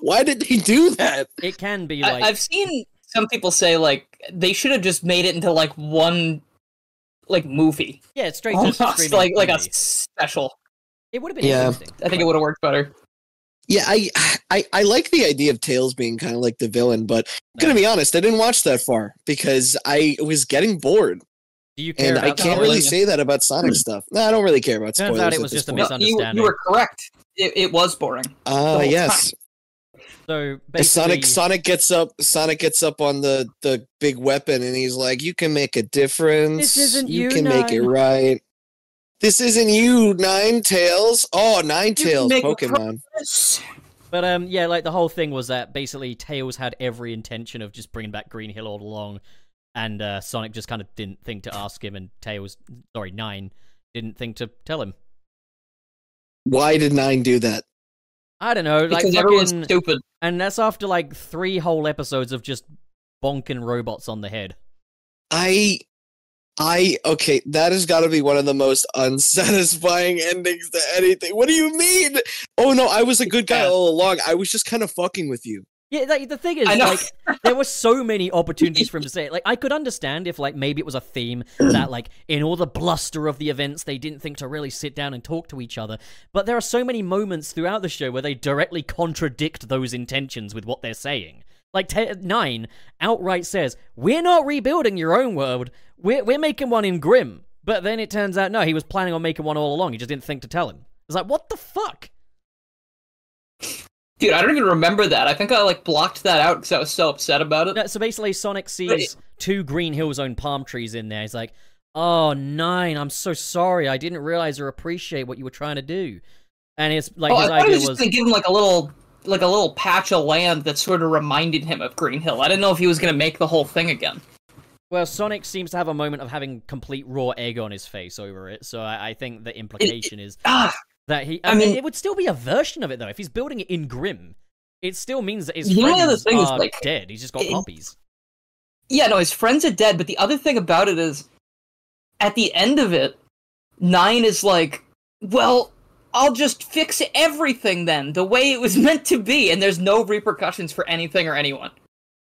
why did they do that? it can be like I, I've seen some people say like they should have just made it into like one like movie, yeah, it's straight to almost streaming like like a special. It would have been Yeah. interesting. I think it would have worked better. Yeah, I, I I like the idea of Tails being kind of like the villain, but I'm gonna be honest, I didn't watch that far because I was getting bored, Do you care and I can't really say that about Sonic stuff. No, I don't really care about Turns spoilers. out it was this just a point. No, you, you were correct. It, it was boring. Ah, whole yes. So basically, Sonic Sonic gets up Sonic gets up on the the big weapon and he's like, "You can make a difference. This isn't you, can make it right. This isn't you, Nine Tails. Oh, Nine Tails, Pokemon. But um, yeah, like the whole thing was that basically Tails had every intention of just bringing back Green Hill all along, and uh, Sonic just kind of didn't think to ask him, and Tails, sorry, Nine, didn't think to tell him. Why did Nine do that? I don't know, like because everyone's fucking, stupid. and that's after like three whole episodes of just bonking robots on the head. I I okay, that has got to be one of the most <laughs> unsatisfying endings to anything. What do you mean? Oh no, I was a good guy Yeah. all along. I was just kind of fucking with you. Yeah, like, the thing is, like, there were so many <laughs> opportunities for him to say it. Like, I could understand if, like, maybe it was a theme <clears throat> that, like, in all the bluster of the events, they didn't think to really sit down and talk to each other. But there are so many moments throughout the show where they directly contradict those intentions with what they're saying. Like, te- Nine outright says, We're not rebuilding your own world, we're, we're making one in Grim. But then it turns out, no, he was planning on making one all along. He just didn't think to tell him. It's like, what the fuck? Dude, I don't even remember that. I think I like blocked that out because I was so upset about it. No, so basically, Sonic sees two Green Hill Zone palm trees in there. He's like, "Oh, nine! I'm so sorry. I didn't realize or appreciate what you were trying to do." And it's like oh, I his he idea was just gonna give him like a little, like a little patch of land that sort of reminded him of Green Hill. I didn't know if he was gonna make the whole thing again. well, Sonic seems to have a moment of having complete raw egg on his face over it. So I, I think the implication is Ah, that he. I, I mean, mean- it would still be a version of it though. If he's building it in Grim, it still means that his The other friends thing is, are like, dead. He's just got it- puppies. yeah, no, his friends are dead. But the other thing about it is, at the end of it, Nine is like, well. I'll just fix everything then, the way it was <laughs> meant to be, and there's no repercussions for anything or anyone.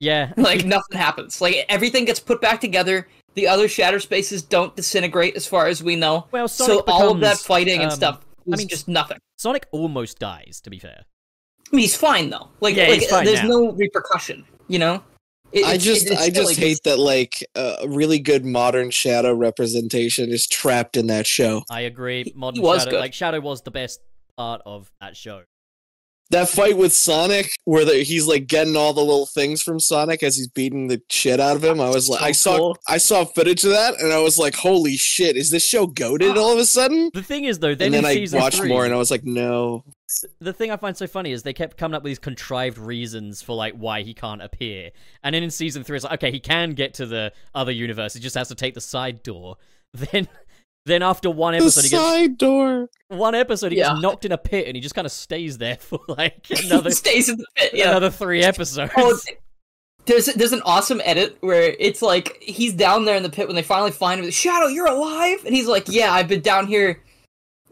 Yeah, <laughs> like nothing happens. Like everything gets put back together. The other shatter spaces don't disintegrate, as far as we know. Well, Sonic so all of that becomes, fighting and um, stuff was mean, just nothing. Sonic almost dies. To be fair. I mean, he's fine though. Like, Yeah, like he's fine there's now. no repercussion. You know. It- I just it's I just like, hate that like uh, a really good modern shadow representation is trapped in that show. I agree. He- Modern he was Shadow, good. like Shadow, was the best part of that show. That fight with Sonic, where the, he's like getting all the little things from Sonic as he's beating the shit out of him. I was like, I saw cool. I saw footage of that, and I was like, holy shit, is this show goaded all of a sudden? The thing is, though, then, and then I watched three, more, and I was like, no. the thing I find so funny is they kept coming up with these contrived reasons for like why he can't appear. And then in season three, it's like, okay, he can get to the other universe. He just has to take the side door. <laughs> Then, then after one The episode, he gets side door. one episode, he Yeah. gets knocked in a pit, and he just kind of stays there for <laughs> like another <laughs> stays in the pit. Yeah. another three episodes. Oh, there's there's an awesome edit where it's like he's down there in the pit when they finally find him. Shadow, you're alive, and he's like, "Yeah, I've been down here.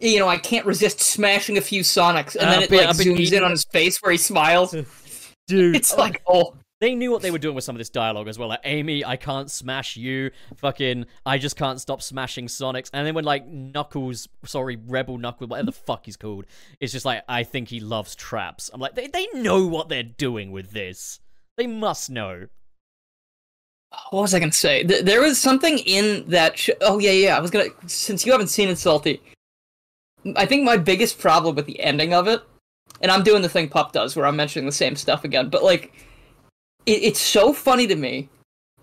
You know, I can't resist smashing a few Sonics." And then it been- like zooms eating- in on his face where he smiles. <laughs> Dude, It's like, oh, they knew what they were doing with some of this dialogue as well. Like, Amy, I can't smash you. Fucking, I just can't stop smashing Sonics. And then when, like, Knuckles, sorry, Rebel Knuckles, whatever the fuck he's called, it's just like, I think he loves traps. I'm like, they, they know what they're doing with this. They must know. what was I gonna say? Th- there was something in that. Sh- oh yeah, yeah. I was gonna. Since you haven't seen it, salty. I think my biggest problem with the ending of it, and I'm doing the thing Pup does, where I'm mentioning the same stuff again, but like, it, it's so funny to me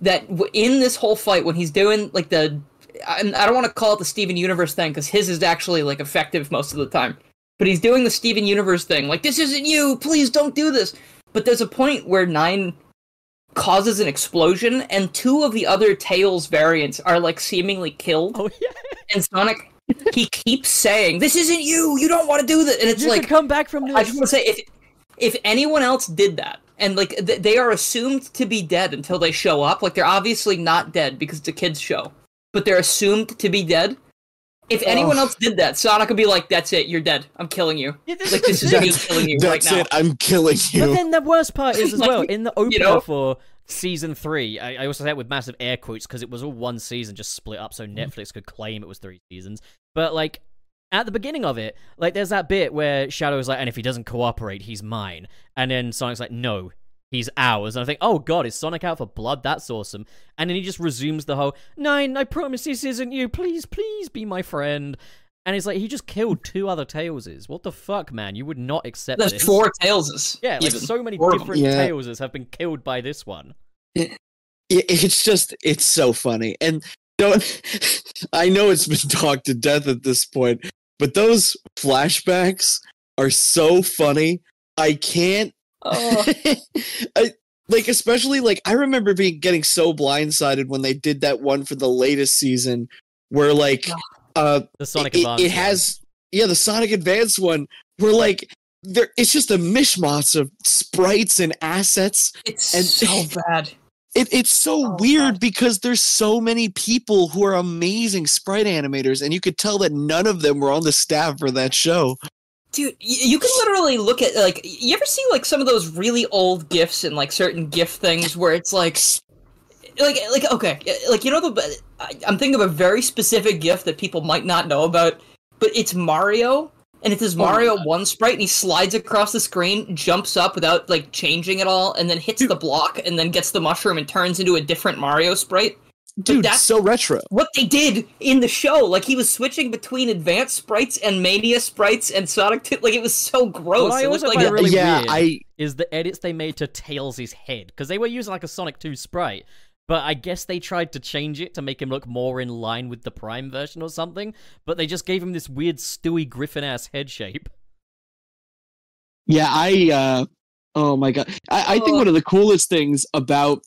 that in this whole fight when he's doing like the, I, I don't want to call it the Steven Universe thing because his is actually like effective most of the time, but he's doing the Steven Universe thing, like this isn't you, please don't do this. But there's a point where Nine causes an explosion, and two of the other Tails variants are like seemingly killed. Oh, yeah. And Sonic, he keeps saying, "This isn't you. You don't want to do that." And it's you like, come back from this. I just want to say, if if anyone else did that, and like th- they are assumed to be dead until they show up, like they're obviously not dead because it's a kids show, but they're assumed to be dead. If anyone Ugh. else did that, Sonic would be like, "That's it. You're dead. I'm killing you. Yeah, this Like this is me killing you right That's now." it. I'm killing you." But then the worst part is <laughs> as Like, well in the opener know? for season three. I, I also say it with massive air quotes because it was all one season, just split up, so Netflix could claim it was three seasons. But like at the beginning of it, like there's that bit where Shadow's like, and if he doesn't cooperate, he's mine. And then Sonic's like, no. He's ours, and I think, oh god, is Sonic out for blood? That's awesome. And then he just resumes the whole, Nine, I promise this isn't you. Please, please be my friend. And it's like he just killed two other Tailses. What the fuck, man? You would not accept There's this. four Tailses. Yeah, like even. so many Four different Yeah. Tailses have been killed by this one. It- it's just it's so funny and don't <laughs> i know it's been <laughs> talked to death at this point but those flashbacks are so funny i can't Oh. <laughs> I, like especially like i remember being getting so blindsided when they did that one for the latest season where like uh The Sonic it, Advance. it one. has yeah the sonic advance one where like there it's just a mishmash of sprites and assets It's And- so <laughs> bad. It, it's so Oh, weird God. because there's so many people who are amazing sprite animators, and you could tell that none of them were on the staff for that show. Dude, you can literally look at like you ever see like some of those really old gifs and like certain gif things where it's like like like okay, like you know the I'm thinking of a very specific gif that people might not know about, but it's Mario and it's this oh my Mario God. one sprite and he slides across the screen, jumps up without like changing at all and then hits the block and then gets the mushroom and turns into a different Mario sprite. Dude, that's- so retro. What they did in the show, like he was switching between advanced sprites and Mania sprites and Sonic 2, like it was so gross. What I it looked also like find really yeah, weird. I is the edits they made to Tails' head because they were using like a Sonic 2 sprite, but I guess they tried to change it to make him look more in line with the Prime version or something. But they just gave him this weird Stewie Griffin ass head shape. Yeah, I uh oh my god. I, I think Oh. one of the coolest things about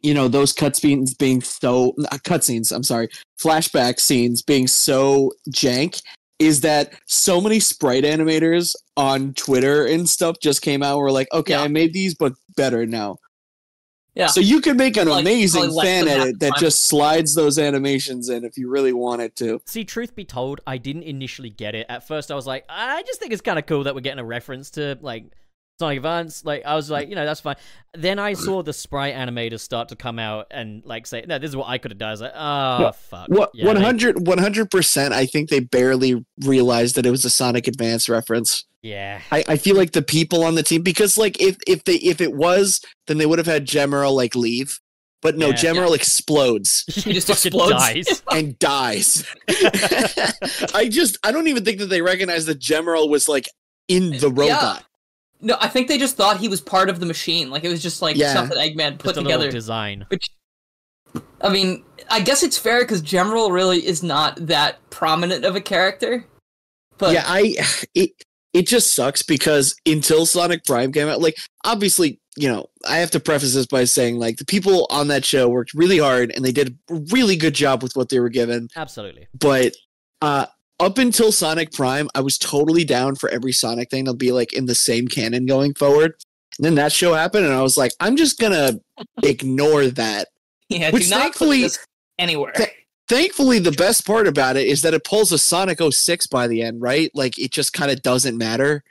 you know those cutscenes being so uh, cutscenes, I'm sorry, flashback scenes being so jank is that so many sprite animators on Twitter and stuff just came out and were like, okay, Yeah. I made these but better now. Yeah. So you can make an Like, amazing fan than half edit that just slides those animations in if you really wanted to. See, truth be told, I didn't initially get it. At first, I was like, I just think it's kind of cool that we're getting a reference to like Sonic Advance. Like, I was like, you know, that's fine. Then I saw the sprite animators start to come out and like say, no, this is what I could have done. I was like, ah, oh What- fuck. What Yeah, 100 percent I think they barely realized that it was a Sonic Advance reference. Yeah. I, I feel like the people on the team because like if if they if it was then they would have had Gemerl like leave, but no, Yeah. Gemerl explodes <laughs> He just <laughs> explodes. dies. <laughs> and dies. I just I don't even think that they recognized that Gemerl was like in the robot. No, I think they just thought he was part of the machine. Like it was just like Yeah. something Eggman put Just a together. design. Which, I mean, I guess it's fair because Gemerl really is not that prominent of a character. But yeah, I it it just sucks because until Sonic Prime came out, like obviously, you know, I have to preface this by saying like the people on that show worked really hard and they did a really good job with what they were given. Absolutely. But uh up until Sonic Prime, I was totally down for every Sonic thing to be like in the same canon going forward. And then that show happened and I was like, I'm just gonna <laughs> ignore that. yeah, which do not thankfully- anywhere. Th- Thankfully, the best part about it is that it pulls a Sonic 06 by the end, right? Like it just kind of doesn't matter.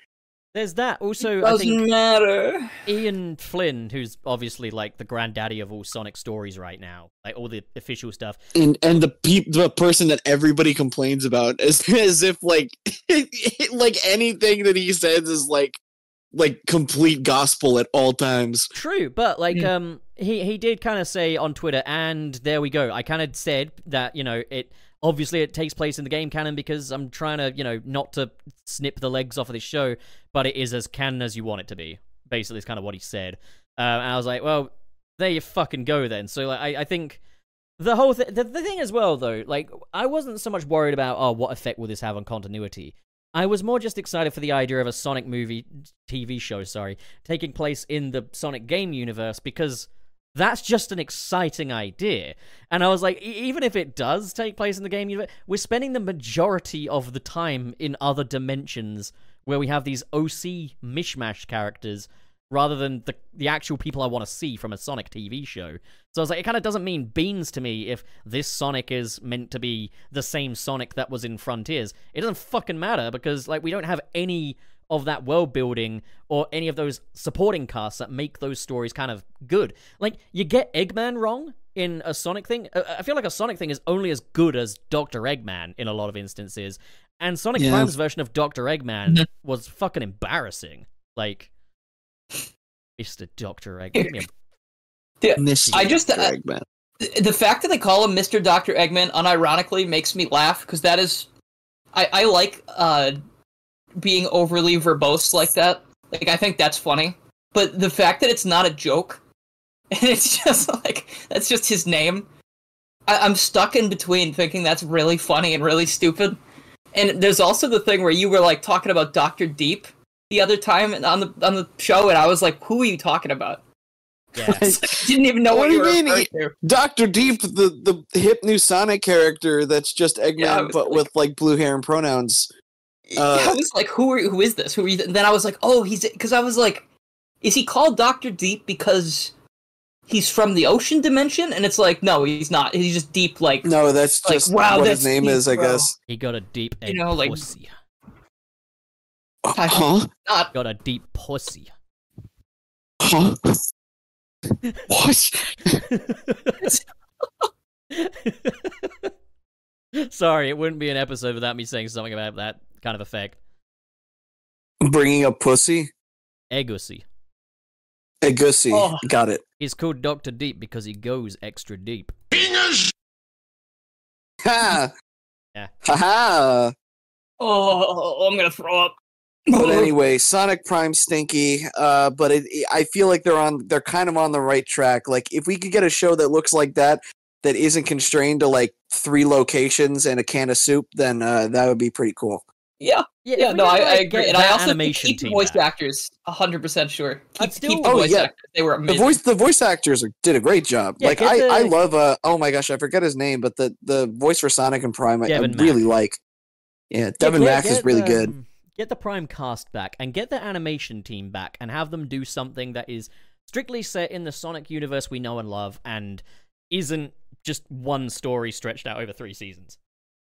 There's that. Also, I Doesn't think matter. Ian Flynn, who's obviously like the granddaddy of all Sonic stories right now, like all the official stuff. and and the peop the person that everybody complains about as as <laughs> if like <laughs> like anything that he says is like like complete gospel at all times. True, but like Yeah. um he he did kind of say on Twitter and there we go. I kind of said that, you know, it obviously it takes place in the game canon because I'm trying to, you know, not to snip the legs off of this show, but it is as canon as you want it to be. Basically, is kind of what he said. Uh, and I was like, well, there you fucking go then. So like I I think the whole thing the, the thing as well though, like I wasn't so much worried about oh what effect will this have on continuity. I was more just excited for the idea of a Sonic movie TV show, sorry, taking place in the Sonic game universe because that's just an exciting idea. And I was like, even if it does take place in the game universe, we're spending the majority of the time in other dimensions where we have these OC mishmash characters rather than the the actual people I want to see from a Sonic TV show. So I was like, it kind of doesn't mean beans to me if this Sonic is meant to be the same Sonic that was in Frontiers. It doesn't fucking matter because like we don't have any of that world building or any of those supporting casts that make those stories kind of good. Like you get Eggman wrong in a Sonic thing. Uh, I feel like a Sonic thing is only as good as Dr. Eggman in a lot of instances. And Sonic Yeah. Prime's version of Dr. Eggman was fucking embarrassing. Like Mr. Dr. Egg. Give Mr. <laughs> I just- uh, Eggman. the fact that they call him Mr. Dr. Eggman unironically makes me laugh because that is I, I like uh being overly verbose like that. Like I think that's funny. But the fact that it's not a joke <laughs> and it's just like that's just his name. I, I'm stuck in between thinking that's really funny and really stupid. And there's also the thing where you were like talking about Dr. Deep the other time on the on the show and I was like, who are you talking about? yeah. <laughs> Didn't even know What what, you you were mean? referring to. Dr. Deep, the, the hip new Sonic character that's just Eggman, Yeah, but like- with like blue hair and pronouns. Uh, I was like, who are who is this? Who are you? And then I was like, oh, he's because I was like, is he called Doctor Deep because he's from the ocean dimension, and it's like no, he's not. He's just deep like No, that's Like, just wow, what that's his name deep, is, I bro. guess. He got a deep egg know, like- pussy. Uh, Huh? not. Got a deep pussy. Huh? <laughs> what? <laughs> <laughs> <laughs> Sorry, it wouldn't be an episode without me saying something about that kind of effect. Bringing up pussy? Egussy. A gussy. Oh. Got it. He's called Doctor Deep because he goes extra deep. Ha! Yeah. Ha ha! Oh, I'm gonna throw up. But anyway, Sonic Prime stinky. Uh, but it, I feel like they're on. They're kind of on the right track. Like if we could get a show that looks like that, that isn't constrained to like three locations and a can of soup, then uh, that would be pretty cool. yeah, Yeah, yeah, no, had, I, I agree, and I also think animation keep the voice back. actors hundred percent sure. Keep, still- keep the Oh, voice yeah. actors; they were The voice, the voice actors are, did a great job. Yeah, like I, the- I love. Uh, oh my gosh, I forget his name, but the the voice for Sonic and Prime, I, I really like. Yeah, Yeah, Deven get- Mack is really the, good. um, Get the Prime cast back and get the animation team back and have them do something that is strictly set in the Sonic universe we know and love and isn't just one story stretched out over three seasons.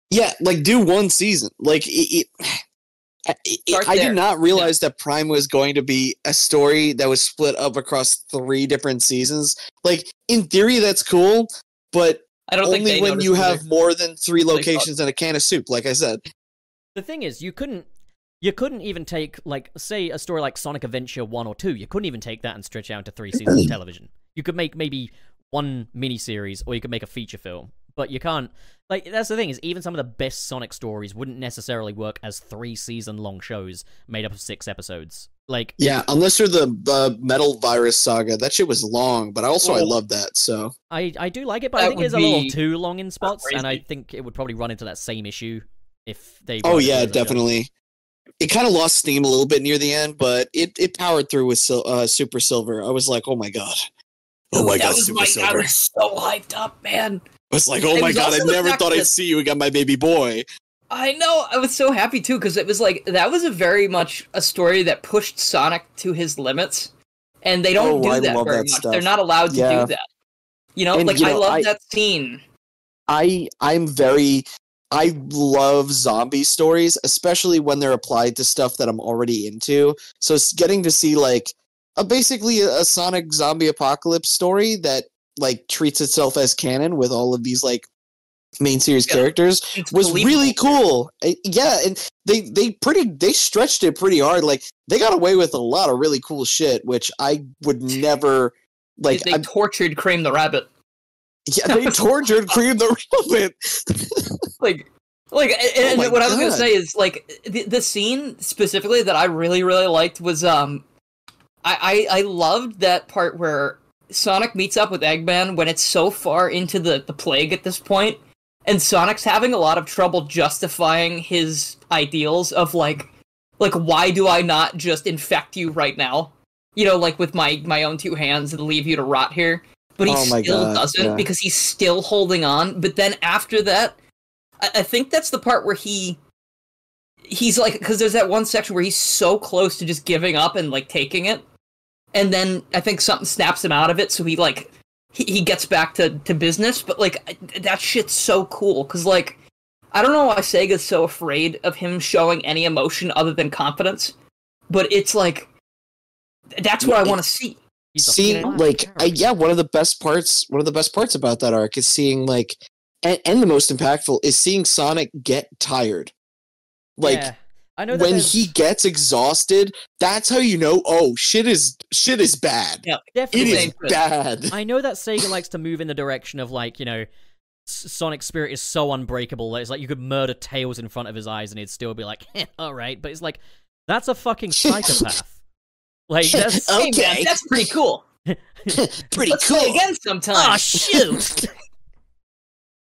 Yeah, like do one season. Like it, it, <sighs> it- I did not realize that Prime was going to be a story that was split up across three different seasons. Like in theory, that's cool, but I don't think only they when noticed you either. have more than three locations and a can of soup. Like I said, The thing is, you couldn't you couldn't even take like say a story like Sonic Adventure 1 or 2. You couldn't even take that and stretch out into 3 seasons of <clears throat> television. You could make maybe one miniseries or you could make a feature film. But you can't like that's the thing is even some of the best Sonic stories wouldn't necessarily work as 3 season long shows made up of 6 episodes. Like yeah, unless you're the uh, Metal Virus Saga, that shit was long, but also I Oh. love that. So I I do like it, but I think it's a little too long in spots and I think it would probably run into that same issue if they oh yeah, as show. definitely. It kind of lost steam a little bit near the end, but it, it powered through with Sil- uh, Super Silver. I was like, oh my god, oh my that god, was Super my, I was so hyped up, man. I was like, oh my god, I never thought I'd see you again, my baby boy. I know. I was so happy too because it was like that was a very much a story that pushed Sonic to his limits, and they don't Oh, do I that very that much. stuff. They're not allowed to Yeah. do that. You know, And, like you I know, love I- that scene. I I'm very I love zombie stories, especially when they're applied to stuff that I'm already into. So it's getting to see like a basically a, Sonic zombie apocalypse story that like treats itself as canon with all of these like main series Yeah. characters was really cool. Yeah, and they they pretty they stretched it pretty hard. Like they got away with a lot of really cool shit, which I would never like. they tortured Cream the Rabbit. yeah, they <laughs> tortured Cream the Rabbit. Like, like, and, Oh what I was gonna say is like the, the scene specifically that I really really liked was um, I, I I loved that part where Sonic meets up with Eggman when it's so far into the the plague at this point, and Sonic's having a lot of trouble justifying his ideals of like, like why do I not just infect you right now? You know, like with my my own two hands and leave you to rot here. But he Oh still God, doesn't yeah. because he's still holding on. But then after that, I, I think that's the part where he he's like because there's that one section where he's so close to just giving up and like taking it and then i think something snaps him out of it so he like he, he gets back to, to business. But like that shit's so cool because like i don't know why sega's so afraid of him showing any emotion other than confidence but it's like that's what i want to see. He's seeing like I, yeah one of the best parts one of the best parts about that arc is seeing like and, and the most impactful is seeing sonic get tired. Like Yeah. I know that when he gets exhausted that's how you know oh shit is shit is bad Yeah. definitely is Same thing. bad I know that Sega likes to move in the direction of like, you know, S- Sonic Spirit is so unbreakable that it's like you could murder Tails in front of his eyes and he'd still be like, eh, <laughs> all right. But it's like, that's a fucking psychopath. <laughs> like, that's. Hey, man, Okay. that's pretty cool <laughs> pretty let's cool play again sometime Oh, shoot.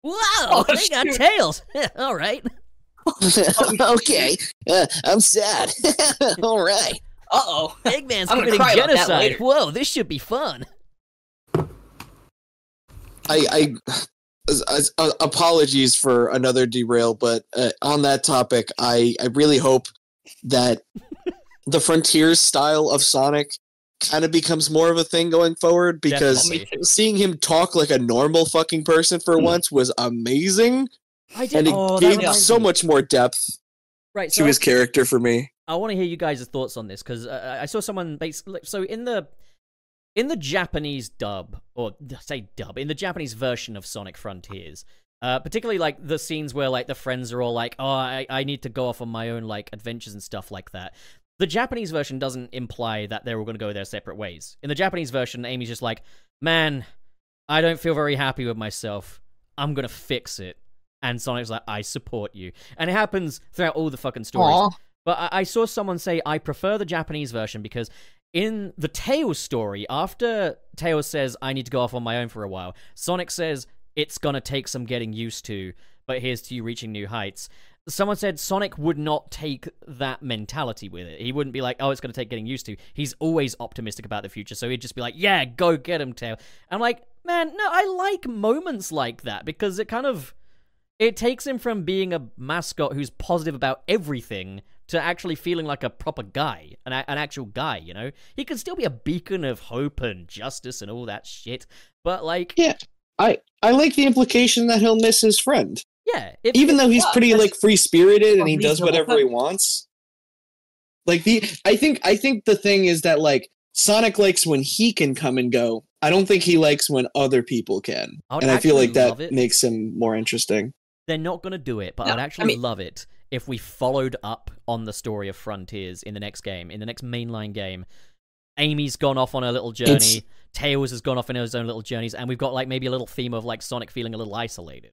wow, Oh, they got tails. all right. <laughs> okay uh, i'm sad <laughs> all right uh-oh Eggman's I'm gonna committing cry about that genocide. later. Whoa, this should be fun. I, I as- as- uh, apologies for another derail, but uh, on that topic, I, I really hope that the Frontiers style of Sonic kind of becomes more of a thing going forward because Definitely. seeing him talk like a normal fucking person for Hmm. once was amazing, I did. and it oh, gave so me. much more depth right. to So his character for me. I want to hear you guys' thoughts on this because uh, I saw someone basically. So in the in the Japanese dub, or say dub, in the Japanese version of Sonic Frontiers, uh, particularly like the scenes where like the friends are all like, "Oh, I, I need to go off on my own like adventures and stuff like that." The Japanese version doesn't imply that they're all going to go their separate ways. In the Japanese version, Amy's just like, "Man, I don't feel very happy with myself. I'm gonna fix it." And Sonic's like, "I support you," and it happens throughout all the fucking stories. Aw. But I, I saw someone say I prefer the Japanese version because in the Tails story, after Tails says I need to go off on my own for a while, Sonic says it's gonna take some getting used to, but here's to you reaching new heights. Someone said Sonic would not take that mentality with it. He wouldn't be like, "Oh, it's gonna take getting used to." He's always optimistic about the future, so he'd just be like, "Yeah, go get him, Tail." I'm like, man, no, I like moments like that because it kind of it takes him from being a mascot who's positive about everything to actually feeling like a proper guy, an, an actual guy, you know? He can still be a beacon of hope and justice and all that shit, but like, Yeah. I I like the implication that he'll miss his friend, yeah, even though he's pretty like free spirited and he does whatever he wants. Like the I think I think the thing is that like Sonic likes when he can come and go. I don't think he likes when other people can, I and I feel like that makes him more interesting. They're not gonna do it, but No, I'd I actually mean- love it if we followed up on the story of Frontiers in the next game, in the next mainline game. Amy's gone off on her little journey. It's- Tails has gone off on his own little journeys, and we've got like maybe a little theme of like Sonic feeling a little isolated.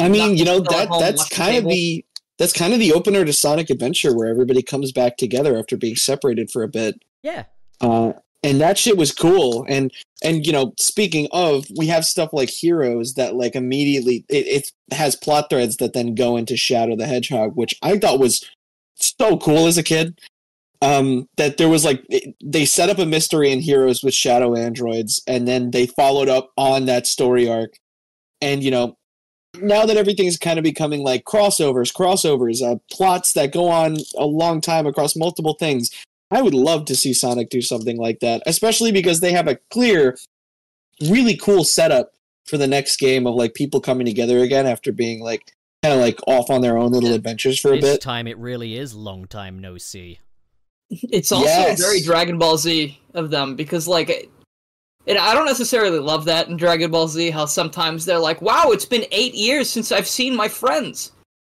I mean, you know that that's watch the kind of the that's kind of the opener to Sonic Adventure, where everybody comes back together after being separated for a bit. Yeah, Uh, and that shit was cool. And and you know, speaking of, we have stuff like Heroes that like immediately it, it has plot threads that then go into Shadow the Hedgehog, which I thought was so cool as a kid. Um, that there was like they set up a mystery in Heroes with Shadow androids, and then they followed up on that story arc. And you know, now that everything's kind of becoming like crossovers, crossovers, uh, plots that go on a long time across multiple things. I would love to see Sonic do something like that, especially because they have a clear, really cool setup for the next game of like people coming together again after being like kind of like off on their own little adventures for a this bit. time it really is long time no see. It's also Yes. very Dragon Ball Z of them because, like, it- and I don't necessarily love that in Dragon Ball Z. How sometimes they're like, "Wow, it's been eight years since I've seen my friends."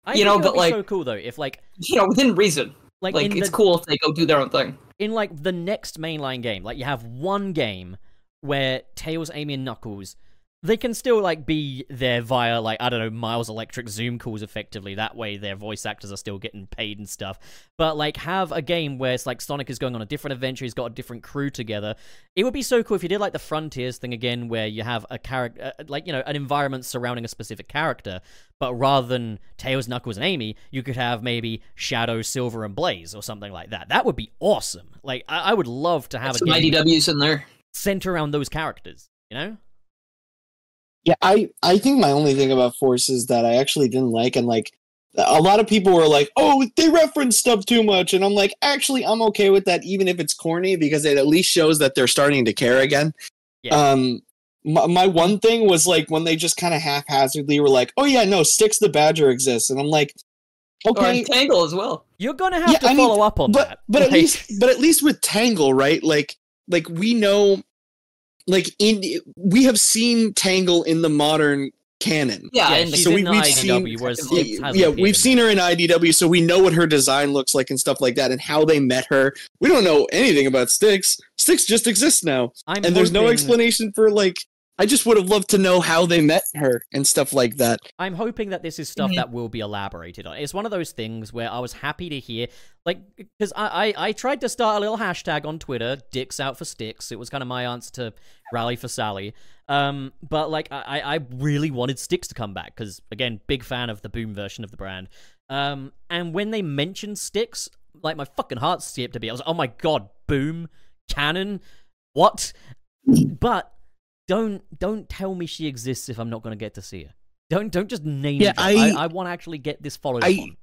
I You know, but, be like- so cool though if like You know, within reason. Like, Like, it's the, cool if they go do their own thing. in like the next mainline game, like you have one game where Tails, Amy, and Knuckles, they can still like be there via like I don't know Miles Electric Zoom calls effectively. That way, their voice actors are still getting paid and stuff. But like have a game where it's like Sonic is going on a different adventure. He's got a different crew together. It would be so cool if you did like the Frontiers thing again, where you have a character, uh, like you know, an environment surrounding a specific character. But rather than Tails, Knuckles, and Amy, you could have maybe Shadow, Silver, and Blaze or something like that. That would be awesome. Like I, I would love to have Some a game IDWs in there. center around those characters. You know? Yeah, I I think my only thing about Force is that I actually didn't like and like a lot of people were like, "Oh, they reference stuff too much," and I'm like, actually, I'm okay with that, even if it's corny, because it at least shows that they're starting to care again. Yeah. Um, my, my one thing was like when they just kind of haphazardly were like, "Oh yeah, no, Sticks the Badger exists," and I'm like, okay, in Tangle as well. You're gonna have Yeah, to I mean, follow up on but that. but at least but at least with Tangle, right? Like like we know, like in we have seen Tangle in the modern canon. Yeah, yeah, she's so in we, we've IDW, seen- whereas Yeah, yeah, we've seen her in IDW, so we know what her design looks like and stuff like that, and how they met her. We don't know anything about Sticks. Sticks just exists now, I'm and there's no explanation for like. I just would have loved to know how they met her and stuff like that. I'm hoping that this is stuff Mhm. that will be elaborated on. It's one of those things where I was happy to hear, like, because I, I, I tried to start a little hashtag on Twitter, dicks out for sticks. It was kind of my answer to rally for Sally. Um, but like, I, I really wanted sticks to come back because, again, big fan of the boom version of the brand. Um, and when they mentioned sticks, like my fucking heart skipped a beat. I was like, oh my god, boom, canon, what? But don't don't tell me she exists if I'm not going to get to see her. Don't don't just name Yeah, drop. I, I- I, want to actually get this followed I- up on.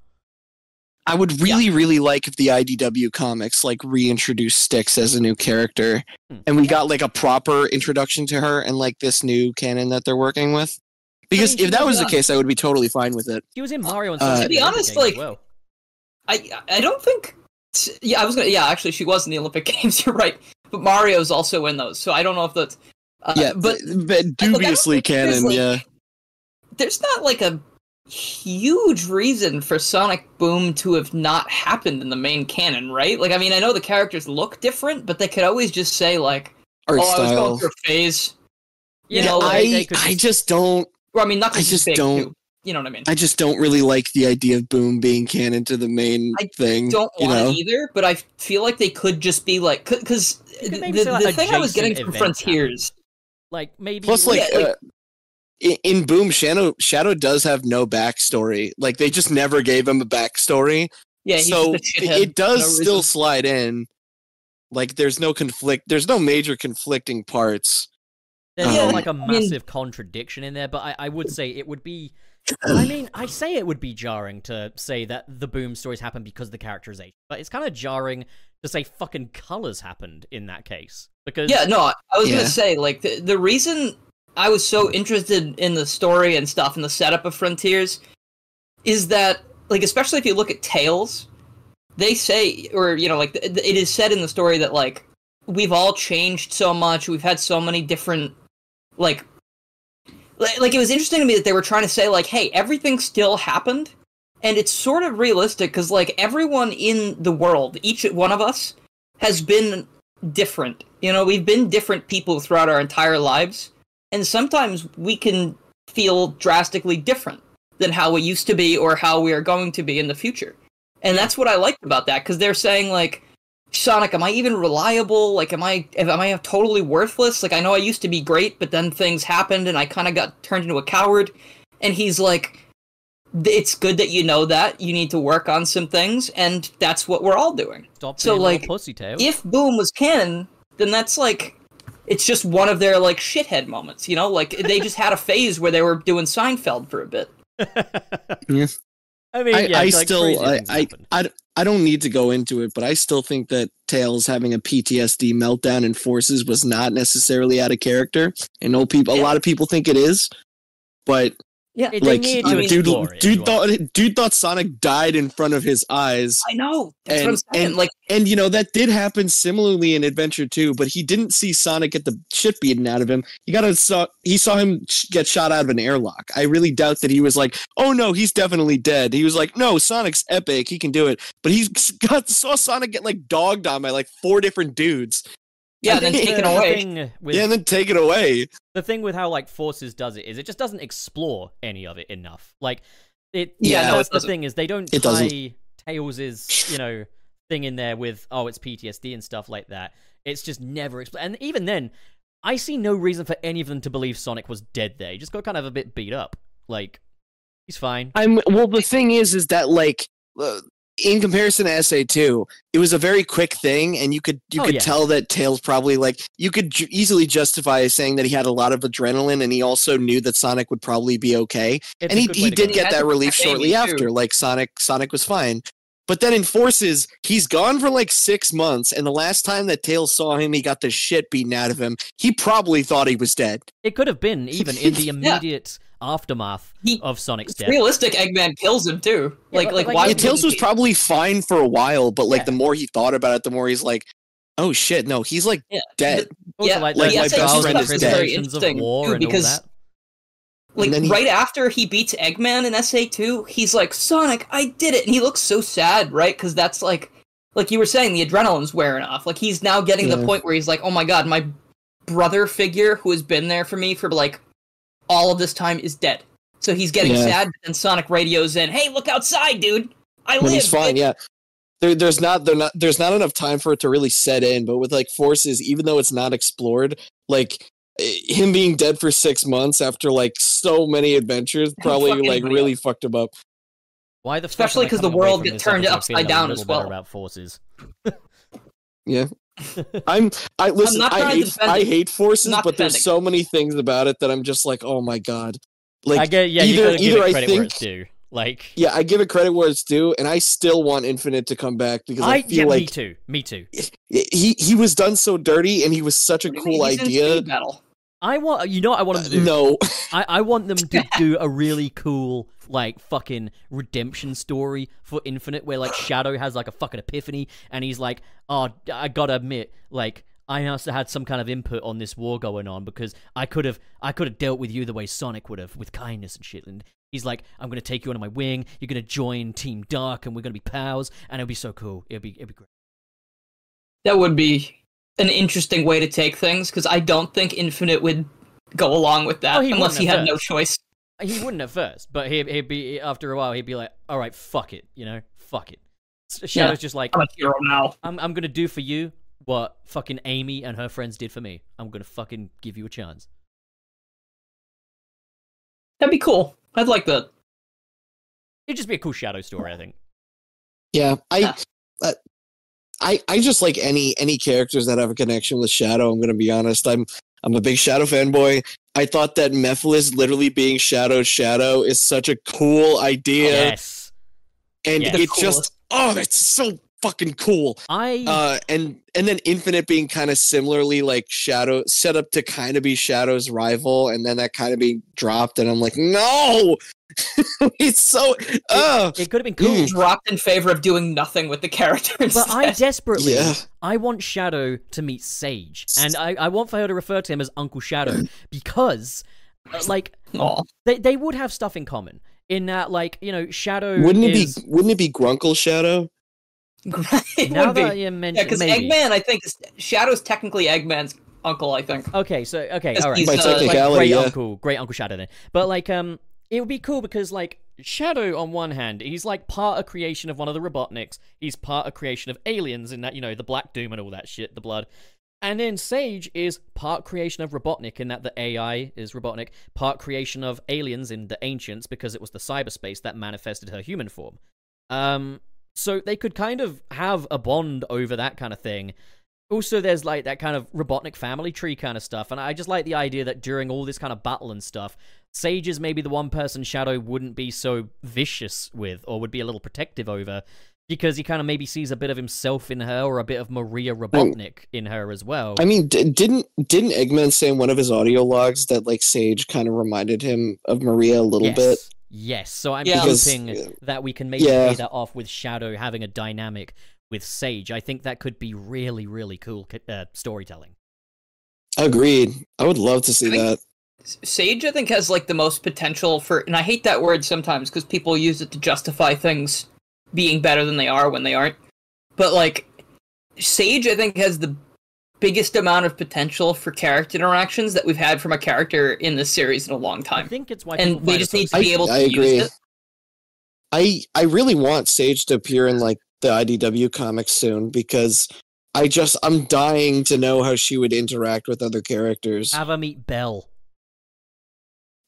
I would really, really like if the IDW comics like reintroduced Sticks as a new character, Hmm. and we got like a proper introduction to her and like this new canon that they're working with. Because mean, if that was the case, I would be totally fine with it. He was in Mario and Uh, To be honest, games like- well. I I don't think. Yeah, I was gonna. Yeah, actually, she was in the Olympic <laughs> Games. You're right, but Mario's also in those. So I don't know if that's. Uh, yeah, but but, but dubiously think there's, canon. like- yeah, there's not like a huge reason for Sonic Boom to have not happened in the main canon, right? Like, I mean, I know the characters look different, but they could always just say like, art "Oh, I was going style. through a phase." You Yeah, know, they- I they could I just don't Or I mean, Knuckles I just don't- too. You know what I mean? I just don't really like the idea of Boom being canon to the main I thing. don't you want know, it either, but I feel like they could just be like, because You could the, like, the thing I was getting from events Frontiers, Like maybe plus like, Yeah, like- uh, in, in Boom, Shadow Shadow does have no backstory. Like they just never gave him a backstory, yeah, he's so just it does no still reason. slide in. Like there's no conflict. There's no major conflicting parts. There's Yeah, not like a massive contradiction in there, but I, I would say it would be. <clears throat> I mean, I say it would be jarring to say that the boom stories happen because of the characterization, but it's kind of jarring to say fucking colors happened in that case because Yeah, no, I I was Yeah. gonna say like the the reason I was so interested in the story and stuff and the setup of Frontiers is that like especially if you look at Tails, they say or you know like th- th- it is said in the story that like we've all changed so much, we've had so many different like like it was interesting to me that they were trying to say like hey everything still happened and it's sort of realistic because like everyone in the world each one of us has been different you know we've been different people throughout our entire lives and sometimes we can feel drastically different than how we used to be or how we are going to be in the future and that's what i liked about that because they're saying like Sonic, am I even reliable? Like, am I am I totally worthless? Like, I know I used to be great, but then things happened, and I kind of got turned into a coward. And he's like, "It's good that you know that. You need to work on some things, and that's what we're all doing." stop so, being a little like, pussy tail. If Boom was canon, then that's like, it's just one of their like shithead moments, you know? Like they just had a phase where they were doing Seinfeld for a bit. <laughs> Yes, I mean, I, yeah, I like, still, I, I. I, I don't need to go into it, but I still think that Tails having a PTSD meltdown in Forces was not necessarily out of character. I know people, a lot of people think it is, but Yeah, they like, need I to mean, dude, explore it, if dude thought, dude thought Sonic died in front of his eyes. I know. That's what I'm And- saying. and- like, And you know that did happen similarly in Adventure 2, but he didn't see Sonic get the shit beaten out of him. He got a saw he saw him sh- get shot out of an airlock. I really doubt that he was like, "Oh no, he's definitely dead." He was like, "No, Sonic's epic. He can do it." But he <laughs> got saw Sonic get like dogged on by like four different dudes. Yeah, then think taken the, away. With, yeah, and then take it away. the thing with how like Forces does it is it just doesn't explore any of it enough. Like it. Yeah, Yeah, no, that's it the thing is they don't It doesn't. tie Tails's you know thing in there with oh it's PTSD and stuff like that. It's just never expl- and even then, I see no reason for any of them to believe Sonic was dead there. He just got kind of a bit beat up. Like he's fine. I'm well. The thing is, is that like uh, in comparison to SA2, it was a very quick thing, and you could you Oh, could yeah. tell that Tails probably like you could ju- easily justify saying that he had a lot of adrenaline, and he also knew that Sonic would probably be okay, It's and he he did get that relief shortly Amy, too. after. Like Sonic, Sonic was fine. But then in Forces, he's gone for like six months, and the last time that Tails saw him, he got the shit beaten out of him. He probably thought he was dead. It could have been even in the <laughs> Yeah. immediate aftermath He- of Sonic's It's death. realistic. Eggman kills him too. Yeah, Like, but, like, like, why? Yeah, Yeah, Tails was he? probably fine for a while, but like Yeah. the more he thought about it, the more he's like, "Oh shit, no, he's like Yeah. dead." Also, Yeah, like, like the my trials best friend is dead. of Interesting, war too, and all because- that. Like And he- right after he beats Eggman in SA2, he's like, "Sonic, I did it," and he looks so sad, right? Because that's like, like you were saying, the adrenaline's wearing off. Like he's now getting the point where he's like, "Oh my god, my brother figure who has been there for me for like all of this time is dead." So he's getting Yeah. sad, and Sonic radios in, "Hey, look outside, dude! I when live." he's fine, bitch." yeah. There, there's not there not there's not enough time for it to really set in, but with like forces, even though it's not explored, like him being dead for six months after like so many adventures probably like hell. really fucked him up. Why the Especially fuck am I 'cause the world from get turned upside down as well. About forces. <laughs> Yeah. I'm I listen, I trying to hate I hate forces, Not but there's so many things about it that I'm just like, oh my god. Like I get yeah, either- either I credit where think- it's due. Like, Yeah, I give it credit where it's due, and I still want Infinite to come back because I, I feel yeah, me too, me too. he he was done so dirty, and he was such a What do mean? cool He's in idea. Speed Battle. I want, you know, what I want them to do. No, I, I want them to <laughs> do a really cool, like, fucking redemption story for Infinite where, like, Shadow has, like, a fucking epiphany and he's like, oh, I gotta admit, like, I also had some kind of input on this war going on because I could have, I could have dealt with you the way Sonic would have, with kindness and shit. And he's like, I'm gonna take you under my wing. You're gonna join Team Dark, and we're gonna be pals, and it'll be so cool. It'll be, it'll be great. That would be an interesting way to take things because I don't think Infinite would go along with that Oh, he unless he at had no choice. He wouldn't at first, but he'd, he'd be after a while. He'd be like, "All right, fuck it, you know, fuck it." S- Shadow's just like, I'm a hero now. I'm I'm gonna do for you what fucking Amy and her friends did for me. I'm gonna fucking give you a chance. That'd be cool. I'd like that. It'd just be a cool shadow story, I think. yeah, I. Yeah. Uh, I, I just like any any characters that have a connection with Shadow. I'm gonna be honest. I'm I'm a big Shadow fanboy. I thought that Mephiles literally being Shadow's Shadow is such a cool idea, Yes, and. The it just oh, that's so fucking cool. I Uh, and and then Infinite being kind of similarly like Shadow set up to kind of be Shadow's rival, and then that kind of being dropped, and I'm like, no, <laughs> it's so uh it could have been cool. Dropped in favor of doing nothing with the character but. I desperately yeah. I want Shadow to meet Sage, and I I want for her to refer to him as Uncle Shadow <clears throat> because, uh, like, Aw. they they would have stuff in common. In that, like, you know, Shadow Wouldn't it is, be wouldn't it be Grunkle Shadow? <laughs> it now would be. that you Yeah, because. Eggman, I think, is, Shadow's technically Eggman's uncle. I think. Okay, so okay, all right. he's, By uh, like great yeah. uncle, great uncle Shadow then. But like, um, it would be cool because like Shadow on one hand, he's like part a creation of one of the Robotniks. He's part a creation of aliens in that you know the Black Doom and all that shit, the blood. And then Sage is part creation of Robotnik in that the AI is Robotnik, part creation of aliens in the Ancients because it was the cyberspace that manifested her human form. Um, so they could kind of have a bond over that kind of thing. Also, there's like that kind of Robotnik family tree kind of stuff, and I just like the idea that during all this kind of battle and stuff, Sage is maybe the one person Shadow wouldn't be so vicious with, or would be a little protective over, because he kind of maybe sees a bit of himself in her, or a bit of Maria Robotnik in her as well. I mean, d- didn't didn't Eggman say in one of his audio logs that like Sage kind of reminded him of Maria a little yes. bit? Yes, so I'm Yeah. Because- hoping that we can maybe Yeah. pay that off with Shadow having a dynamic with Sage. I think that could be really, really cool uh, storytelling. Agreed. I would love to see I think- that. Sage, I think, has like the most potential for, and I hate that word sometimes because people use it to justify things being better than they are when they aren't. But like, Sage, I think, has the biggest amount of potential for character interactions that we've had from a character in this series in a long time. I think it's why And we just need to I, be able to I use agree. it. I I really want Sage to appear in like the IDW comics soon because I just I'm dying to know how she would interact with other characters. Have her meet Belle.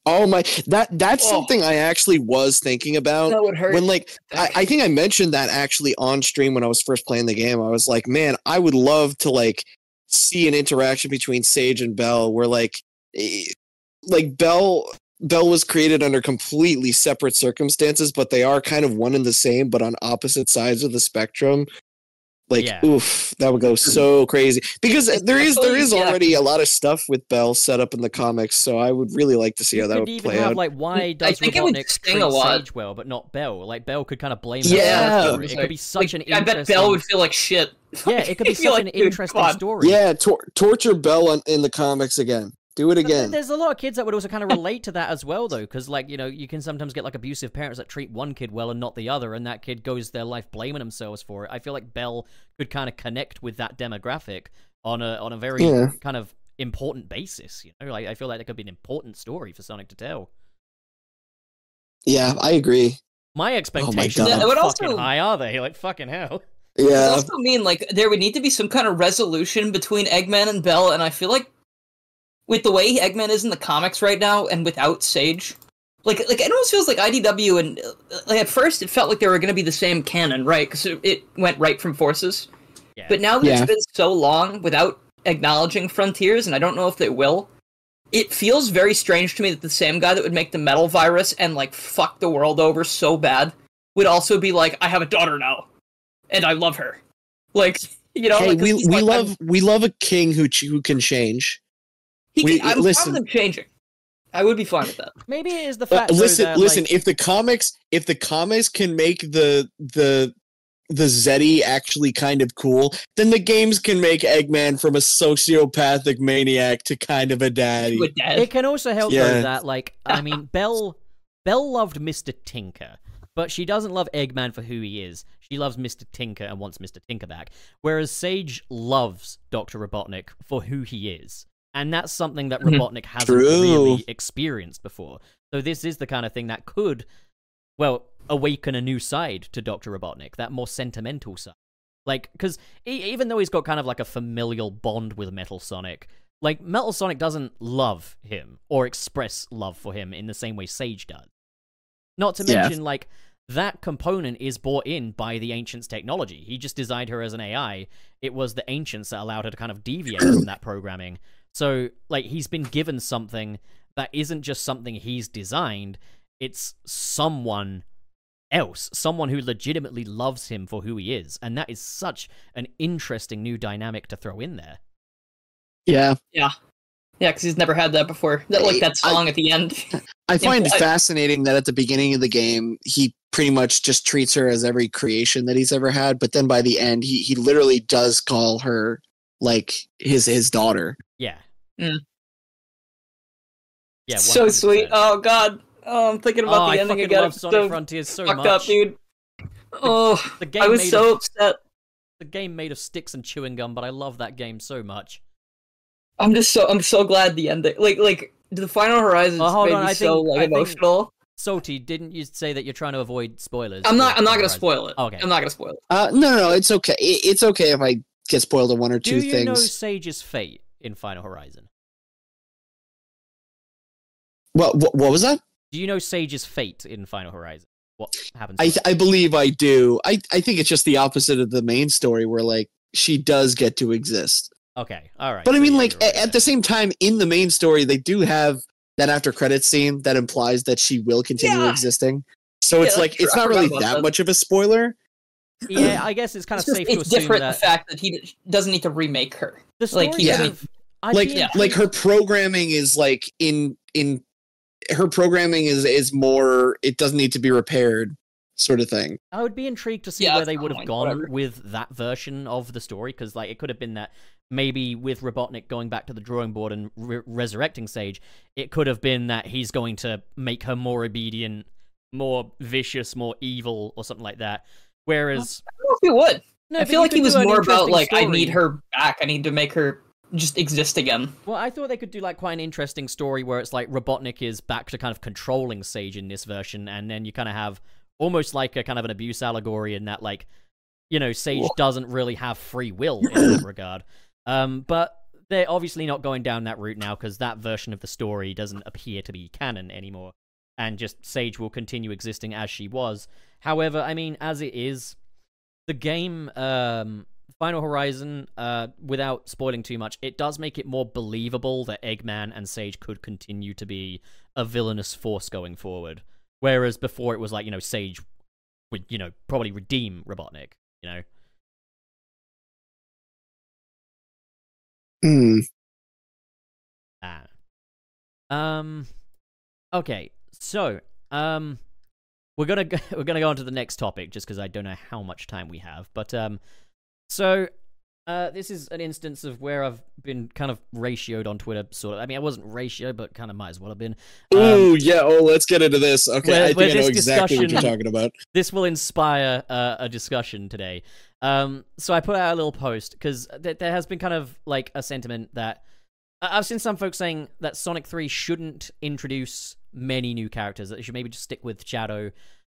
Oh my that that's Oh. something I actually was thinking about. That would hurt. when like I, I think I mentioned that actually on stream when I was first playing the game. I was like, man, I would love to like see an interaction between Sage and Belle where like like Belle Belle was created under completely separate circumstances, but they are kind of one and the same, but on opposite sides of the spectrum. Like, Yeah. oof, that would go so crazy because there is there is Especially- yeah. already a lot of stuff with Belle set up in the comics, so I would really like to see You how that would even play have out. like why does I think it would Robotnik sting treat a lot. Sage well, but not bell Like bell could kind of blame Yeah. herself. Yeah, for it. It could be such Like, an I bet Belle would feel like shit. Yeah, it could be <laughs> such like, an interesting come story. Yeah, tor- torture Belle on, in the comics again. Do it But again. There's a lot of kids that would also kind of relate to that as well, though, because like you know you can sometimes get like abusive parents that treat one kid well and not the other, and that kid goes their life blaming themselves for it. I feel like Belle could kind of connect with that demographic on a on a very Yeah. kind of important basis. You know, like I feel like that could be an important story for Sonic to tell. Yeah, I agree. My oh expectations God. aren't fucking also- high, are they? Like fucking hell. It would Yeah, also mean like there would need to be some kind of resolution between Eggman and Belle, and I feel like with the way Eggman is in the comics right now, and without Sage, like like it almost feels like IDW and uh, like at first it felt like they were going to be the same canon, right? Because it, it went right from Forces, Yeah. but now that Yeah. it's been so long without acknowledging Frontiers, and I don't know if they will. it feels very strange to me that the same guy that would make the metal virus and like fuck the world over so bad would also be like, I have a daughter now, and I love her. Like, <laughs> you know, hey, like, we we like, love we love a king who who can change. He we- can, I'm listen. fine with him changing. I would be fine with that. Maybe it is the Uh, fact. though, listen, that, listen. like- If the comics, if the comics can make the the the Zeti actually kind of cool, then the games can make Eggman from a sociopathic maniac to kind of a daddy. It can also help Yeah. though that like I mean <laughs> Belle Belle loved Mr. Tinker, but she doesn't love Eggman for who he is. She loves Mr. Tinker and wants Mr. Tinker back. Whereas Sage loves Dr. Robotnik for who he is. And that's something that Mhm. Robotnik hasn't True. really experienced before. So this is the kind of thing that could well awaken a new side to Dr. Robotnik, that more sentimental side. Like, because even though he's got kind of like a familial bond with Metal Sonic, like Metal Sonic doesn't love him or express love for him in the same way Sage does. Not to Yeah. mention, like that component is brought in by the Ancients' technology. He just designed her as an AI. It was the Ancients that allowed her to kind of deviate from that <clears throat> programming. So, like, he's been given something that isn't just something he's designed. It's someone else, someone who legitimately loves him for who he is, and that is such an interesting new dynamic to throw in there. Yeah, Yeah, Yeah, because he's never had that before. That like that I- at the end. I <laughs> find Yeah, it fascinating that at the beginning of the game he pretty much just treats her as every creation that he's ever had, but then by the end he he literally does call her like his his daughter. Yeah. Mm. Yeah. so 100%. sweet. Oh god. Oh, I'm thinking Oh, about I the ending fucking again. love It's Sonic so Frontiers so fucked much. up, dude. Oh, The game I was so of, upset. the game made of sticks and chewing gum, but I love that game so much. I'm just so I'm so glad the ending. Like like the Final Horizons Oh, hold made on, me I so think- like I think- emotional. Salty, didn't you say that you're trying to avoid spoilers? I'm not I'm not gonna spoil it. Okay. I'm not gonna spoil it. Uh, no, no, no, it's okay. It, it's okay if I get spoiled on one or Do two you things. know Sage's fate in Final Horizon? What, what what was that? Do you know Sage's fate in Final Horizon? What happens? I I believe I do. I I think it's just the opposite of the main story where like she does get to exist. okay, all right. But I mean yeah, like you're right at then. the same time in the main story they do have that after credit scene that implies that she will continue Yeah. existing. So Yeah, it's like it's not really that that. much of a spoiler. Yeah, <clears throat> I guess it's kind of It's, just, safe to it's assume different that the fact that he doesn't need to remake her. the story like, he Yeah. have- I'd like yeah. like her programming is like in in her programming is is more it doesn't need to be repaired sort of thing. I would be intrigued to see Yeah, where they would have fine, gone whatever. with that version of the story, because like it could have been that maybe with Robotnik going back to the drawing board and re- resurrecting Sage, it could have been that he's going to make her more obedient, more vicious, more evil, or something like that. Whereas, I don't know if he would. no, I feel like he was more about interesting like I need her back. I need to make her just exist again. Well, I thought they could do like quite an interesting story where it's like Robotnik is back to kind of controlling Sage in this version, and then you kind of have almost like a kind of an abuse allegory in that like, you know, Sage Cool. doesn't really have free will <clears throat> in that regard. Um, but they're obviously not going down that route now because that version of the story doesn't appear to be canon anymore, and just Sage will continue existing as she was. However, I mean, as it is, the game um Final Horizon, uh, without spoiling too much, it does make it more believable that Eggman and Sage could continue to be a villainous force going forward. Whereas before it was like, you know, Sage would, you know, probably redeem Robotnik, you know? Hmm. Ah. Um. Okay. So, um, we're gonna go, <laughs> we're gonna go on to the next topic just because I don't know how much time we have. But um, so uh, this is an instance of where I've been kind of ratioed on Twitter. Sort of. I mean, I wasn't ratioed, but kind of might as well have been. Um, Ooh, yeah. Oh, let's get into this. Okay, where- I think I know exactly what you're talking about. <laughs> this will inspire uh, a discussion today. Um, so I put out a little post because th- there has been kind of like a sentiment that I've seen some folks saying that Sonic 3 shouldn't introduce many new characters, that should maybe just stick with Shadow,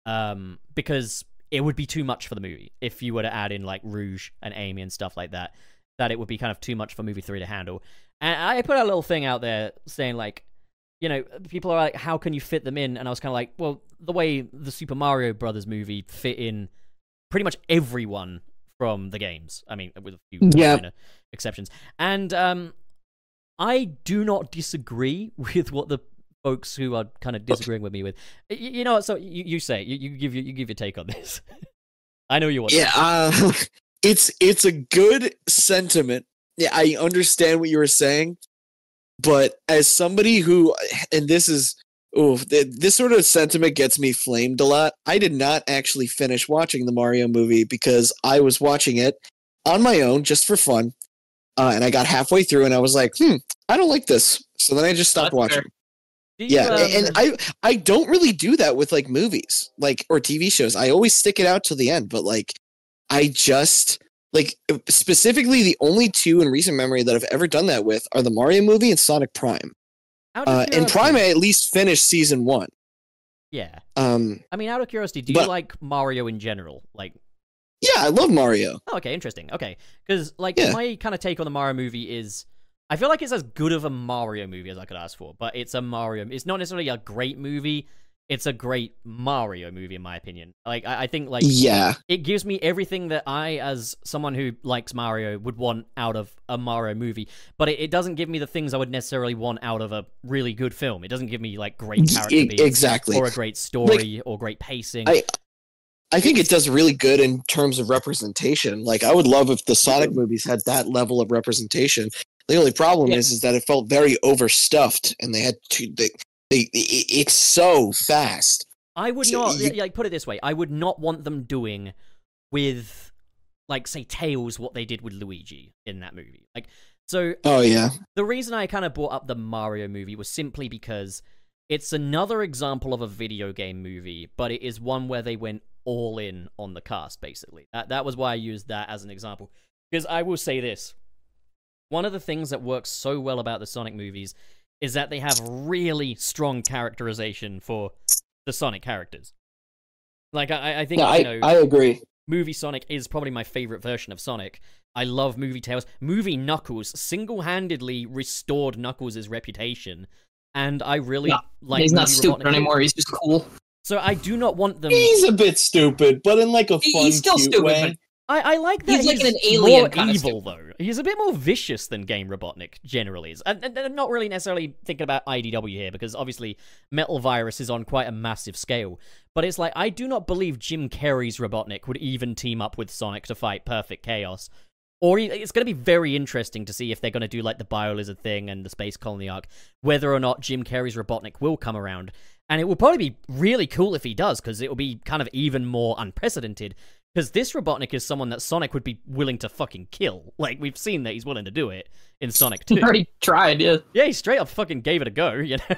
um, because it would be too much for the movie if you were to add in like Rouge and Amy and stuff like that. That it would be kind of too much for movie 3 to handle. And I put a little thing out there saying like, you know, people are like, how can you fit them in? And I was kind of like, well, the way the Super Mario Brothers movie fit in pretty much everyone from the games. I mean, with a few Yeah. minor exceptions. And um, I do not disagree <laughs> with what the folks who are kind of disagreeing with me with. Y- You, know what? So you, you say you, you give your, you give your take on this. <laughs> I know you want. Yeah, uh, <laughs> it's it's a good sentiment. Yeah, I understand what you were saying, but as somebody who, and this is, oh, this sort of sentiment gets me flamed a lot. I did not actually finish watching the Mario movie because I was watching it on my own just for fun, uh, and I got halfway through and I was like, hmm, I don't like this. So then I just stopped That's watching. fair. You, Yeah, um, and I I don't really do that with like movies, like or TV shows. I always stick it out till the end, but like I just like specifically the only two in recent memory that I've ever done that with are the Mario movie and Sonic Prime. Uh, and Prime I at least finished season one. Yeah, Um, I mean, out of curiosity, do you like Mario in general? Like, yeah, I love Mario. oh, okay, interesting. Okay, because like Yeah. my kind of take on the Mario movie is, I feel like it's as good of a Mario movie as I could ask for, but it's a Mario. It's not necessarily a great movie. It's a great Mario movie, in my opinion. Like, I, I think like Yeah, it gives me everything that I, as someone who likes Mario, would want out of a Mario movie. But it, it doesn't give me the things I would necessarily want out of a really good film. It doesn't give me like great character e- exactly. or a great story or great pacing. I- I think it does really good in terms of representation. Like I would love if the Sonic movies had that level of representation. The only problem Yeah. is is that it felt very overstuffed, and they had to. They, they, it, it's so fast. I would So not you- like put it this way. I would not want them doing with like say Tails what they did with Luigi in that movie. Like so Oh yeah, the reason I kind of brought up the Mario movie was simply because it's another example of a video game movie, but it is one where they went all in on the cast basically. That that was why I used that as an example. Because I will say this. One of the things that works so well about the Sonic movies is that they have really strong characterization for the Sonic characters. Like I, I think yeah, you I, know I agree. Movie Sonic is probably my favorite version of Sonic. I love Movie Tails. Movie Knuckles single-handedly restored Knuckles' reputation, and I really Yeah, like. he's not stupid Robotnik too. anymore. He's just cool. So I do not want them. He's a bit stupid, but in like a He- fun, he's still cute stupid, way. I, I like that He's like an alien more evil though. He's a bit more vicious than Game Robotnik generally is. And, and I'm not really necessarily thinking about IDW here because obviously Metal Virus is on quite a massive scale. But it's like I do not believe Jim Carrey's Robotnik would even team up with Sonic to fight Perfect Chaos. Or it's going to be very interesting to see if they're going to do like the BioLizard thing and the Space Colony ARK, whether or not Jim Carrey's Robotnik will come around. And it will probably be really cool if he does, because it will be kind of even more unprecedented. Because this Robotnik is someone that Sonic would be willing to fucking kill. Like, we've seen that he's willing to do it in Sonic <laughs> 2. He already tried, yeah. Yeah, he straight up fucking gave it a go, <laughs> you know?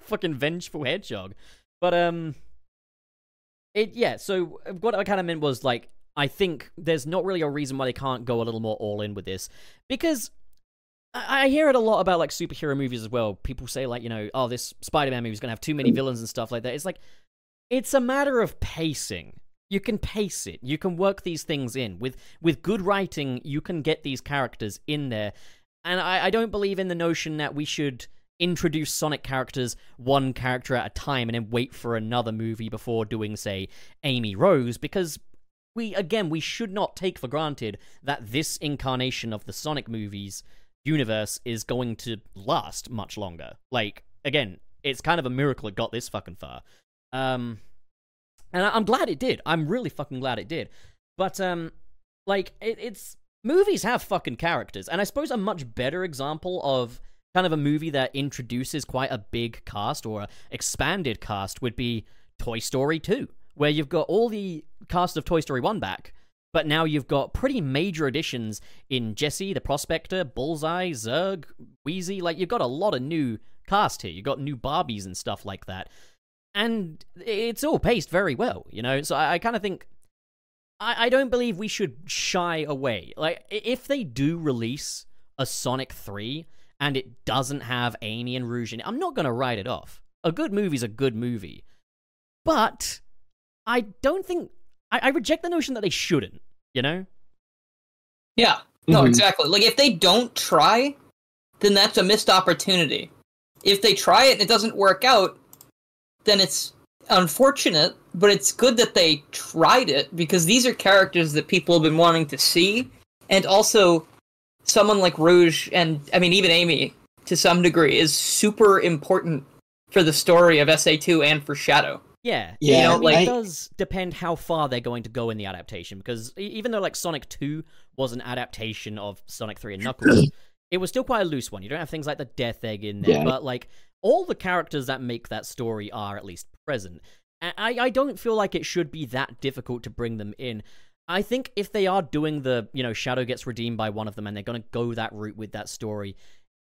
fucking vengeful hedgehog. But, um. It, yeah, so what I kind of meant was, like, I think there's not really a reason why they can't go a little more all in with this. Because I I hear it a lot about, like, superhero movies as well. People say, like, you know, oh, this Spider Man movie is going to have too many villains and stuff like that. It's like, it's a matter of pacing. You can pace it. You can work these things in. With with good writing, you can get these characters in there. And I, I don't believe in the notion that we should introduce Sonic characters one character at a time and then wait for another movie before doing, say, Amy Rose, because we again we should not take for granted that this incarnation of the Sonic movies universe is going to last much longer. Like again, it's kind of a miracle it got this fucking far. Um and I- I'm glad it did. I'm really fucking glad it did. But um like it, it's movies have fucking characters and I suppose a much better example of kind of a movie that introduces quite a big cast or a expanded cast would be Toy Story 2, where you've got all the cast of Toy Story 1 back, but now you've got pretty major additions in Jesse, the Prospector, Bullseye, Zurg, Wheezy. Like, you've got a lot of new cast here. You've got new Barbies and stuff like that. And it's all paced very well, you know? So I, I kind of think. I, I don't believe we should shy away. Like, if they do release a Sonic 3 and it doesn't have Amy and Rouge in it, I'm not going to write it off. A good movie's a good movie. But I don't think. I, I reject the notion that they shouldn't, you know? Yeah. No, Mhm. exactly. Like if they don't try, then that's a missed opportunity. If they try it and it doesn't work out, then it's unfortunate, but it's good that they tried it because these are characters that people have been wanting to see and also someone like Rouge and I mean even Amy to some degree is super important for the story of SA2 and for Shadow. Yeah, Yeah, you know, like, it does depend how far they're going to go in the adaptation because e- even though like Sonic 2 was an adaptation of Sonic 3 and Knuckles, <clears throat> it was still quite a loose one. You don't have things like the Death Egg in there, Yeah. but like all the characters that make that story are at least present. I, I don't feel like it should be that difficult to bring them in. I think if they are doing the, you know, Shadow gets redeemed by one of them and they're going to go that route with that story,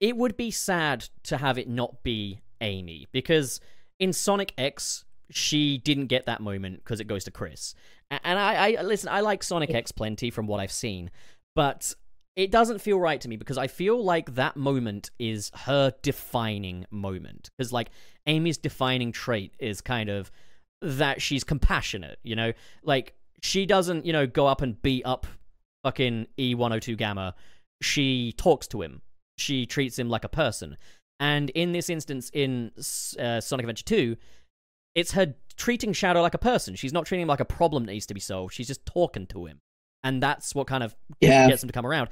it would be sad to have it not be Amy because in Sonic X, she didn't get that moment because it goes to Chris. And I, I listen, I like Sonic X plenty from what I've seen, but it doesn't feel right to me because I feel like that moment is her defining moment. Because like Amy's defining trait is kind of that she's compassionate, you know, like she doesn't, you know, go up and beat up fucking E102 Gamma. She talks to him. She treats him like a person. And in this instance, in uh, Sonic Adventure 2, it's her treating Shadow like a person. She's not treating him like a problem that needs to be solved. She's just talking to him. And that's what kind of Yeah. gets them to come around.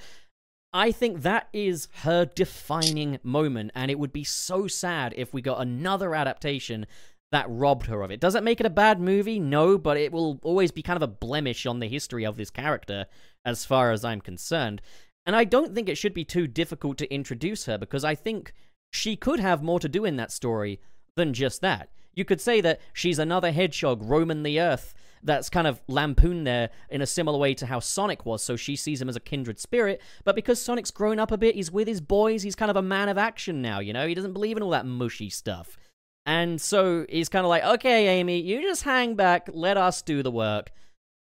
I think that is her defining moment, and it would be so sad if we got another adaptation that robbed her of it. Does it make it a bad movie? No, but it will always be kind of a blemish on the history of this character, as far as I'm concerned. And I don't think it should be too difficult to introduce her because I think she could have more to do in that story than just that. You could say that she's another hedgehog roaming the earth that's kind of lampooned there in a similar way to how Sonic was, so she sees him as a kindred spirit. But because Sonic's grown up a bit, he's with his boys, he's kind of a man of action now, you know? He doesn't believe in all that mushy stuff. And so he's kind of like, okay, Amy, you just hang back, let us do the work.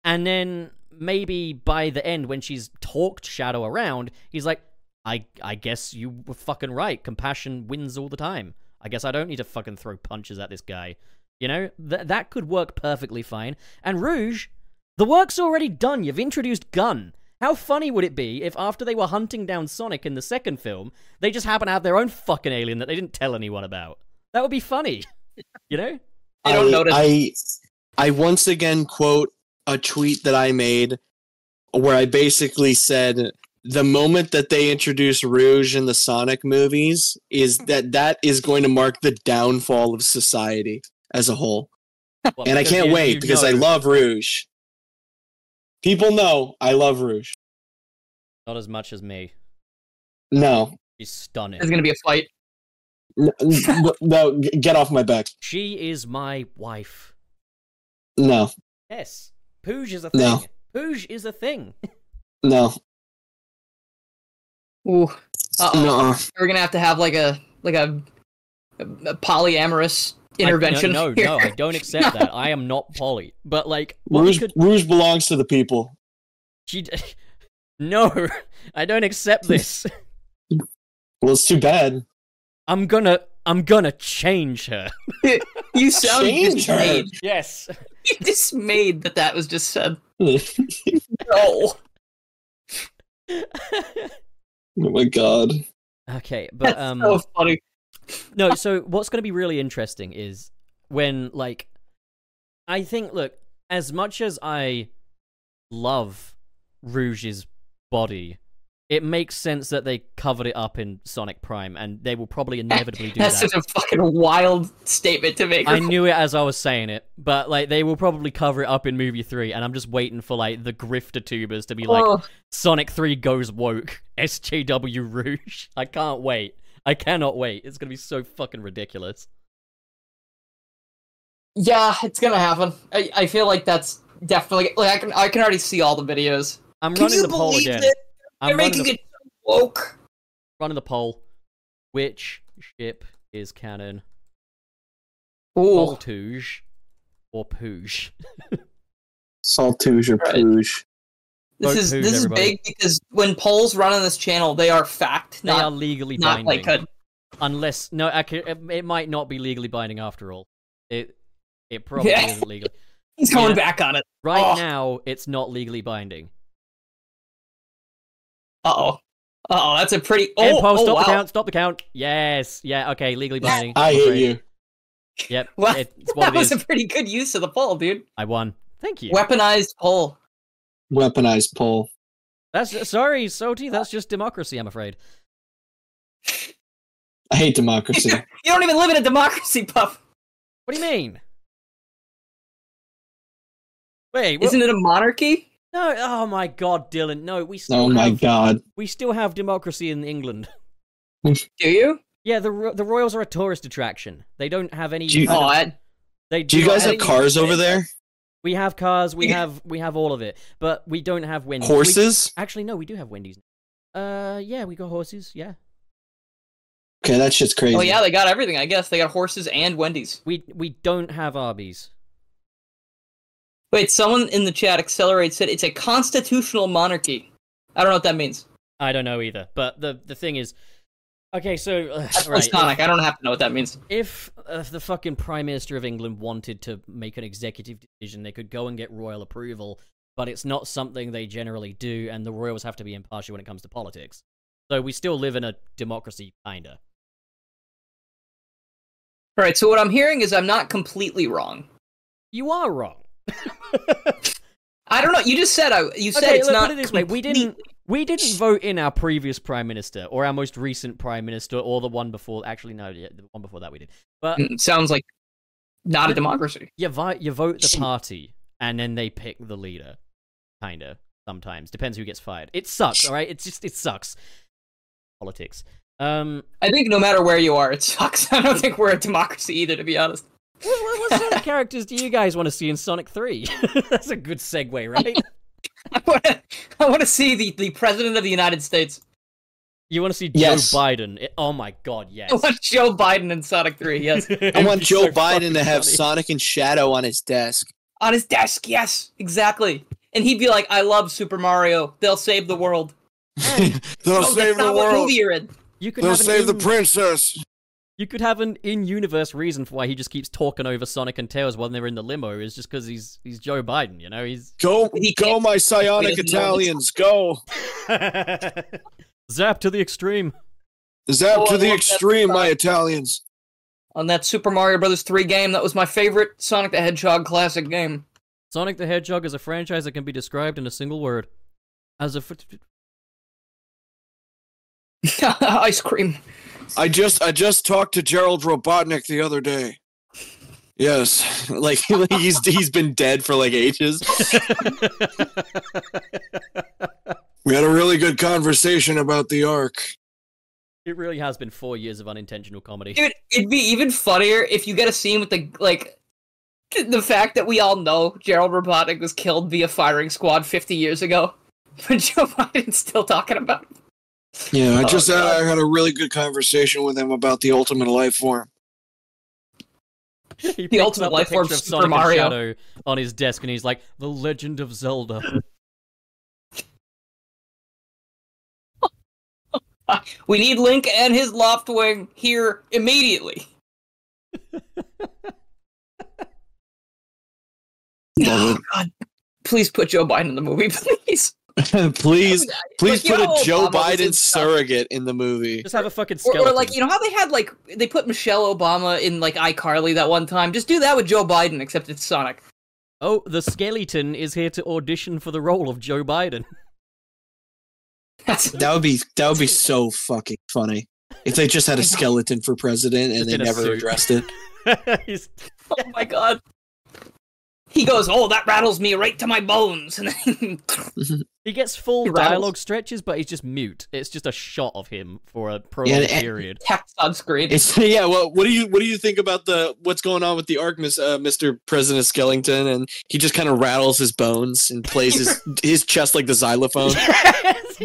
And then maybe by the end, when she's talked Shadow around, he's like, I, I guess you were fucking right. Compassion wins all the time. I guess I don't need to fucking throw punches at this guy. You know, Th- that could work perfectly fine. And Rouge, the work's already done. You've introduced Gun. How funny would it be if after they were hunting down Sonic in the second film, they just happen to have their own fucking alien that they didn't tell anyone about? That would be funny. <laughs> You know? I don't notice. I I once again quote a tweet that I made where I basically said the moment that they introduce Rouge in the Sonic movies is that that is going to mark the downfall of society as a whole. <laughs> Well, And I can't you- wait you because I know- love Rouge. People know I love Rouge. Not as much as me. No. She's stunning. There's gonna be a fight. <laughs> No, no, get off my back. She is my wife. No. Yes. Pooge is a thing. No. Pooge is a thing. <laughs> No. Ooh. Uh-oh. No. We're gonna have to have like a like a, a, a polyamorous I- intervention. no, no, no, I don't accept <laughs> that. I am not Polly. But like, what Rouge, could Rouge belongs to the people. She. d- <laughs> No, <laughs> I don't accept this. Well, it's too bad. I'm gonna. I'm gonna change her. You sound Change her. dismayed. Yes. dismayed that that was just said. No. Oh my god. okay, but That's um. so funny. No, so what's going to be really interesting is when, like, I think, look, as much as I love Rouge's body, it makes sense that they covered it up in Sonic Prime, and they will probably <laughs> inevitably do That's that. That's such a fucking wild statement to make. I knew it as I was saying it, but like they will probably cover it up in movie three, and I'm just waiting for like the grifter tubers to be like, Oh, Sonic 3 goes woke. SJW Rouge. <laughs> I can't wait. <laughs> I cannot wait. It's gonna be so fucking ridiculous. yeah, it's gonna happen. I, I feel like that's definitely like I can I can already see all the videos. I'm Can running you the poll again. that I'm They're making the, it so woke. running the poll. Which ship is canon? Ooh, Voltouge or Pooge? <laughs> Saltouge or Right. Pooge. This is Pooge, this is big because when polls run on this channel, they are fact, They are not legally not binding. like a Unless no, ac- it, it might not be legally binding after all. It it probably Yeah. isn't legally. <laughs> He's going Yeah. back on it. Right Oh. now, it's not legally binding. Uh oh. Uh oh, that's a pretty. End Oh, poll, oh stop wow. the count. Stop the count. Yes. Yeah. Okay. Legally binding. I I'm hate you. Yep. <laughs> Well, It's what that it was is. a pretty good use of the poll, dude. I won. Thank you. Weaponized poll. Weaponized poll. That's sorry, Salty. That's just democracy. I'm afraid. I hate democracy. <laughs> You don't even live in a democracy, Pup. What do you mean? Wait, what? Isn't it a monarchy? no. Oh my God, Dylan. No, we still oh my have god. we still have democracy in England. <laughs> Do you? Yeah, the the Royals are a tourist attraction. They don't have any. Do you- kind Oh, of- I, they Do you guys have cars over there? We have cars. We Yeah. have we have all of it, but we don't have Wendy's. Horses? We, actually, no, we do have Wendy's. Uh, yeah, we got horses. Yeah, Okay, that shit's crazy. oh yeah, they got everything. I guess they got horses and Wendy's. we we don't have Arby's. Wait, someone in the chat, Accelerate said it's a constitutional monarchy. I don't know what that means. I don't know either. But the the thing is, okay, so uh, That's right, Sonic. I don't have to know what that means. if uh, the fucking prime minister of England wanted to make an executive decision, they could go and get royal approval. But it's not something they generally do, and the royals have to be impartial when it comes to politics. So we still live in a democracy, kinda. All right, so what I'm hearing is I'm not completely wrong. You are wrong. <laughs> I don't know. You just said I. You said okay, it's look, not. put it this way: we didn't we didn't vote in our previous prime minister or our most recent prime minister or the one before. Actually, no, yeah, the one before that we did. But Mm, Sounds like not a democracy. you vote you vote the party and then they pick the leader. Kinda sometimes depends who gets fired. It sucks. All right, it's just it sucks. Politics. Um, I think no matter where you are, it sucks. <laughs> I don't think we're a democracy either, to be honest. what, what, what sort of <laughs> characters do you guys want to see in Sonic Three? <laughs> That's a good segue, right? <laughs> I want to. I want to see the the president of the United States. You want to see Yes. Joe Biden? It- oh my God, <laughs> yes. I want Joe Biden in Sonic Three. Yes, <laughs> I want Joe Biden to have Sonic. Sonic and Shadow on his desk. on his desk. Yes, exactly. And he'd be like, "I love Super Mario. They'll save the world." They'll No, save the world. movie you're in. You could They'll have an save the princess. You could have an in-universe reason for why he just keeps talking over Sonic and Tails while they're in the limo is just because he's he's Joe Biden, you know. He's Go, He go, my psionic he doesn't know. Italians, go! <laughs> zap to the extreme. Zap Oh, to I the extreme, my. Italians. On that Super Mario Brothers 3 game, that was my favorite Sonic the Hedgehog classic game. Sonic the Hedgehog is a franchise that can be described in a single word. As a f- <laughs> Ice cream. I just, I just talked to Gerald Robotnik the other day. Yes, <laughs> <laughs> like he's he's been dead for like ages. <laughs> we had a really good conversation about the Ark. it really has been four years of unintentional comedy. Dude, it'd be even funnier if you get a scene with the, like, the fact that we all know Gerald Robotnik was killed via firing squad 50 years ago. But Joe Biden's still talking about it. Yeah, I Oh, just had, God. I had a really good conversation with him about the ultimate life form. He picks ultimate the life form picture of Super Mario. Shadow on his desk, and he's like, "The Legend of Zelda." <laughs> We need Link and his Loftwing here immediately. Love <laughs> oh, it. God, please put Joe Biden in the movie, <laughs> please. <laughs> please, please Like, put a Joe Obama Biden surrogate in the movie. Just have a fucking Or, skeleton. or like you know how they had like they put Michelle Obama in like iCarly that one time. Just do that with Joe Biden, except it's Sonic. oh, the skeleton is here to audition for the role of Joe Biden. <laughs> That's That would be that would be <laughs> so fucking funny if they just had a skeleton for president and Just they never suit. addressed it. Oh my god. He goes, oh, that rattles me right to my bones, <laughs> and then he gets full He dialogue stretches, but he's just mute. It's just a shot of him for a prolonged and- period. text on screen. It's <laughs> yeah. Well, what do you what do you think about the what's going on with the ARK, uh, Mr. President Skellington? And he just kind of rattles his bones and plays his <laughs> his chest like the xylophone.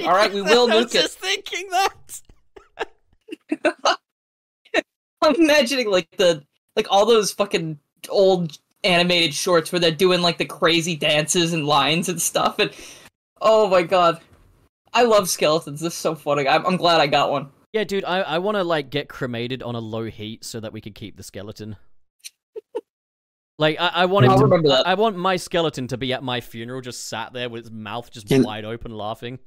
All right, we will I was nuke it. just thinking that. I'm imagining like the like all those fucking old animated shorts where they're doing like the crazy dances and lines and stuff. And oh my god, I love skeletons. This is so funny. I'm, I'm glad I got one. Yeah, dude, I, I want to like get cremated on a low heat so that we can keep the skeleton. <laughs> like I, I want him I'll to, remember. I want my skeleton to be at my funeral, just sat there with his mouth just Can- wide open, laughing.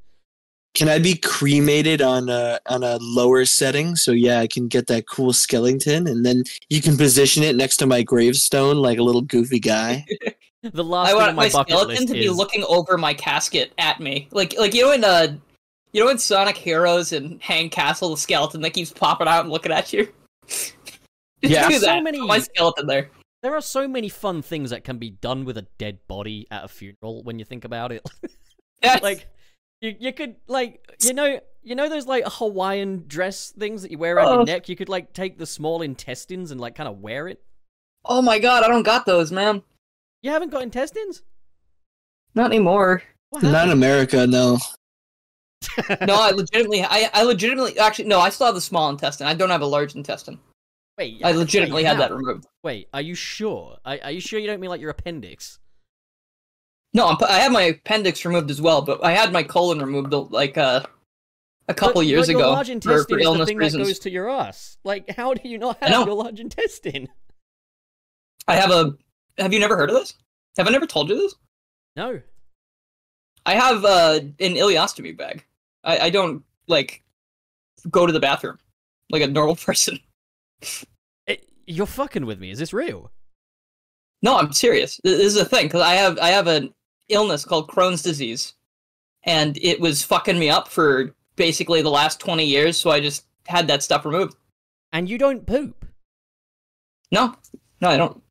Can I be cremated on a on a lower setting? So yeah, I can get that cool skeleton, and then you can position it next to my gravestone like a little goofy guy. <laughs> The last I want my, my, skeleton list to be is looking over my casket at me, like like you know in uh You know in Sonic Heroes and Hang Castle, the skeleton that keeps popping out and looking at you. <laughs> Yeah. do So many- Put My skeleton there. There are so many fun things that can be done with a dead body at a funeral when you think about it. <laughs> Yes. like you you could like you know you know those like Hawaiian dress things that you wear around Oh. your neck. You could like take the small intestines and like kind of wear it. oh my god, I don't got those, man. You haven't got intestines? Not anymore. Not in? America, no. <laughs> No, I legitimately, I, I legitimately, actually, no, I still have the small intestine. I don't have a large intestine. Wait, I wait, legitimately had how? that removed. Wait, are you sure? Are, are you sure you don't mean like your appendix? No, I'm, I had my appendix removed as well, but I had my colon removed like uh, a couple But- years but your ago large for, intestine for is the thing reasons. that goes to your ass. Like, how do you not have your large intestine? I have a. Have you never heard of this? Have I never told you this? No. I have uh, an ileostomy bag. I, I don't like go to the bathroom like a normal <laughs> person. It, you're fucking with me. Is this real? No, I'm serious. This is a thing because I have I have an illness called Crohn's disease, and it was fucking me up for basically the last twenty years. So I just had that stuff removed. And you don't poop. No, no, I don't.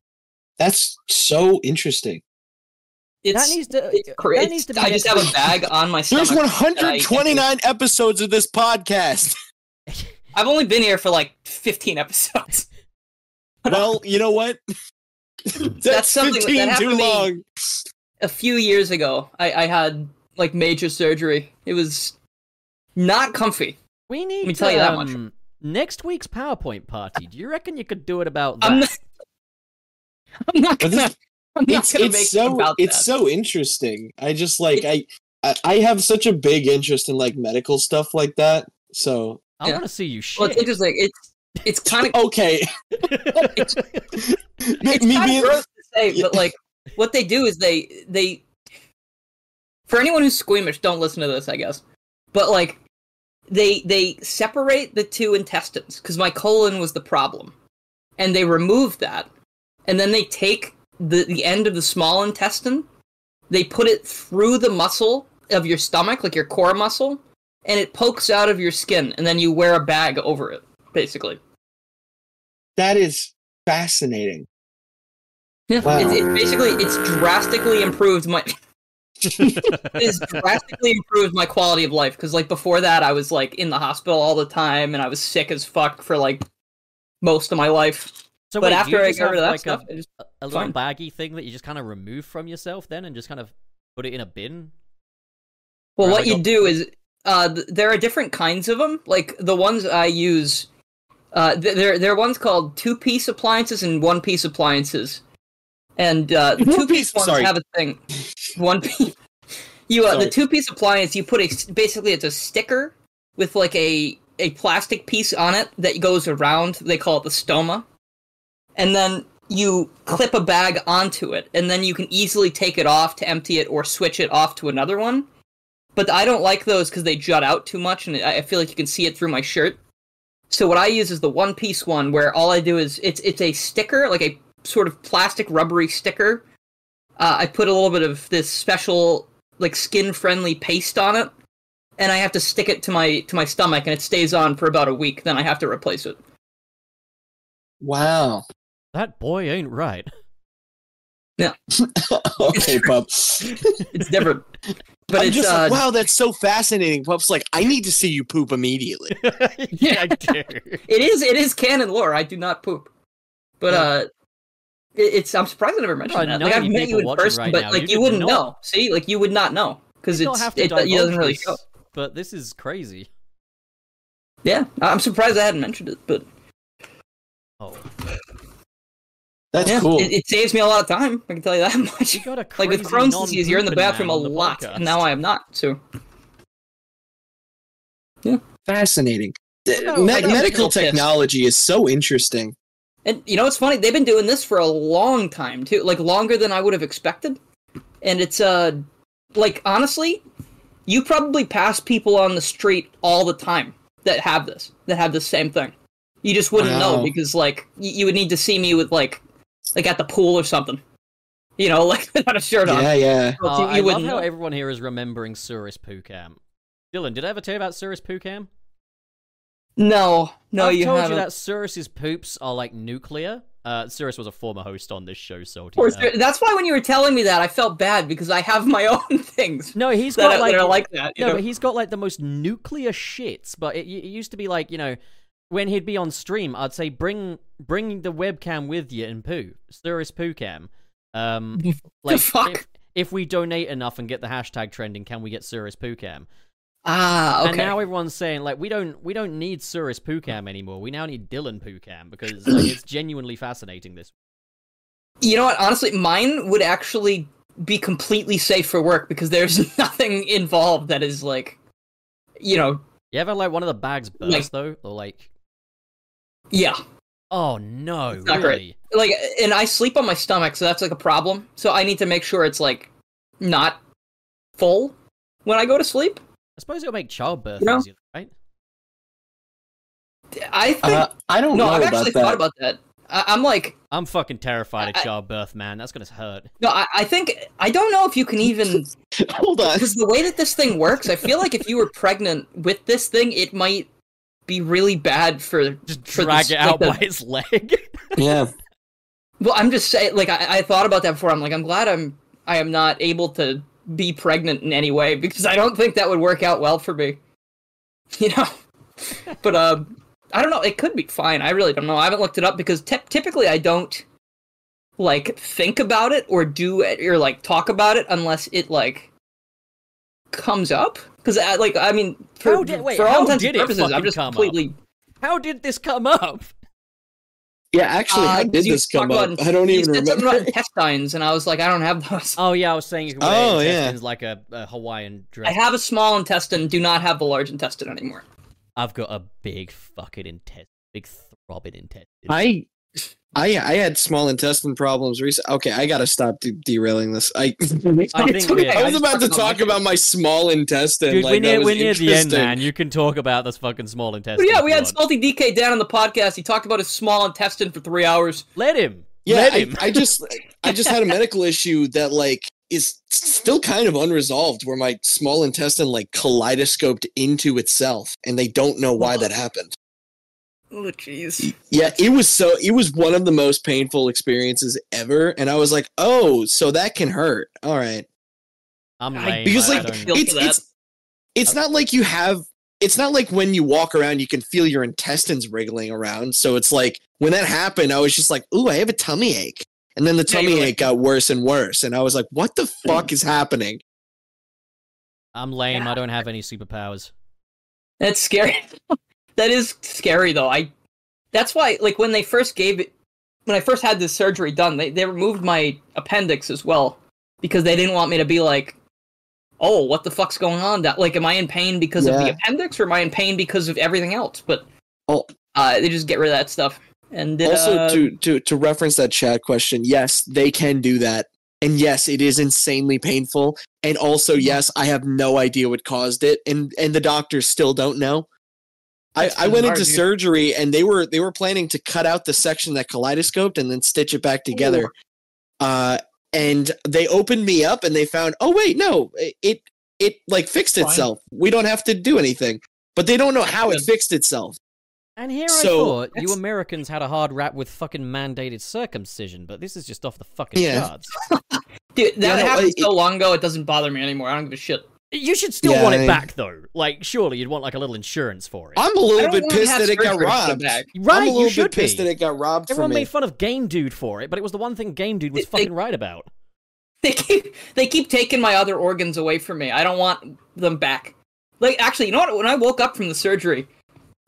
That's so interesting. It's that needs to. it's that it's- needs to be I just have a bag on my stomach. There's 129 episodes of this podcast. <laughs> I've only been here for like 15 episodes. <laughs> Well, you know what? That's, That's something that 15 happened too to me. long. A few years ago, I, I had like major surgery. It was not comfy. We need Let me tell you that much. um, Next week's PowerPoint party. Do you reckon you could do it about that? I'm not, I'm not gonna. I'm not It's gonna it's make it so about it's that. so interesting. I just like I, I I have such a big interest in like medical stuff like that. So I yeah. want to see you shit. Well, it's interesting. It's it's kind of <laughs> okay, <laughs> it's, <laughs> me, it's me being gross to say, Yeah. but like what they do is they they for anyone who's squeamish, don't listen to this, I guess. But like they they separate the two intestines because my colon was the problem, and they remove that, and then they take the the end of the small intestine, they put it through the muscle of your stomach, like your core muscle, and it pokes out of your skin, and then you wear a bag over it, basically. that is fascinating. Yeah, Wow. it's, it basically it's drastically improved my <laughs> it's drastically improved my quality of life because like before that I was like in the hospital all the time and I was sick as fuck for like most of my life. so but wait, after I got rid of that like, stuff, a, I just a little fine. baggy thing that you just kind of remove from yourself then, and just kind of put it in a bin? well, Right, what you a- do is uh, th- there are different kinds of them. Like the ones I use, uh, th- there there are ones called two piece appliances and one piece appliances, and uh, the two piece ones sorry. have a thing. <laughs> One piece. You uh, the two piece appliance you put a basically it's a sticker with like a a plastic piece on it that goes around. They call it the stoma, and then you clip a bag onto it, and then you can easily take it off to empty it or switch it off to another one. But I don't like those because they jut out too much, and I I feel like you can see it through my shirt. So what I use is the one piece one, where all I do is it's it's a sticker, like a sort of plastic rubbery sticker. Uh, I put a little bit of this special like skin friendly paste on it, and I have to stick it to my to my stomach, and it stays on for about a week. Then I have to replace it. Wow. That boy ain't right. Yeah. <laughs> okay, pup. <laughs> It's different, but I'm it's just uh, like, wow, that's so fascinating. Pup's like, I need to see you poop immediately. <laughs> yeah, I do. it is it is canon lore. I do not poop, but Yeah. uh, it, it's I'm surprised I never mentioned There that. Like I've met you in person, right but now. like You you, wouldn't not. know. See, like you would not know because You it's don't have to it, it doesn't really show. But this is crazy. Yeah, I'm surprised I hadn't mentioned it, but Oh, That's yeah, cool. it, it saves me a lot of time. I can tell you that <laughs> much. you got a like with Crohn's disease, you're in the bathroom a the lot, podcast. and now I am not. So yeah, fascinating. What about- Me- medical technology is so interesting. And you know what's funny? They've been doing this for a long time too, like longer than I would have expected. And it's uh, like honestly, you probably pass people on the street all the time that have this, that have the same thing. You just wouldn't know Wow. because like you, you would need to see me with like, like at the pool or something. You know, <laughs> like without a shirt on. Yeah, yeah. Else Oh, you, I love wouldn't how know. everyone here is remembering Cirrus Poo Camp. Dylan, did I ever tell you about Cirrus Poocam? No, no, you. I've you told haven't. you that Cirrus's poops are like nuclear. Uh, Cirrus was a former host on this show, so Of course, you know. that's why when you were telling me that, I felt bad because I have my <laughs> own things no, he's got like, that like that. No, know? but he's got like the most nuclear shits. But it, it used to be like you know when he'd be on stream, I'd say bring bring the webcam with you and poo Cirrus Poocam. Um, <laughs> like fuck? If, if we donate enough and get the hashtag trending, can we get Cirrus Poocam? Ah, okay. And now everyone's saying like we don't we don't need Cirrus Poocam anymore. We now need Dylan Poocam because like, it's <clears throat> genuinely fascinating. This You know what? Honestly, mine would actually be completely safe for work because there's <laughs> nothing involved that is like, you know, you ever like one of the bags burst Like- though, or like yeah, oh no, not great. like, and I sleep on my stomach, so that's like a problem. So I need to make sure it's like not full when I go to sleep. I suppose it'll make childbirth You know? easier, right? I think Uh, I don't no, know I've about actually that. thought about that. I- I'm like, I'm fucking terrified of I- I- childbirth, man. That's gonna hurt. no, I-, I think I don't know if you can even <laughs> Hold on. because the way that this thing works, I feel like if you were pregnant with this thing, it might be really bad for Just for drag this- it out like the- by its leg. <laughs> Yeah. Well, I'm just saying, like I, I thought about that before. I'm like, I'm glad I'm I am not able to be pregnant in any way because I don't think that would work out well for me. <laughs> You know, but um, I don't know. It could be fine. I really don't know. I haven't looked it up because ty- typically I don't like think about it or do it or like talk about it unless it like comes up. Because like I mean, for, How did- wait, for all intents and purposes, I'm just come up? completely. How did this come up? Yeah, actually, Uh, how did this come talked up? about- I don't even said something remember. about intestines, and I was like, I don't have those. Oh yeah, I was saying you could <laughs> wear Oh, yeah. like a, a Hawaiian dress. I have a small intestine, do not have the large intestine anymore. I've got a big fucking intestine, big throbbing intestine. I, I, I had small intestine problems recently. Okay, I gotta stop de- derailing this. I, <laughs> I think okay, we're, I was just about to talk about about my small intestine. dude, like, we're near, we're near the end, man. You can talk about this fucking small intestine. But yeah, we had. Saltydkdan on the podcast. He talked about his small intestine for three hours. Let him. Yeah, Let I, him. I just, I just had a <laughs> medical issue that like is still kind of unresolved, where my small intestine like kaleidoscoped into itself, and they don't know why that happened. Oh, jeez. Yeah, it was so it was one of the most painful experiences ever, and I was like, oh, so that can hurt. All right, I'm I- lame. because like don't- it's it's it's not like you have. It's not like when you walk around, you can feel your intestines wriggling around. So it's like when that happened, I was just like, "Ooh, I have a tummy ache," and then the Yeah, you're tummy like- ache got worse and worse, and I was like, "What the fuck is happening?" I'm lame. Yeah. I don't have any superpowers. That's scary. <laughs> that is scary, though. I. That's why, like, when they first gave it, when I first had this surgery done, they they removed my appendix as well because they didn't want me to be like, oh, what the fuck's going on? That like, am I in pain because of the appendix, or am I in pain because of everything else? But Oh. uh, they just get rid of that stuff. And it, also, uh, to to to reference that chat question, yes, they can do that, and yes, it is insanely painful, and also, yes, I have no idea what caused it, and and the doctors still don't know. I, I went into dude. surgery and they were they were planning to cut out the section that kaleidoscoped and then stitch it back together. Uh, and they opened me up and they found, oh wait, no, it it, it like fixed Fine. itself. We don't have to do anything. But they don't know how it fixed itself. And here I So, thought you Americans had a hard rap with fucking mandated circumcision, but this is just off the fucking Yeah. charts. <laughs> dude, that Yeah, no, happened it- so long ago. It doesn't bother me anymore. I don't give a shit. You should still Yeah, want it back though. Like, surely you'd want like a little insurance for it. I'm a I little bit pissed that it got surgery to get robbed. back. right, I'm a you little should bit pissed be. that it got robbed Everyone from me. made fun of Game Dude for it, but it was the one thing Game Dude was They- they- fucking right about. They keep they keep taking my other organs away from me. I don't want them back. Like actually, you know what? When I woke up from the surgery,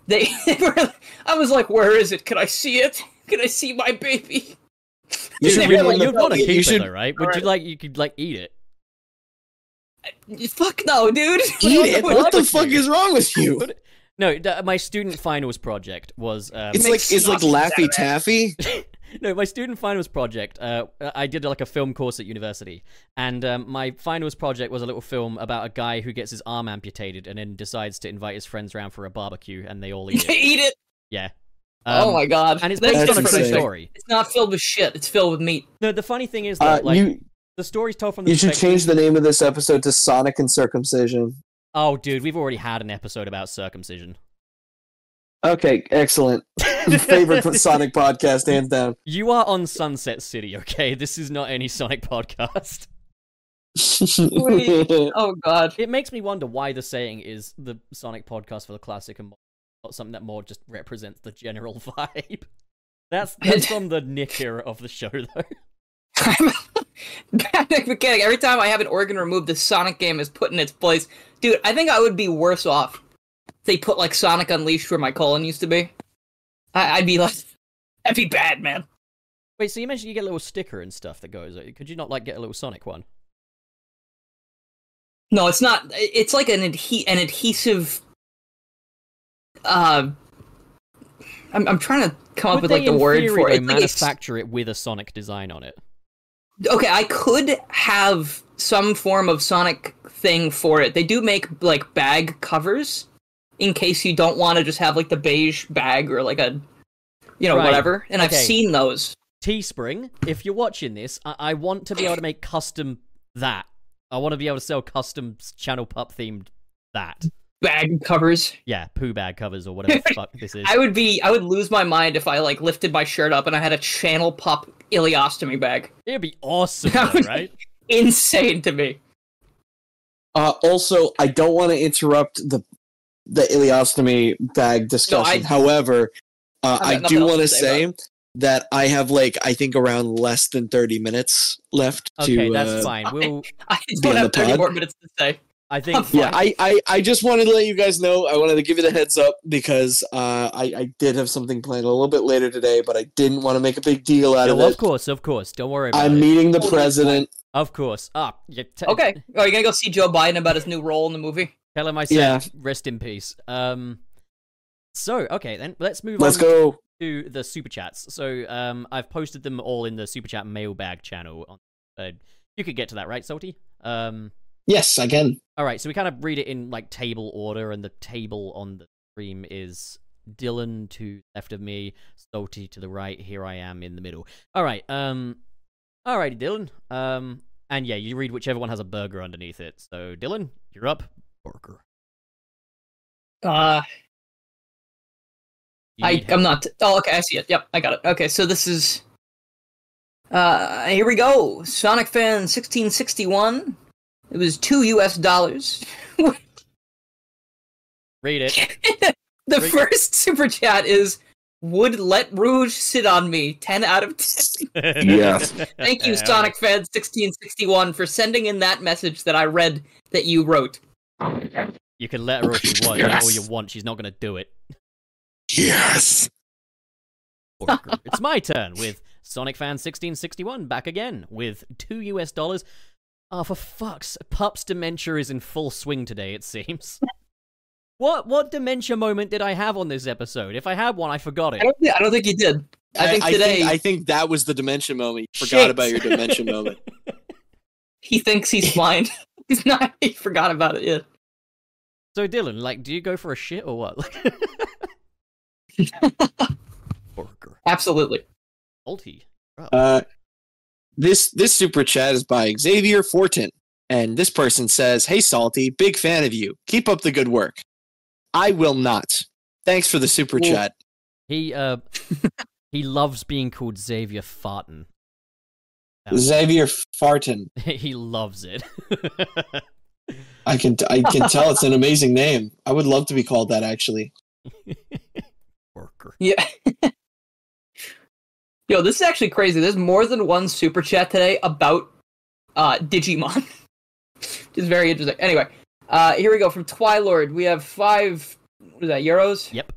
they, <laughs> they were. I was like, "Where is it? Can I see it? Can I see my baby?" You should should really You'd, like- you'd want to you should- it though, right? Would you like you could like eat it? Fuck no, dude. <laughs> Eat it. What- What the fuck you? is wrong with you? <laughs> No, d- my student finals project was. Um, It's like it's like Laffy. Taffy. <laughs> no, my student finals project. Uh, I did like a film course at university, and um, my finals project was a little film about a guy who gets his arm amputated and then decides to invite his friends around for a barbecue, and they all eat it. Eat it. Yeah. oh Um, my god. And it's That's based on a true story. It's not filled with shit. It's filled with meat. No, the funny thing is that Uh, like you the story's told from the you should change the name of this episode to Sonic and Circumcision. Oh, dude, we've already had an episode about circumcision. Okay, excellent. <laughs> Favorite Sonic podcast, hands down. You are on Sunset City, okay? This is not any Sonic podcast. <laughs> Oh god. It makes me wonder why the saying is the Sonic podcast for the classic and not something that more just represents the general <laughs> vibe. That's that's from the Nick era of the show, though. Bad mechanic. Every time I have an organ removed, the Sonic game is put in its place. Dude, I think I would be worse off if they put like Sonic Unleashed where my colon used to be. I- I'd be like, <laughs> that'd be bad, man. Wait, so you mentioned you get a little sticker and stuff that goes. Could you not like get a little Sonic one? No, it's not. It's like an adhe- an adhesive. Uh, I'm I'm trying to come up with like the word for it. It's like manufacture it with a Sonic design on it? Okay, I could have some form of Sonic thing for it. They do make like bag covers in case you don't want to just have like the beige bag or like a, you know, Right. whatever. And I've seen those. Teespring, if you're watching this, I-, I want to be able to make custom that. I want to be able to sell custom channel pup themed that. Bag covers. Yeah, poo bag covers or whatever the <laughs> fuck this is. I would be I would lose my mind if I like lifted my shirt up and I had a channel pup ileostomy bag. It'd be awesome, That though, would- right? Insane to me. Uh, also, I don't want to interrupt the the ileostomy bag discussion. I- However, uh, I've I got nothing do want to to say say that I have like I think around less than thirty minutes left Okay, to. that's uh, fine. We'll. <laughs> I Be don't have 30 pod? more minutes to say. I think. <laughs> Yeah, I, I, I just wanted to let you guys know. I wanted to give you the heads up because uh, I, I did have something planned a little bit later today, but I didn't want to make a big deal out No, of it. of course, of course. Don't worry about I'm it. meeting the president. Of course. Ah, you t- Okay. Are you gonna go see Joe Biden about his new role in the movie? Tell him I said Yeah. rest in peace. Um. So okay, then let's move Let's on go. to the super chats. So um, I've posted them all in the super chat mailbag channel. On, uh, you could get to that, right, Salty? Um. Yes, I can. All right, so we kind of read it in like table order, and the table on the stream is Dylan to left of me, Salty to the right. Here I am in the middle. All right, um, all righty, Dylan. Um, and yeah, you read whichever one has a burger underneath it. So Dylan, you're up. Burger. Uh, I need I'm help. not. Oh, okay. I see it. Yep, I got it. Okay, so this is. Uh, here we go. Sonic Fan 1661. It was two U.S. dollars. <laughs> read it. <laughs> the Wait. first super chat is would let Rouge sit on me. Ten out of ten. <laughs> Yes. Thank you, Sonic Fan 1661, for sending in that message that I read that you wrote. You can let her all you want. Yes. All you want. She's not gonna do it. Yes. It's my turn with Sonic Fan 1661 back again with two US dollars. Oh, for fuck's Pup's dementia is in full swing today, it seems. <laughs> What what dementia moment did I have on this episode? If I had one, I forgot I it. don't, thi- I don't think you did. I think today I think that was the dimension moment. You Shit. forgot about your dimension <laughs> moment. he thinks he's blind. <laughs> he's not. He forgot about it yet. So Dylan, like, do you go for a shit or what? Burger. Absolutely. Salty. Uh, this this super chat is by Xavier Fortin, and this person says, "Hey Salty, big fan of you. Keep up the good work. I will not. Thanks for the super Well- chat. He uh <laughs> he loves being called Xavier Farton. That's- <laughs> Xavier Fartin. <laughs> he loves it. I can I can tell it's an amazing name. I would love to be called that actually. Burger. Yeah. Yo, this is actually crazy. There's more than one super chat today about uh, Digimon, <laughs> which is very interesting. Anyway, uh, here we go from Twilord. We have five. What is that? Euros. Yep.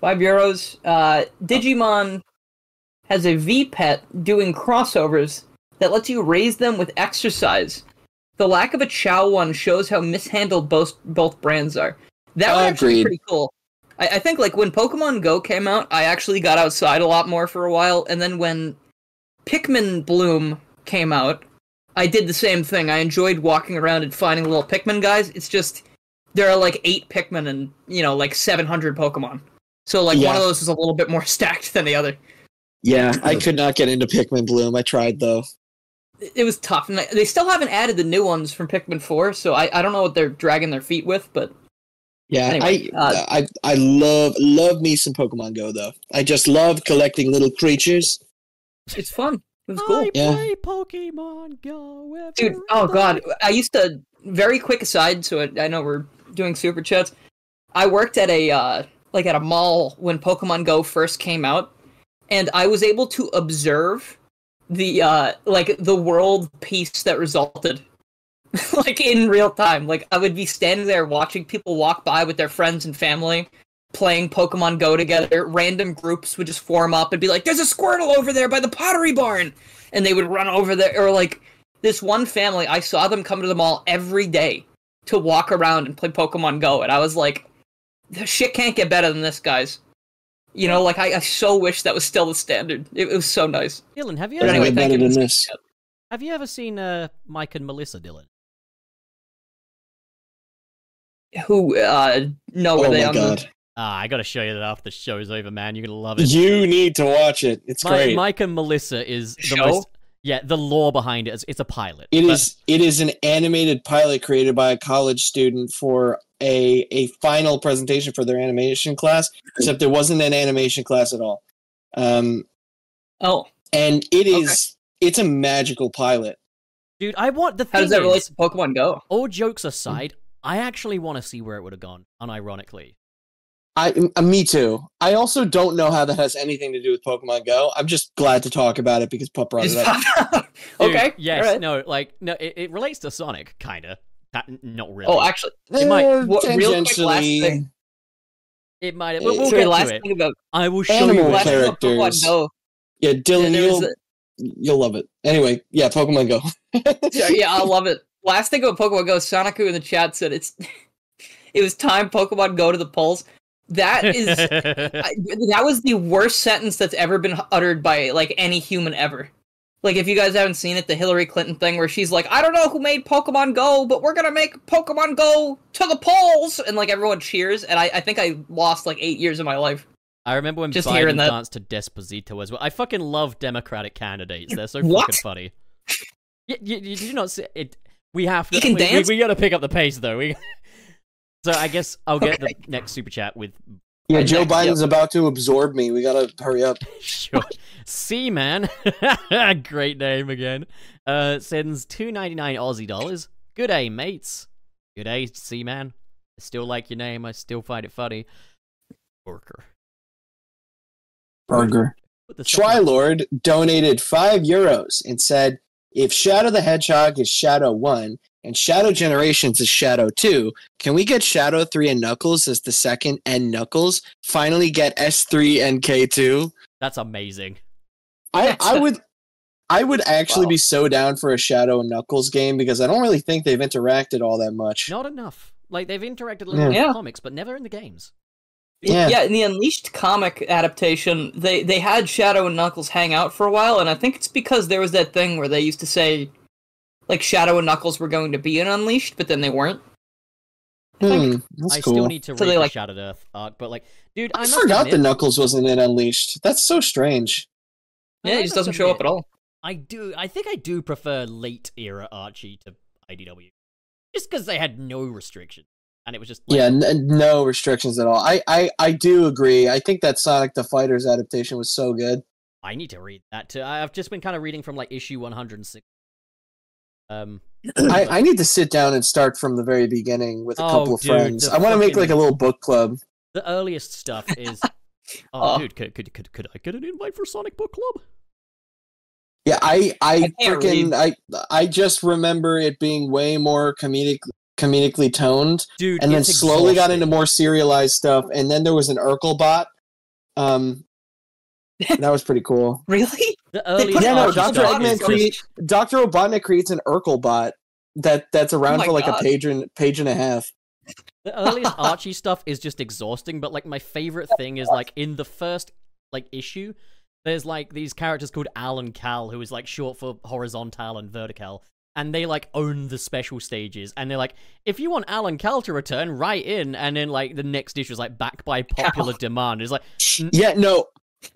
Five euros. Uh, Digimon has a V pet doing crossovers that lets you raise them with exercise. The lack of a Chao one shows how mishandled both both brands are. That was actually pretty cool. I, I think like when Pokemon Go came out, I actually got outside a lot more for a while, and then when Pikmin Bloom came out, I did the same thing. I enjoyed walking around and finding little Pikmin guys. It's just there are like eight Pikmin and you know like seven hundred Pokemon. So like one of those is a little bit more <laughs> stacked than the other. Yeah, I could not get into Pikmin Bloom. I tried though. it was tough, and they still haven't added the new ones from Pikmin Four, so I, I don't know what they're dragging their feet with, but Yeah, Anyway, I, uh, I I love love me some Pokemon Go though. I just love collecting little creatures. it's fun. It was cool. I Yeah. play Pokemon Go. Dude, oh god, I used to. Very quick aside, so I, I know we're doing super chats. I worked at a uh, like at a mall when Pokemon Go first came out, and I was able to observe the uh like the world peace that resulted, <laughs> like in real time. Like I would be standing there watching people walk by with their friends and family. Playing Pokemon Go together, random groups would just form up and be like, "There's a Squirtle over there by the Pottery Barn," and they would run over there, or like this one family, I saw them come to the mall every day to walk around and play Pokemon Go, and I was like, "The shit can't get better than this, guys." You know, like I, I so wish that was still the standard. It, it was so nice. Dylan, have you But ever, anyway, Way better than this. have you ever seen uh, Mike and Melissa, Dylan? Who? uh No, were Oh they my on god, Ah, I gotta show you that after the show's over, man. You're gonna love it. you need to watch it. It's Mi- great. Mike and Melissa is the Show? most. Yeah, the lore behind it is it's a pilot. It but- is it is an animated pilot created by a college student for a a final presentation for their animation class. Except there wasn't an animation class at all. Um. Oh, and it is it's a magical pilot. dude. I want the how thing does that relate to Pokemon Go? all jokes aside, I actually want to see where it would have gone. Unironically, I uh, me too. I also don't know how that has anything to do with Pokemon Go. I'm just glad to talk about it because Pup brought Just it up. pop- <laughs> <laughs> Dude, okay. Yes. alright. No. Like no. It, it relates to Sonic, kinda. That, not really. Oh, actually, It might- Eh, what- real quick, last thing. it might. eh, We'll, we'll sorry, get last to it. thing about I will show Animal you. last it. thing Pokemon characters. Go. Yeah, Dylan, there was you'll you'll love it. Anyway, yeah, Pokemon Go. <laughs> yeah, yeah, I love it. Last thing about Pokemon Go, Sonicu in the chat said it's <laughs> it was time Pokemon Go to the polls. That is <laughs> I, that was the worst sentence that's ever been uttered by like any human ever. Like if you guys haven't seen it, the Hillary Clinton thing where she's like, I don't know who made Pokemon Go, but we're gonna make Pokemon Go to the polls, and like everyone cheers, and I, I think I lost like eight years of my life. I remember when Just Biden hearing that. danced to Despacito as well. I fucking love Democratic candidates. They're so <laughs> fucking funny. You, you, you do not see it. We have to. He can we, we- dance? We, gotta pick up the pace though. We. <laughs> So I guess I'll get the next super chat with yeah, Joe next, Biden's about to absorb me. We gotta hurry up. <laughs> sure. C man, <laughs> great name again. Uh, sends two ninety nine Aussie dollars. Good day, mates. Good day, C man. I still like your name. I still find it funny. Worker. Burger. Put the Twilord donated five euros and said, "If Shadow the Hedgehog is Shadow One and Shadow Generations is Shadow Two, can we get Shadow Three and Knuckles as the second and Knuckles? Finally, get S three and K two. That's amazing. I I <laughs> would." I would actually Wow. be so down for a Shadow and Knuckles game because I don't really think they've interacted all that much. Not enough. Like they've interacted a little Yeah. in Yeah. comics, but never in the games. Yeah. Yeah, in the Unleashed comic adaptation, they they had Shadow and Knuckles hang out for a while, and I think it's because there was that thing where they used to say, like Shadow and Knuckles were going to be in Unleashed, but then they weren't. I Hmm, that's I cool. still need to So read they, the like- Shattered Earth arc, but like, dude, I, I must forgot admit, that Knuckles wasn't in Unleashed. That's so strange. I Yeah, he just doesn't show up at all. I do. I think I do prefer late era Archie to IDW, just because they had no restrictions, and it was just like, Yeah, n- no restrictions at all. I, I I do agree. I think that Sonic the Fighters adaptation was so good. I need to read that too. I've just been kind of reading from like issue 106. Um, <clears throat> I, I need to sit down and start from the very beginning with a Oh, couple of dude, friends. I want to make like a little book club. the earliest stuff <laughs> is. Oh, Oh. dude, could, could could could I get an invite for Sonic Book Club? Yeah, I I, I can't freaking I I just remember it being way more comedic comedically toned, Dude, and then it's slowly got into more serialized stuff. And then there was an Urkel bot. Um, <laughs> that was pretty cool. Really? The early Yeah, no, Dr. stuff Eggman is create- just- Doctor Robotnik creates an Urkel bot that that's around my for like God. a page and page and a half. The earliest <laughs> Archie stuff is just exhausting, but like my favorite thing is like in the first like issue, there's like these characters called Al and Cal, who is like short for horizontal and vertical, and they like own the special stages, and they're like, if you want alan Cal to return, write in, and then like the next issue is like back by popular demand. It's like, Yeah, no,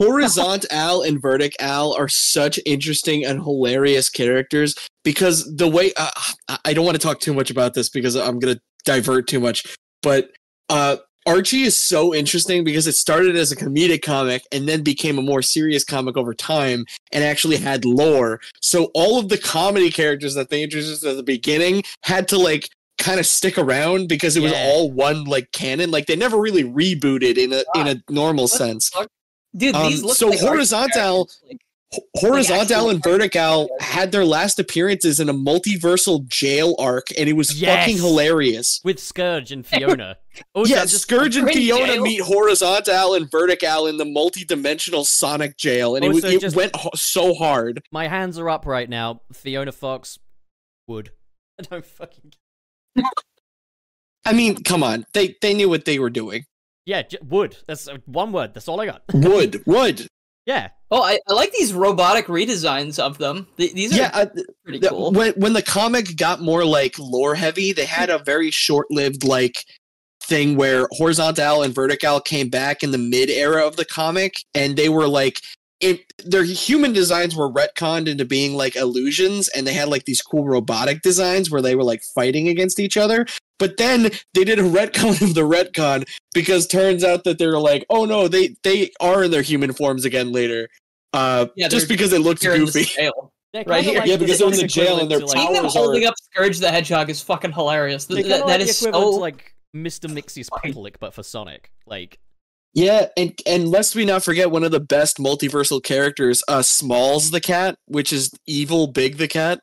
Horizont <laughs> Al and Vertic Al are such interesting and hilarious characters because the way uh, I- I don't want to talk too much about this because I'm going to divert too much, but uh, Archie is so interesting because it started as a comedic comic and then became a more serious comic over time and actually had lore. So all of the comedy characters that they introduced at the beginning had to like kind of stick around because it was Yeah. all one like canon. Like they never really rebooted in a in a normal What sense. Dude, Um, these look so like horizontal- characters, like- Ho- Horizontal actual and Vertical had their last appearances in a multiversal jail arc, and it was fucking hilarious. With Scourge and Fiona. <laughs> Also, yeah, just- Scourge and Fiona jail? meet Horizontal and Vertical in the multi-dimensional Sonic jail, and it, was, Also, it just- went ho- so hard. My hands are up right now. Fiona Fox would. <laughs> I don't fucking. I mean, come on, they they knew what they were doing. Yeah, j- would. That's uh, one word. That's all I got. Would would Yeah. Oh, I, I like these robotic redesigns of them. Th- These are yeah. Uh, pretty the- cool. when when the comic got more like lore heavy, they had a very short-lived like thing where horizontal and vertical came back in the mid era of the comic, and they were like. It, their human designs were retconned into being like illusions, and they had like these cool robotic designs where they were like fighting against each other. But then they did a retcon of the retcon because turns out that they're like, oh no, they they are in their human forms again later. Uh, Yeah, just because it looks goofy. this Right here. like Yeah, because they're in the jail and equivalent they're like- Seeing them holding are- up Scourge the Hedgehog is fucking hilarious. Th- They're th- that like is so. to like Mr. Mixie's Public, but for Sonic. Like, Yeah, and and lest we not forget one of the best multiversal characters, uh Smalls the cat, which is evil Big the cat.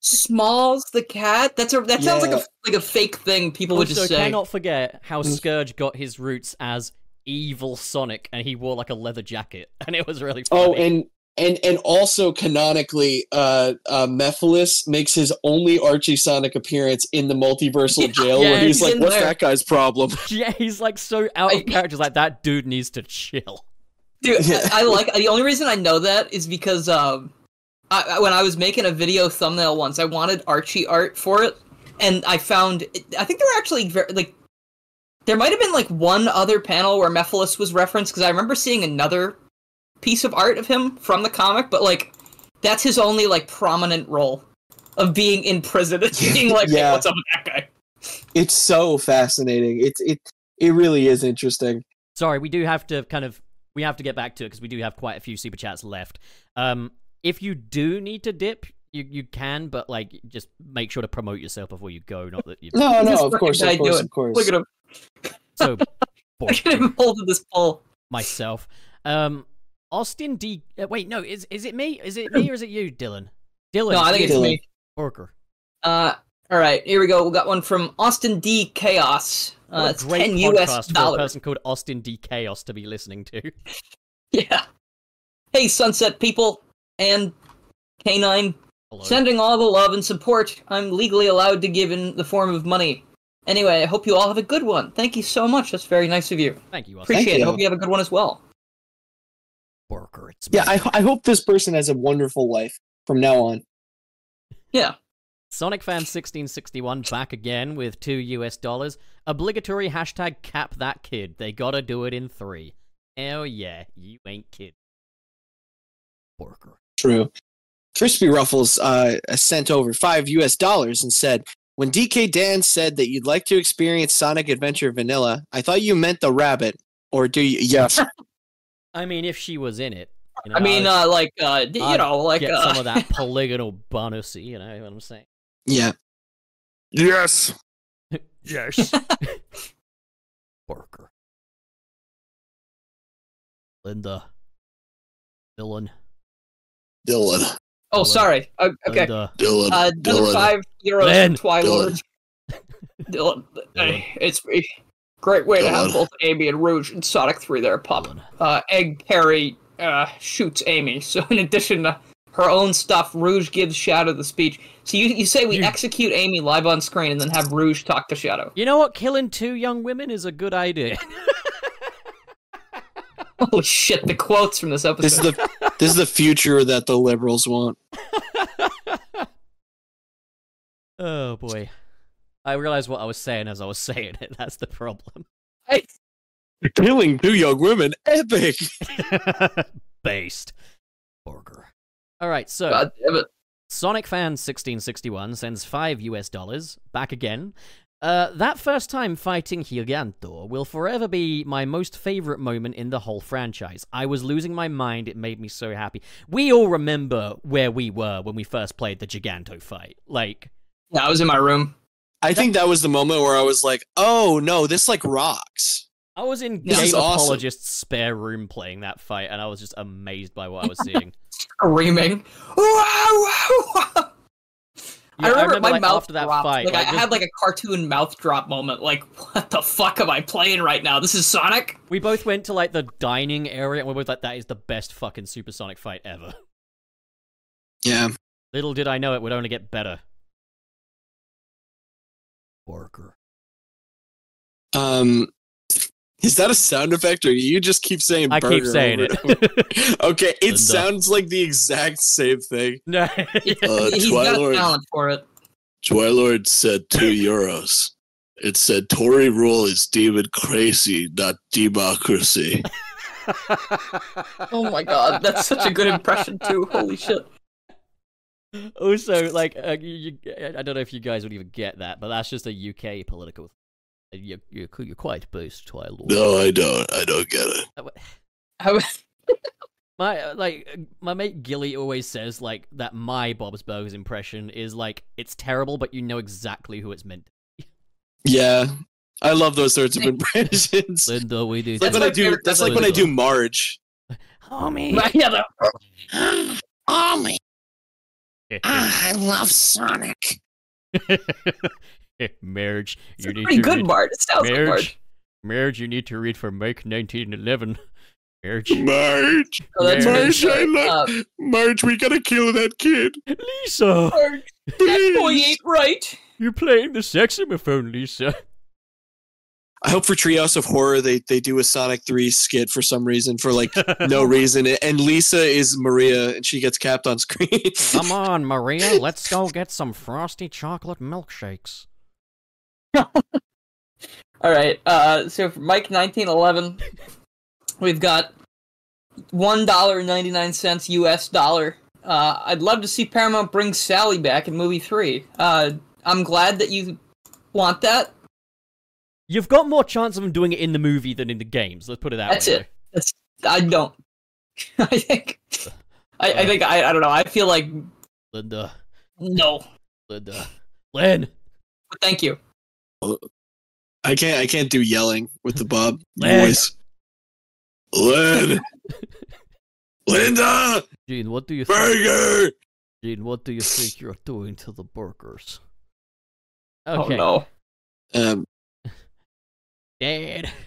Smalls the cat. That's a that sounds like a like a fake thing people would just say. cannot forget how Mm. Scourge got his roots as evil Sonic, and he wore like a leather jacket, <laughs> and it was really funny. Oh, and and and also canonically, uh, uh Mephiles makes his only Archie Sonic appearance in the multiversal Yeah, jail, yeah, where he's he's like, "What's there. that guy's problem?" <laughs> yeah, he's like so out of I- character. Like that dude needs to chill. Dude, Yeah. I, I <laughs> like the only reason I know that is because um, I, I- when I was making a video thumbnail once, I wanted Archie art for it, and I found I think there were actually very like there might have been like one other panel where Mephiles was referenced because I remember seeing another piece of art of him from the comic, but like that's his only like prominent role of being in prison and <laughs> being like, hey, what's up with that guy? It's so fascinating. It's it it really is interesting. Sorry, we do have to kind of we have to get back to it because we do have quite a few super chats left. Um, if you do need to dip, you you can, but like just make sure to promote yourself before you go. Not that you No, This no, of course, of course, of course. Look at him. so <laughs> Look at boring him holding this pole. myself. Um, Austin D. Uh, wait, no, is is it me? Is it me or is it you, Dylan? Dylan. No, I think it's Dylan. me. Orker. Uh, all right, here we go. We got one from Austin D. Chaos. Uh, What a it's great ten podcast US for a person called Austin D. Chaos to be listening to. <laughs> Yeah. Hey, Sunset people and K9, Hello. sending all the love and support I'm legally allowed to give in the form of money. Anyway, I hope you all have a good one. Thank you so much. That's very nice of you. Thank you, Austin. Appreciate it. you. Hope you have a good one as well. Orker. It's Yeah. I I hope this person has a wonderful life from now on. Yeah. Sonic Fan 1661 back again with two US dollars. Obligatory hashtag cap that kid. They gotta do it in three. Hell yeah, you ain't kid. Orker. True. Crispy Ruffles uh, sent over five US dollars and said, When DK Dan said that you'd like to experience Sonic Adventure Vanilla, I thought you meant the rabbit. Or do you? Yes. <laughs> I mean, if she was in it. You know, I mean, I'd uh, like, uh, you I'd know, like, get uh, some of that <laughs> polygonal bonusy, you know what I'm saying? yeah. Yes. <laughs> Yes. <laughs> Orker. Linda. Dylan. Dylan. oh, Dylan. sorry. Uh, okay. Linda. Dylan. Uh, another five euros Lynn. for Twilord. Dylan. Hey, it's a great way to have both Amy and Rouge in Sonic 3 there, pup. Dylan. uh, Egg Perry uh, shoots Amy. <laughs> So in addition to her own stuff, Rouge gives Shadow the speech. So you, you say we You- execute Amy live on screen and then have Rouge talk to Shadow. You know what? Killing two young women is a good idea. <laughs> <laughs> Holy shit, the quotes from this episode. This is the this is the future that the liberals want. oh boy. I realized what I was saying as I was <laughs> saying it. That's the problem. Hey, Killing two young women, epic. <laughs> Based. Burger. All right, so God damn it. Sonic Fan 1661 sends 5 US dollars. Back again. Uh, that first time fighting Gigantor will forever be my most favorite moment in the whole franchise. I was losing my mind. It made me so happy. We all remember where we were when we first played the Giganto fight. Like, Yeah, I was in my room. I think that was the moment where I was like, "Oh no, this like rocks." I was in This Game is awesome. Spare room playing that fight, and I was just amazed by what I was <laughs> seeing. Screaming. <laughs> I Yeah, remember, my like, mouth after that dropped. fight, like, like, I just- had like a cartoon mouth drop moment. Like, <laughs> what the fuck am I playing right now? This is Sonic. we both went to like the dining area, and we were both like, "That is the best fucking Supersonic fight ever." Yeah. Little did I know it would only get better. Worker. Um, is that a sound effect, or you just keep saying? I keep saying it. <laughs> okay, it Linda. sounds like the exact same thing. <laughs> no. Uh, He's got talent for it. Twilord said two <laughs> euros. It said Tory rule is demon crazy, not democracy. Oh my god, that's such a good impression too. Holy shit. Also, like, uh, you, you- I don't know if you guys would even get that, but that's just a UK political. You're, you're, you're quite based, Twilight. No, I don't. I don't get it. How, <laughs> My uh, like my mate Gilly always says like that my Bob's Burgers impression is like it's terrible, but you know exactly who it's meant. Yeah, I love those sorts of impressions. Linda, we do. It's like That's when I do. That's like when I do Marge. homie. yeah, the, Oh my! I love Sonic. <laughs> marriage. it's You a need pretty to good read, Bard. It sounds like marriage. Bard. Marriage. You need to read from Mike 1911. Marriage. Marge, Oh, that's Marge, good. I love- Uh, Marge, we gotta kill that kid. Lisa, Bard, that boy ain't right. you're playing the saxophone, Lisa. I hope for Treehouse of Horror they they do a Sonic Three skit for some reason for like no <laughs> reason, and Lisa is Maria and she gets capped on screen. Come <laughs> on, Maria. Let's go get some frosty chocolate milkshakes. <laughs> All right. Uh, so for Mike nineteen eleven, we've got one dollar ninety nine cents U.S. dollar. Uh, I'd love to see Paramount bring Sally back in movie three. Uh, I'm glad that you want that. You've got more chance of them doing it in the movie than in the games. Let's put it that That's way. That's it. That's I don't. <laughs> I think. I, I think I, I don't know. I feel like. Linda, no. Linda, Lynn. Thank you. I can't I can't do yelling with the Bob <laughs> Len. voice. Len, <laughs> Linda, Gene, what do you think? burger. Gene, what do you think you're doing to the burgers? Oh Okay, no. Um, Dad. <laughs>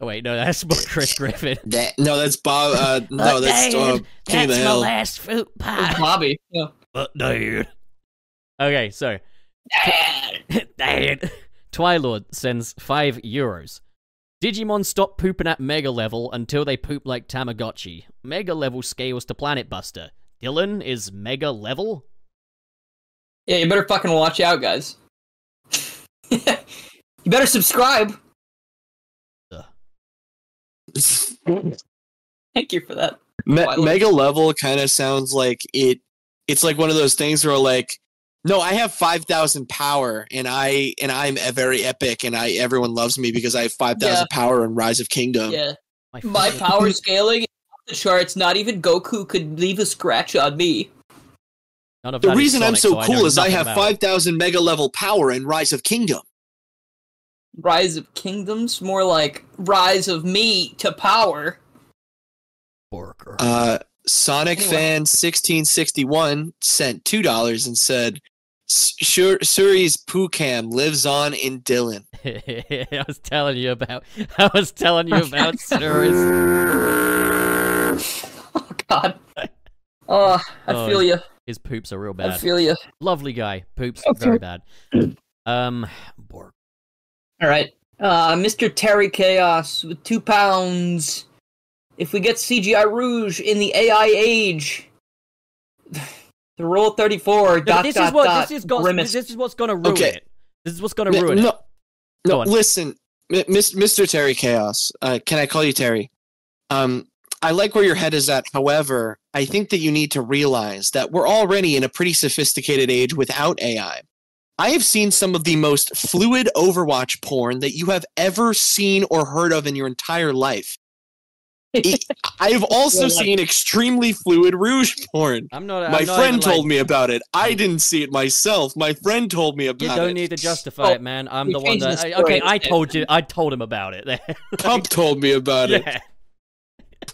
Oh wait, no, that's <laughs> Chris Griffin. <laughs> that no, that's Bob. Uh, no, that's uh, King the Hill. last fruit It's Bobby. Yeah. But Dad. Okay, so Dad. Twilord sends five euros. Digimon stop pooping at Mega Level until they poop like Tamagotchi. Mega Level scales to Planet Buster. Dylan is Mega Level? Yeah, you better fucking watch out, guys. you better subscribe. <laughs> Thank you for that. Me- oh, Mega level kind of sounds like it. It's like one of those things where like, no, I have five thousand power, and I and I'm a very epic, and I everyone loves me because I have five thousand power in Rise of Kingdom. Yeah, my favorite- power scaling is off the charts. Not even Goku could leave a scratch on me. None of The that is reason I'm Sonic, so cool know is I have five thousand mega level power in Rise of Kingdom. Rise of Kingdoms, more like Rise of Me to power. Burger. Uh, Sonic Anyway. fan sixteen sixty one sent two dollars and said, "Sur- "Cirrus's Poohcam lives on in Dylan." <laughs> I was telling you about. I was telling you about <laughs> Cirrus. Oh God. Oh, I Oh, feel you. His poops are real I bad. feel you. Lovely guy. Poops Okay. very bad. Um, Borg. All right. Uh, Mr. Terry Chaos with two pounds. If we get CGI Rouge in the AI age, <sighs> the roll 34. No, dot, this dot, is what dot, this is got. This is what's gonna ruin Okay. it. This is what's gonna ruin no, it. no. Go on. Listen, M- Mr. Terry Chaos. Uh, can I call you Terry? Um, I like where your head is at. However, I think that you need to realize that we're already in a pretty sophisticated age without AI. I have seen some of the most fluid Overwatch porn that you have ever seen or heard of in your entire life. It- I have <laughs> also like- seen extremely fluid Rouge porn. I'm not. My I'm not friend even, told like, me about it. I didn't see it myself. My friend told me about it. You don't need to justify Oh, it, man. I'm the one changed that. I- okay, I told you. I told him about it. <laughs> Pump told me about it. yeah.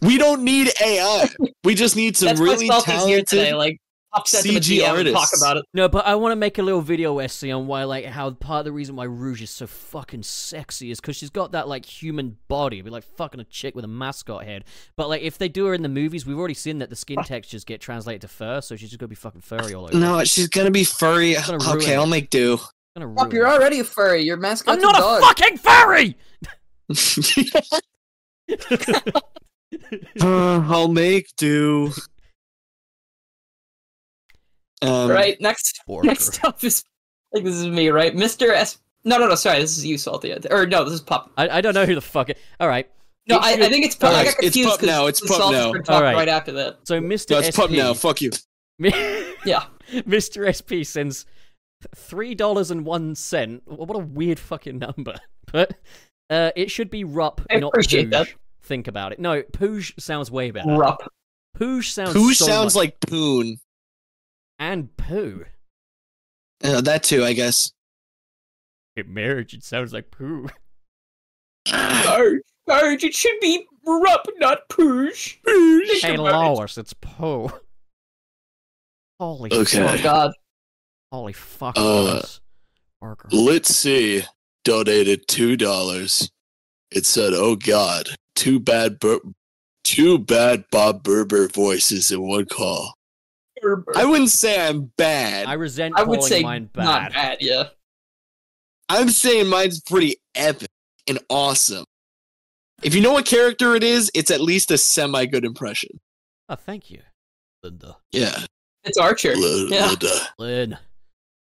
We don't need AI. We just need some That's really why Stealth is here today. talented. Like, pop sent him a CG DM and talk about it. No, but I want to make a little video essay on why, like, how part of the reason why Rouge is so fucking sexy is because she's got that like human body. It'd be like fucking a chick with a mascot head. But like, if they do her in the movies, we've already seen that the skin textures get translated to fur, so she's just gonna be fucking furry all over. No, she's gonna be furry. gonna Okay, it. I'll make do. It's gonna Pop, you're it. already a furry. Your mascot. I'm not a a dog. fucking furry. <laughs> <laughs> Uh, I'll make do. <laughs> Um, right. Next. Porker. Next <laughs> up is like this is me, right? Mr. S. No, no, no. Sorry, this is you, Salty. Or no, this is Pup. I, I don't know who the fuck. It... All right. No, I, I think it's Pup. I got it's confused. Pup it's the Pup now. gonna talk Alright. right after that. So Mr. No, it's SP, pub now. Fuck you. <laughs> Yeah. Mr. SP sends three dollars and one cent. What a weird fucking number. <laughs> But uh, it should be Rup, I not appreciate Pooge. that. Think about it. No, Pooge sounds way better. Rup. Pooge sounds. Who so sounds much- like Poon? And poo. Uh, that too, I guess. In marriage, it sounds like poo. <laughs> marriage, Marge, it should be Rup, not Pooge. Hey, Lois, it's poo. Holy Okay. Oh fuck! God. Holy fuck! Uh, Lois. Barker. Let's see. Donated two dollars. It said, "Oh God, two bad, Bur- two bad Bob Burger voices in one call." I wouldn't say I'm bad. I resent I would calling say mine not bad. bad. Yeah. I'm saying mine's pretty epic and awesome. If you know what character it is, it's at least a semi good impression. Oh, thank you, Linda. Yeah. It's Archer. L- Yeah. Linda. Lynn.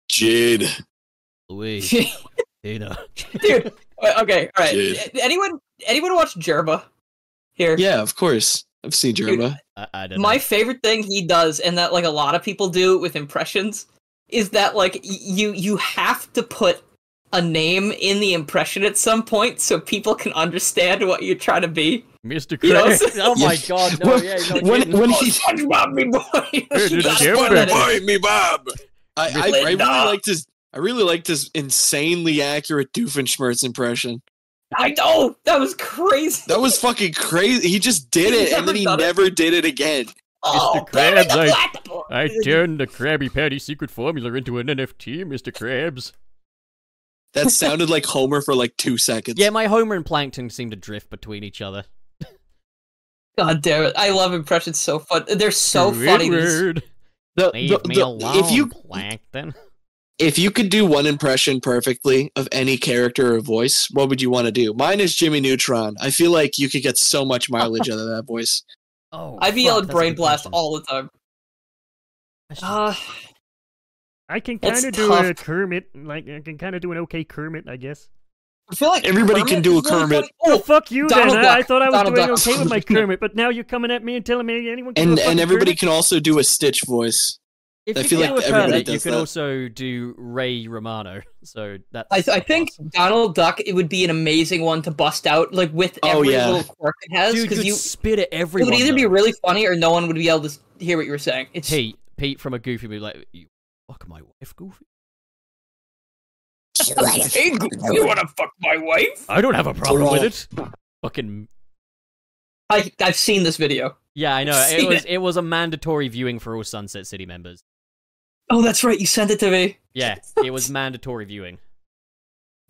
Jade. Louise. <laughs> Tina. Dude. Okay. All right. Dude. Anyone? Anyone watch Jerma? Here. Yeah, of course. I've seen Jerma. I, I don't My know. favorite thing he does, and that like a lot of people do with impressions, is that like y- you you have to put a name in the impression at some point so people can understand what you're trying to be. Mr. You know, Krabs. oh my <laughs> god, no, When- yeah, no, when- when Oh, he- SpongeBob, me boy. Dude, You it's gotta Jerma. put that in. Boy, me Bob. I, I, I really Linda. liked his I really liked his insanely accurate Doofenshmirtz impression. I um, know that was crazy. That was fucking crazy. He just did He's it and then he never it. did it again. oh, Krabs, baby, I- I turned the Krabby Patty secret formula into an NFT, Mr. Krabs. That <laughs> sounded like Homer for like two seconds. Yeah, my Homer and Plankton seem to drift between each other. God damn it! I love impressions so fun. They're so funny. These- Squidward, The- Leave the- me the- alone, if you Plankton. If you could do one impression perfectly of any character or voice, what would you want to do? Mine is Jimmy Neutron. I feel like you could get so much mileage out of that voice. <laughs> Oh, I be fuck, yelling brain blast question. all the time. I Uh, I can kind of do tough. a Kermit, like I can kind of do an okay Kermit, I guess. I feel like Everybody can do a Kermit. funny. Oh, fuck you Donald then. I, I thought I was Donald doing Duck. okay with my <laughs> Kermit, but now you're coming at me and telling me anyone can And do a and everybody Kermit? can also do a Stitch voice. If I you feel can like do a everybody Kermit, you does can that. also do Ray Romano. <laughs> So that's. I, I think awesome. Donald Duck it would be an amazing one to bust out like with Oh, every yeah. little quirk it has because you'd spit at everyone. it would either be really funny or no one would be able to hear what you were saying. It's Pete, Pete from a Goofy movie, like, you fuck my wife, Goofy. hey, Goofy, you want to fuck my wife? I don't have a problem all- with it. Fucking I I've seen this video. yeah, I know. It was it. it was a mandatory viewing for all Sunset City members. Oh, that's right. You sent it to me. Yeah, <laughs> it was mandatory viewing.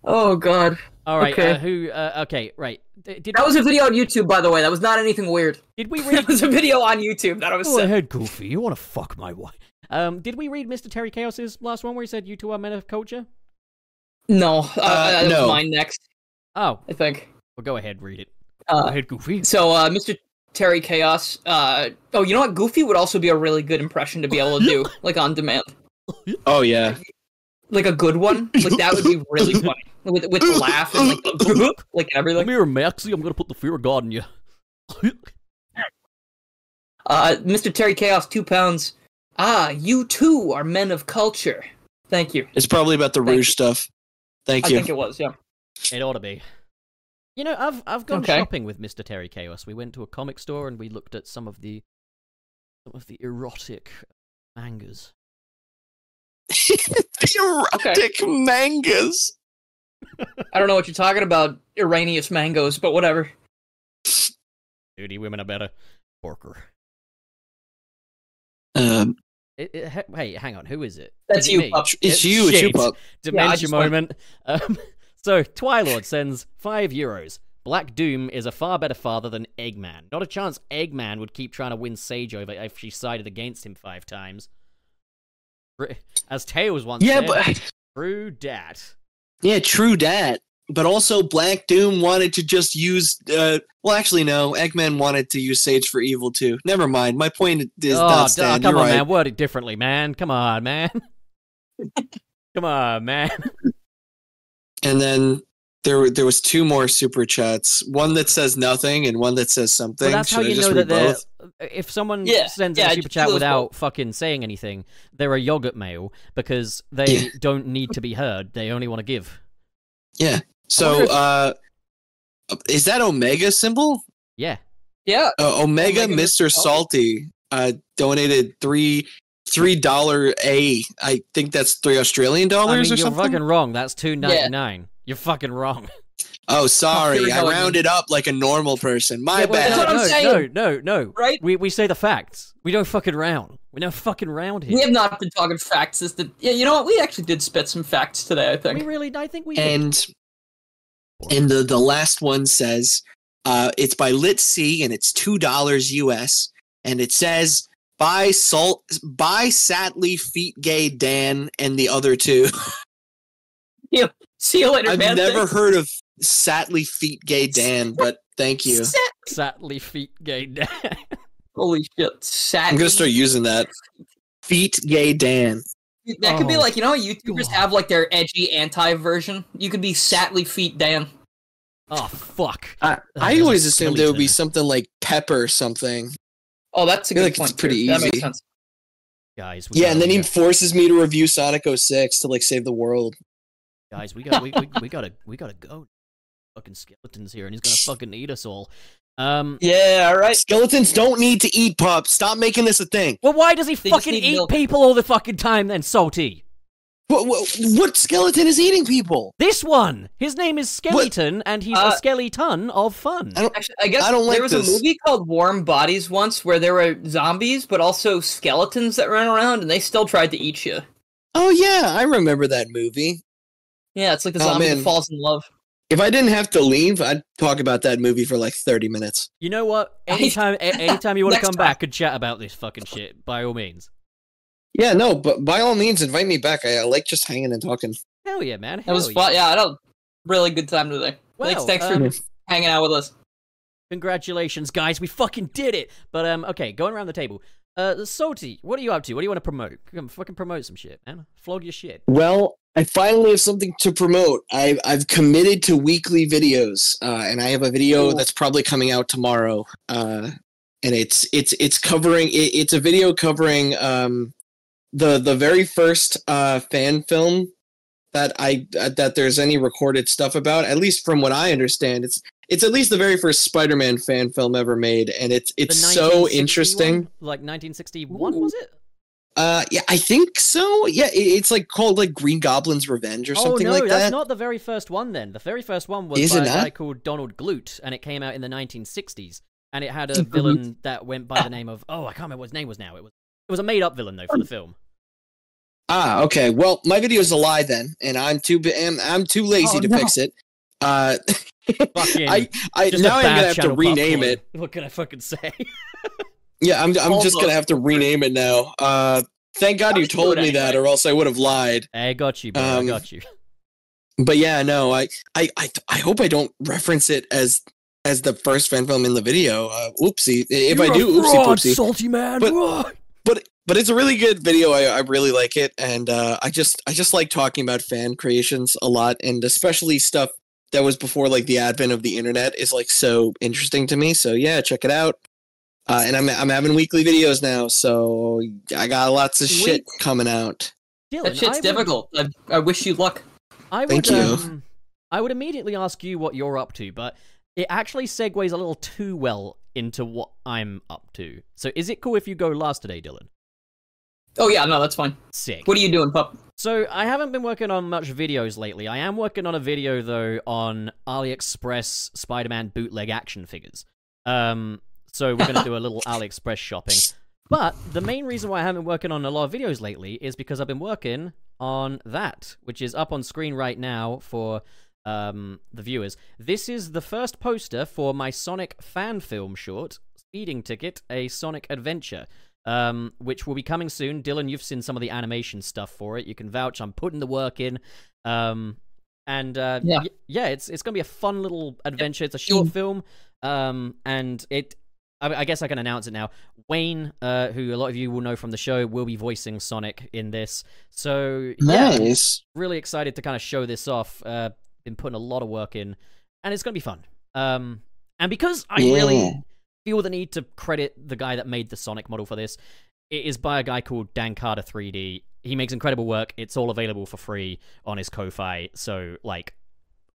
Oh God, All right, Okay. uh, who? Uh, okay, right. D- did that was a video on YouTube, by the way. That was not anything weird. did we <laughs> That read? was a video on YouTube that I was. Go ahead, Goofy. You want to fuck my wife? Um, did we read Mr. Terry Chaos's last one where he said you two are men of culture? No, uh, Uh, that was no. mine next. Oh, I think. well, go ahead, read it. Go Uh, ahead, Goofy. so, uh, Mr. Terry Chaos. Uh, oh, you know what? Goofy would also be a really good impression to be able to do, <laughs> like on demand. Oh yeah. like a good one, like that would be really <laughs> funny with with the laugh and like the, <laughs> like everything. Come here, Maxie. I'm gonna put the fear of God in you. Uh, Mr. Terry Chaos, two pounds. Ah, you too are men of culture. Thank you. It's probably about the Thank Rouge stuff. Thank you. I think it was. Yeah. It ought to be. You know, I've I've gone Okay. shopping with Mr. Terry Chaos. We went to a comic store and we looked at some of the some of the erotic mangas. <laughs> the erotic mangas. I don't know what you're talking about, Iranius mangoes, but whatever. Duty women are better. Porker. Um, It, it, hey, hang on. Who is it? That's Is it you, me? pup. it's It's you, it's you, shit. pup. Dementia just went- moment. <laughs> Um, so, Twilord sends five euros. Black Doom is a far better father than Eggman. Not a chance Eggman would keep trying to win Sage over if she sided against him five times. As Tails once said, Yeah, said, but true dat. yeah, true that. But also, Black Doom wanted to just use. Uh, well, actually, no. Eggman wanted to use Sage for evil too. Never mind. My point is oh, not stand. come You're on, right. man. Word it differently, man. Come on, man. <laughs> come on, man. <laughs> And then there, there was two more super chats. One that says nothing, and one that says something. Well, that's Should how you just know that they're. If someone Yeah, sends yeah, a super chat do those without fucking saying anything, they're a yogurt mail because they Yeah. don't need to be heard. They only want to give. Yeah. So, if- uh, is that Omega symbol? Yeah. Yeah. Uh, Omega, Omega Mr. Mr. Salty, uh, donated three three dollar a. I think that's three Australian I dollars mean, or you're something. fucking wrong. That's two ninety nine. You're fucking wrong. Oh, sorry, I rounded up like a normal person. My Yeah, well, bad. That's what I'm no, saying. no, no, no. Right? We we say the facts. We don't fucking round. We don't fucking round here. We have not been talking facts. Is the yeah. You know what? We actually did spit some facts today. I think We really, I think we. did. and and the the last one says uh, it's by Lit C and it's two dollars US and it says buy salt buy sadly Feet Gay Dan and the other two. <laughs> See you later, I've man. never heard of sadly Feet Gay Dan, but thank you. Sadly, feet gay Dan. Holy shit! Sat. I'm gonna start using that. Feet Gay Dan. That could be Oh, like you know, YouTubers God. have like their edgy anti version. You could be sadly Feet Dan. oh fuck. I, I always assumed it would be something like pepper something. Oh, that's a I feel good like it's point. pretty too. That makes easy. sense. Guys, we Yeah, and then he gotta- forces me to review Sonic 06 to like save the world. guys, we <laughs> got we, we, we gotta we gotta go. Fucking skeletons here, and he's gonna fucking eat us all. Um. Yeah. All right. Skeletons don't need to eat pups. Stop making this a thing. Well, why does he They fucking eat milk. people all the fucking time then, Salty? What, what, what skeleton is eating people? This one! His name is Skeleton, and he's Uh, a skeleton of fun. I don't. Actually, I guess I don't like there was this. a movie called Warm Bodies once where there were zombies, but also skeletons that ran around, and they still tried to eat you. Oh yeah, I remember that movie. Yeah, it's like the Oh, zombie man. that falls in love. If I didn't have to leave, I'd talk about that movie for like 30 minutes. You know what? <laughs> Anytime, anytime you want to come time. back and chat about this fucking shit, by all means. Yeah, no, but by all means, invite me back. I, I like just hanging and talking. Hell yeah, man. It Hell was yeah. fun. Yeah, I had a really good time today. thanks, thanks um, for hanging out with us. Congratulations, guys. We fucking did it. But um, okay, going around the table. Uh, Salty, what are you up to? What do you want to promote? Come fucking promote some shit, man. Flog your shit. Well, I finally have something to promote. I've I've committed to weekly videos, uh, and I have a video Ooh. that's probably coming out tomorrow. Uh, and it's it's it's covering it, it's a video covering um, the the very first uh, fan film that I uh, that there's any recorded stuff about. At least from what I understand, it's it's at least the very first Spider-Man fan film ever made, and it's it's so interesting. Like 1961, was it? Uh, yeah, I think so. Yeah, it, it's like called like Green Goblin's Revenge or oh something no, like that's that. not the very first one. Then the very first one was Is by a guy called Donald Glut, and it came out in the 1960s. And it had a villain that went by the name of oh, I can't remember what his name was now. It was it was a made up villain though for the film. Ah, okay. Well, my video is a lie then, and I'm too bi- I'm, I'm too lazy Oh, to no. fix it. Uh, <laughs> Fucking. I I just now a I'm bad gonna have to rename popcorn. it. <laughs> What can I fucking say? <laughs> Yeah, I'm I'm just gonna have to rename it now. Uh, thank God you told it me that, or else I would have lied. I got you, bro. I Um, got you. But yeah, no, I I I, I hope I don't reference it as as the first fan film in the video. Uh, oopsie. If I do, oopsie poopsie. salty man. But- But but it's a really good video. I, I really like it, and uh, I just I just like talking about fan creations a lot, and especially stuff that was before like the advent of the internet is like so interesting to me. So yeah, check it out. Uh, and I'm I'm having weekly videos now, so I got lots of shit coming out. Dylan, That shit's I would- difficult. I, I wish you luck. I would, Thank you. Um, I would immediately ask you what you're up to, but it actually segues a little too well into what I'm up to. So is it cool if you go last today, Dylan? Oh yeah, no, that's fine. Sick. What are you doing, pup? So I haven't been working on much videos lately. I am working on a video though on AliExpress Spider-Man bootleg action figures. Um, so we're gonna do a little <laughs> AliExpress shopping. But the main reason why I haven't been working on a lot of videos lately is because I've been working on that, which is up on screen right now for um, the viewers. This is the first poster for my Sonic fan film short, Speeding Ticket, a Sonic Adventure um, which will be coming soon. Dylan, you've seen some of the animation stuff for it. You can vouch. I'm putting the work in. Um, and uh, Yeah. yeah, it's it's gonna be a fun little adventure. It's a short Mm. film, um, and it. I, I guess I can announce it now. Wayne, uh, who a lot of you will know from the show, will be voicing Sonic in this. So yeah, Nice. really excited to kind of show this off. Uh, been putting a lot of work in, and it's gonna be fun. Um, and because I Yeah. really feel the need to credit the guy that made the Sonic model for this, it is by a guy called Dan Carter 3D. He makes incredible work. It's all available for free on his Ko-fi. So like.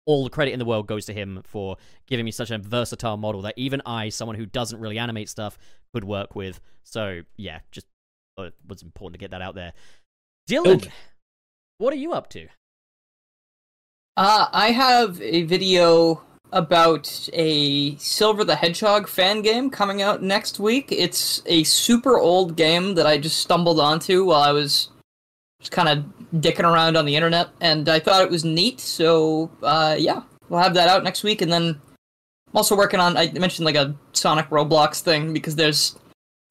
All the credit in the world goes to him for giving me such a versatile model that even I, someone who doesn't really animate stuff, could work with. So yeah, just uh, was important to get that out there. Dylan, Okay. what are you up to? Uh, I have a video about a Silver the Hedgehog fan game coming out next week. It's a super old game that I just stumbled onto while I was just kind of dicking around on the internet, and I thought it was neat. So, uh, yeah, we'll have that out next week, and then I'm also working on. I mentioned like a Sonic Roblox thing because there's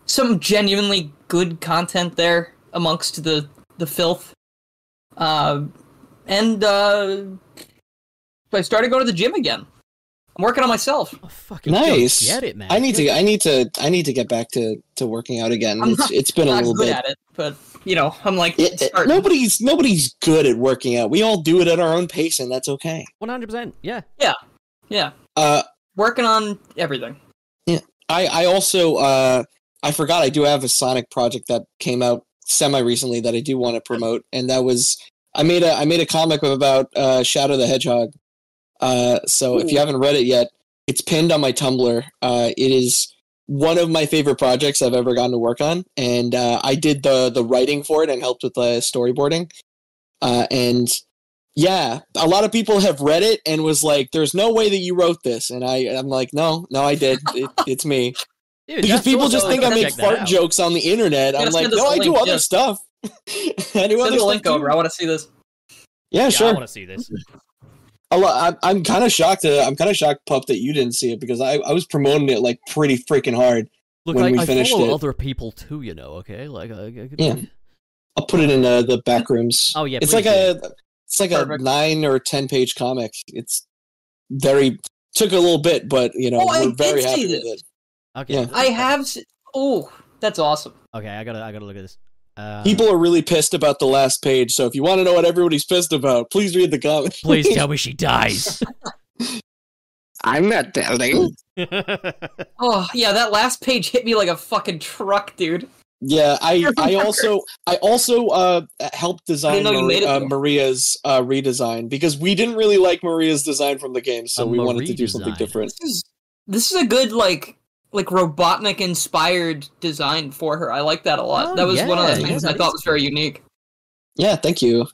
some genuinely good content there amongst the the filth. Uh, and uh, I started going to the gym again. I'm working on myself. Oh, fucking Nice. go Get it, man. I need Good. to. I need to. I need to get back to to working out again. I'm It's, not- it's been a little bit. at it, but you know, I'm like It- it- nobody's nobody's good at working out. We all do it at our own pace, and that's okay. 100%. Yeah. Yeah, Uh, working on everything. Yeah. I I also uh I forgot I do have a Sonic project that came out semi recently that I do want to promote, and that was I made a I made a comic about uh, Shadow the Hedgehog. Uh, so if you haven't read it yet, it's pinned on my Tumblr. Uh, it is one of my favorite projects I've ever gotten to work on, and uh, I did the the writing for it and helped with the storyboarding. Uh, and yeah, a lot of people have read it and was like, "There's no way that you wrote this," and I I'm like, "No, no, I did. It, <laughs> it's me." Dude, because people awesome. just think I make fart out. jokes on the internet. I'm like, no, I do link, other yeah. stuff. <laughs> I do Send other the link over. I want to see this. Yeah, Yeah, I want to see this. I'm, I'm kind of shocked. To, I'm kind of shocked, pup, that you didn't see it because I, I was promoting it like pretty freaking hard. Look, When I, we I finished follow it. other people too, you know, okay? Like, I, I could Yeah. I'll put it in uh, the back rooms. Oh, yeah, it's please like a it's like a nine or ten page comic. It's very took a little bit, but you know Oh, we're very happy with it. Okay. Yeah. I have. Oh, that's awesome. Okay, I gotta, I gotta look at this. Uh, People are really pissed about the last page, so if you want to know what everybody's pissed about, please read the comic. please tell me <laughs> she dies. I'm not telling. <laughs> <laughs> Oh yeah, that last page hit me like a fucking truck, dude. Yeah, I I also I also uh helped design know you Mari- made it, uh. Maria's uh redesign because we didn't really like Maria's design from the game, so A we wanted to do something different. This is this is a good like like Robotnik inspired design for her. I like that a lot. Oh, that was one of yeah, the yeah, things I thought is was very unique. Yeah, thank you.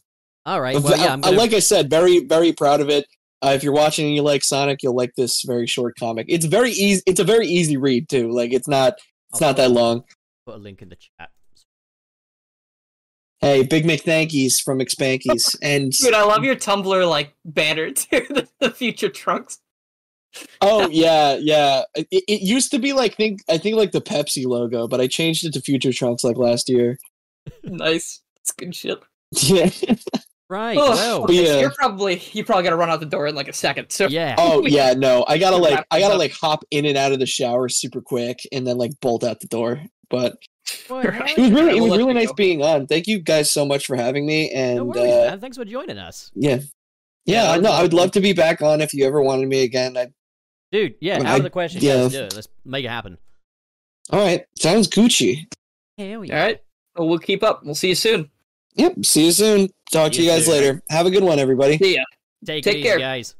All right. Well, yeah, I- I'm gonna. like I said, very very proud of it. Uh, if you're watching and you like Sonic, you'll like this very short comic. It's very easy. It's a very easy read too. Like it's not it's I'll not that long. Put a link in the chat. Hey, Big McThankies from McSpankies, <laughs> and Dude, I love your Tumblr like banner <laughs> too. the, the future trunks. Oh yeah, yeah. It, it used to be like think I think like the Pepsi logo, but I changed it to Future Trunks like last year. Nice. That's good shit. Yeah. Right. Oh, Well. okay, so Yeah. you're probably you probably gotta run out the door in like a second. So Yeah. <laughs> Oh yeah, no. I gotta like I gotta like hop in and out of the shower super quick and then like bolt out the door. But Well, It was really, it was really nice go. being on. Thank you guys so much for having me. No And worries, uh, man. Thanks for joining us. yeah, Yeah, yeah, that I know. I would love to be back on if you ever wanted me again. I, Dude, yeah, Well, out I- of the question. yeah. Yeah. Let's do it. Let's make it happen. all right, sounds Gucci. Hell yeah. All right. Well, we'll keep up. We'll see you soon. Yep. See you soon. Talk to You you guys too. later. Have a good one, everybody. See ya. Take, Take it easy, care. guys.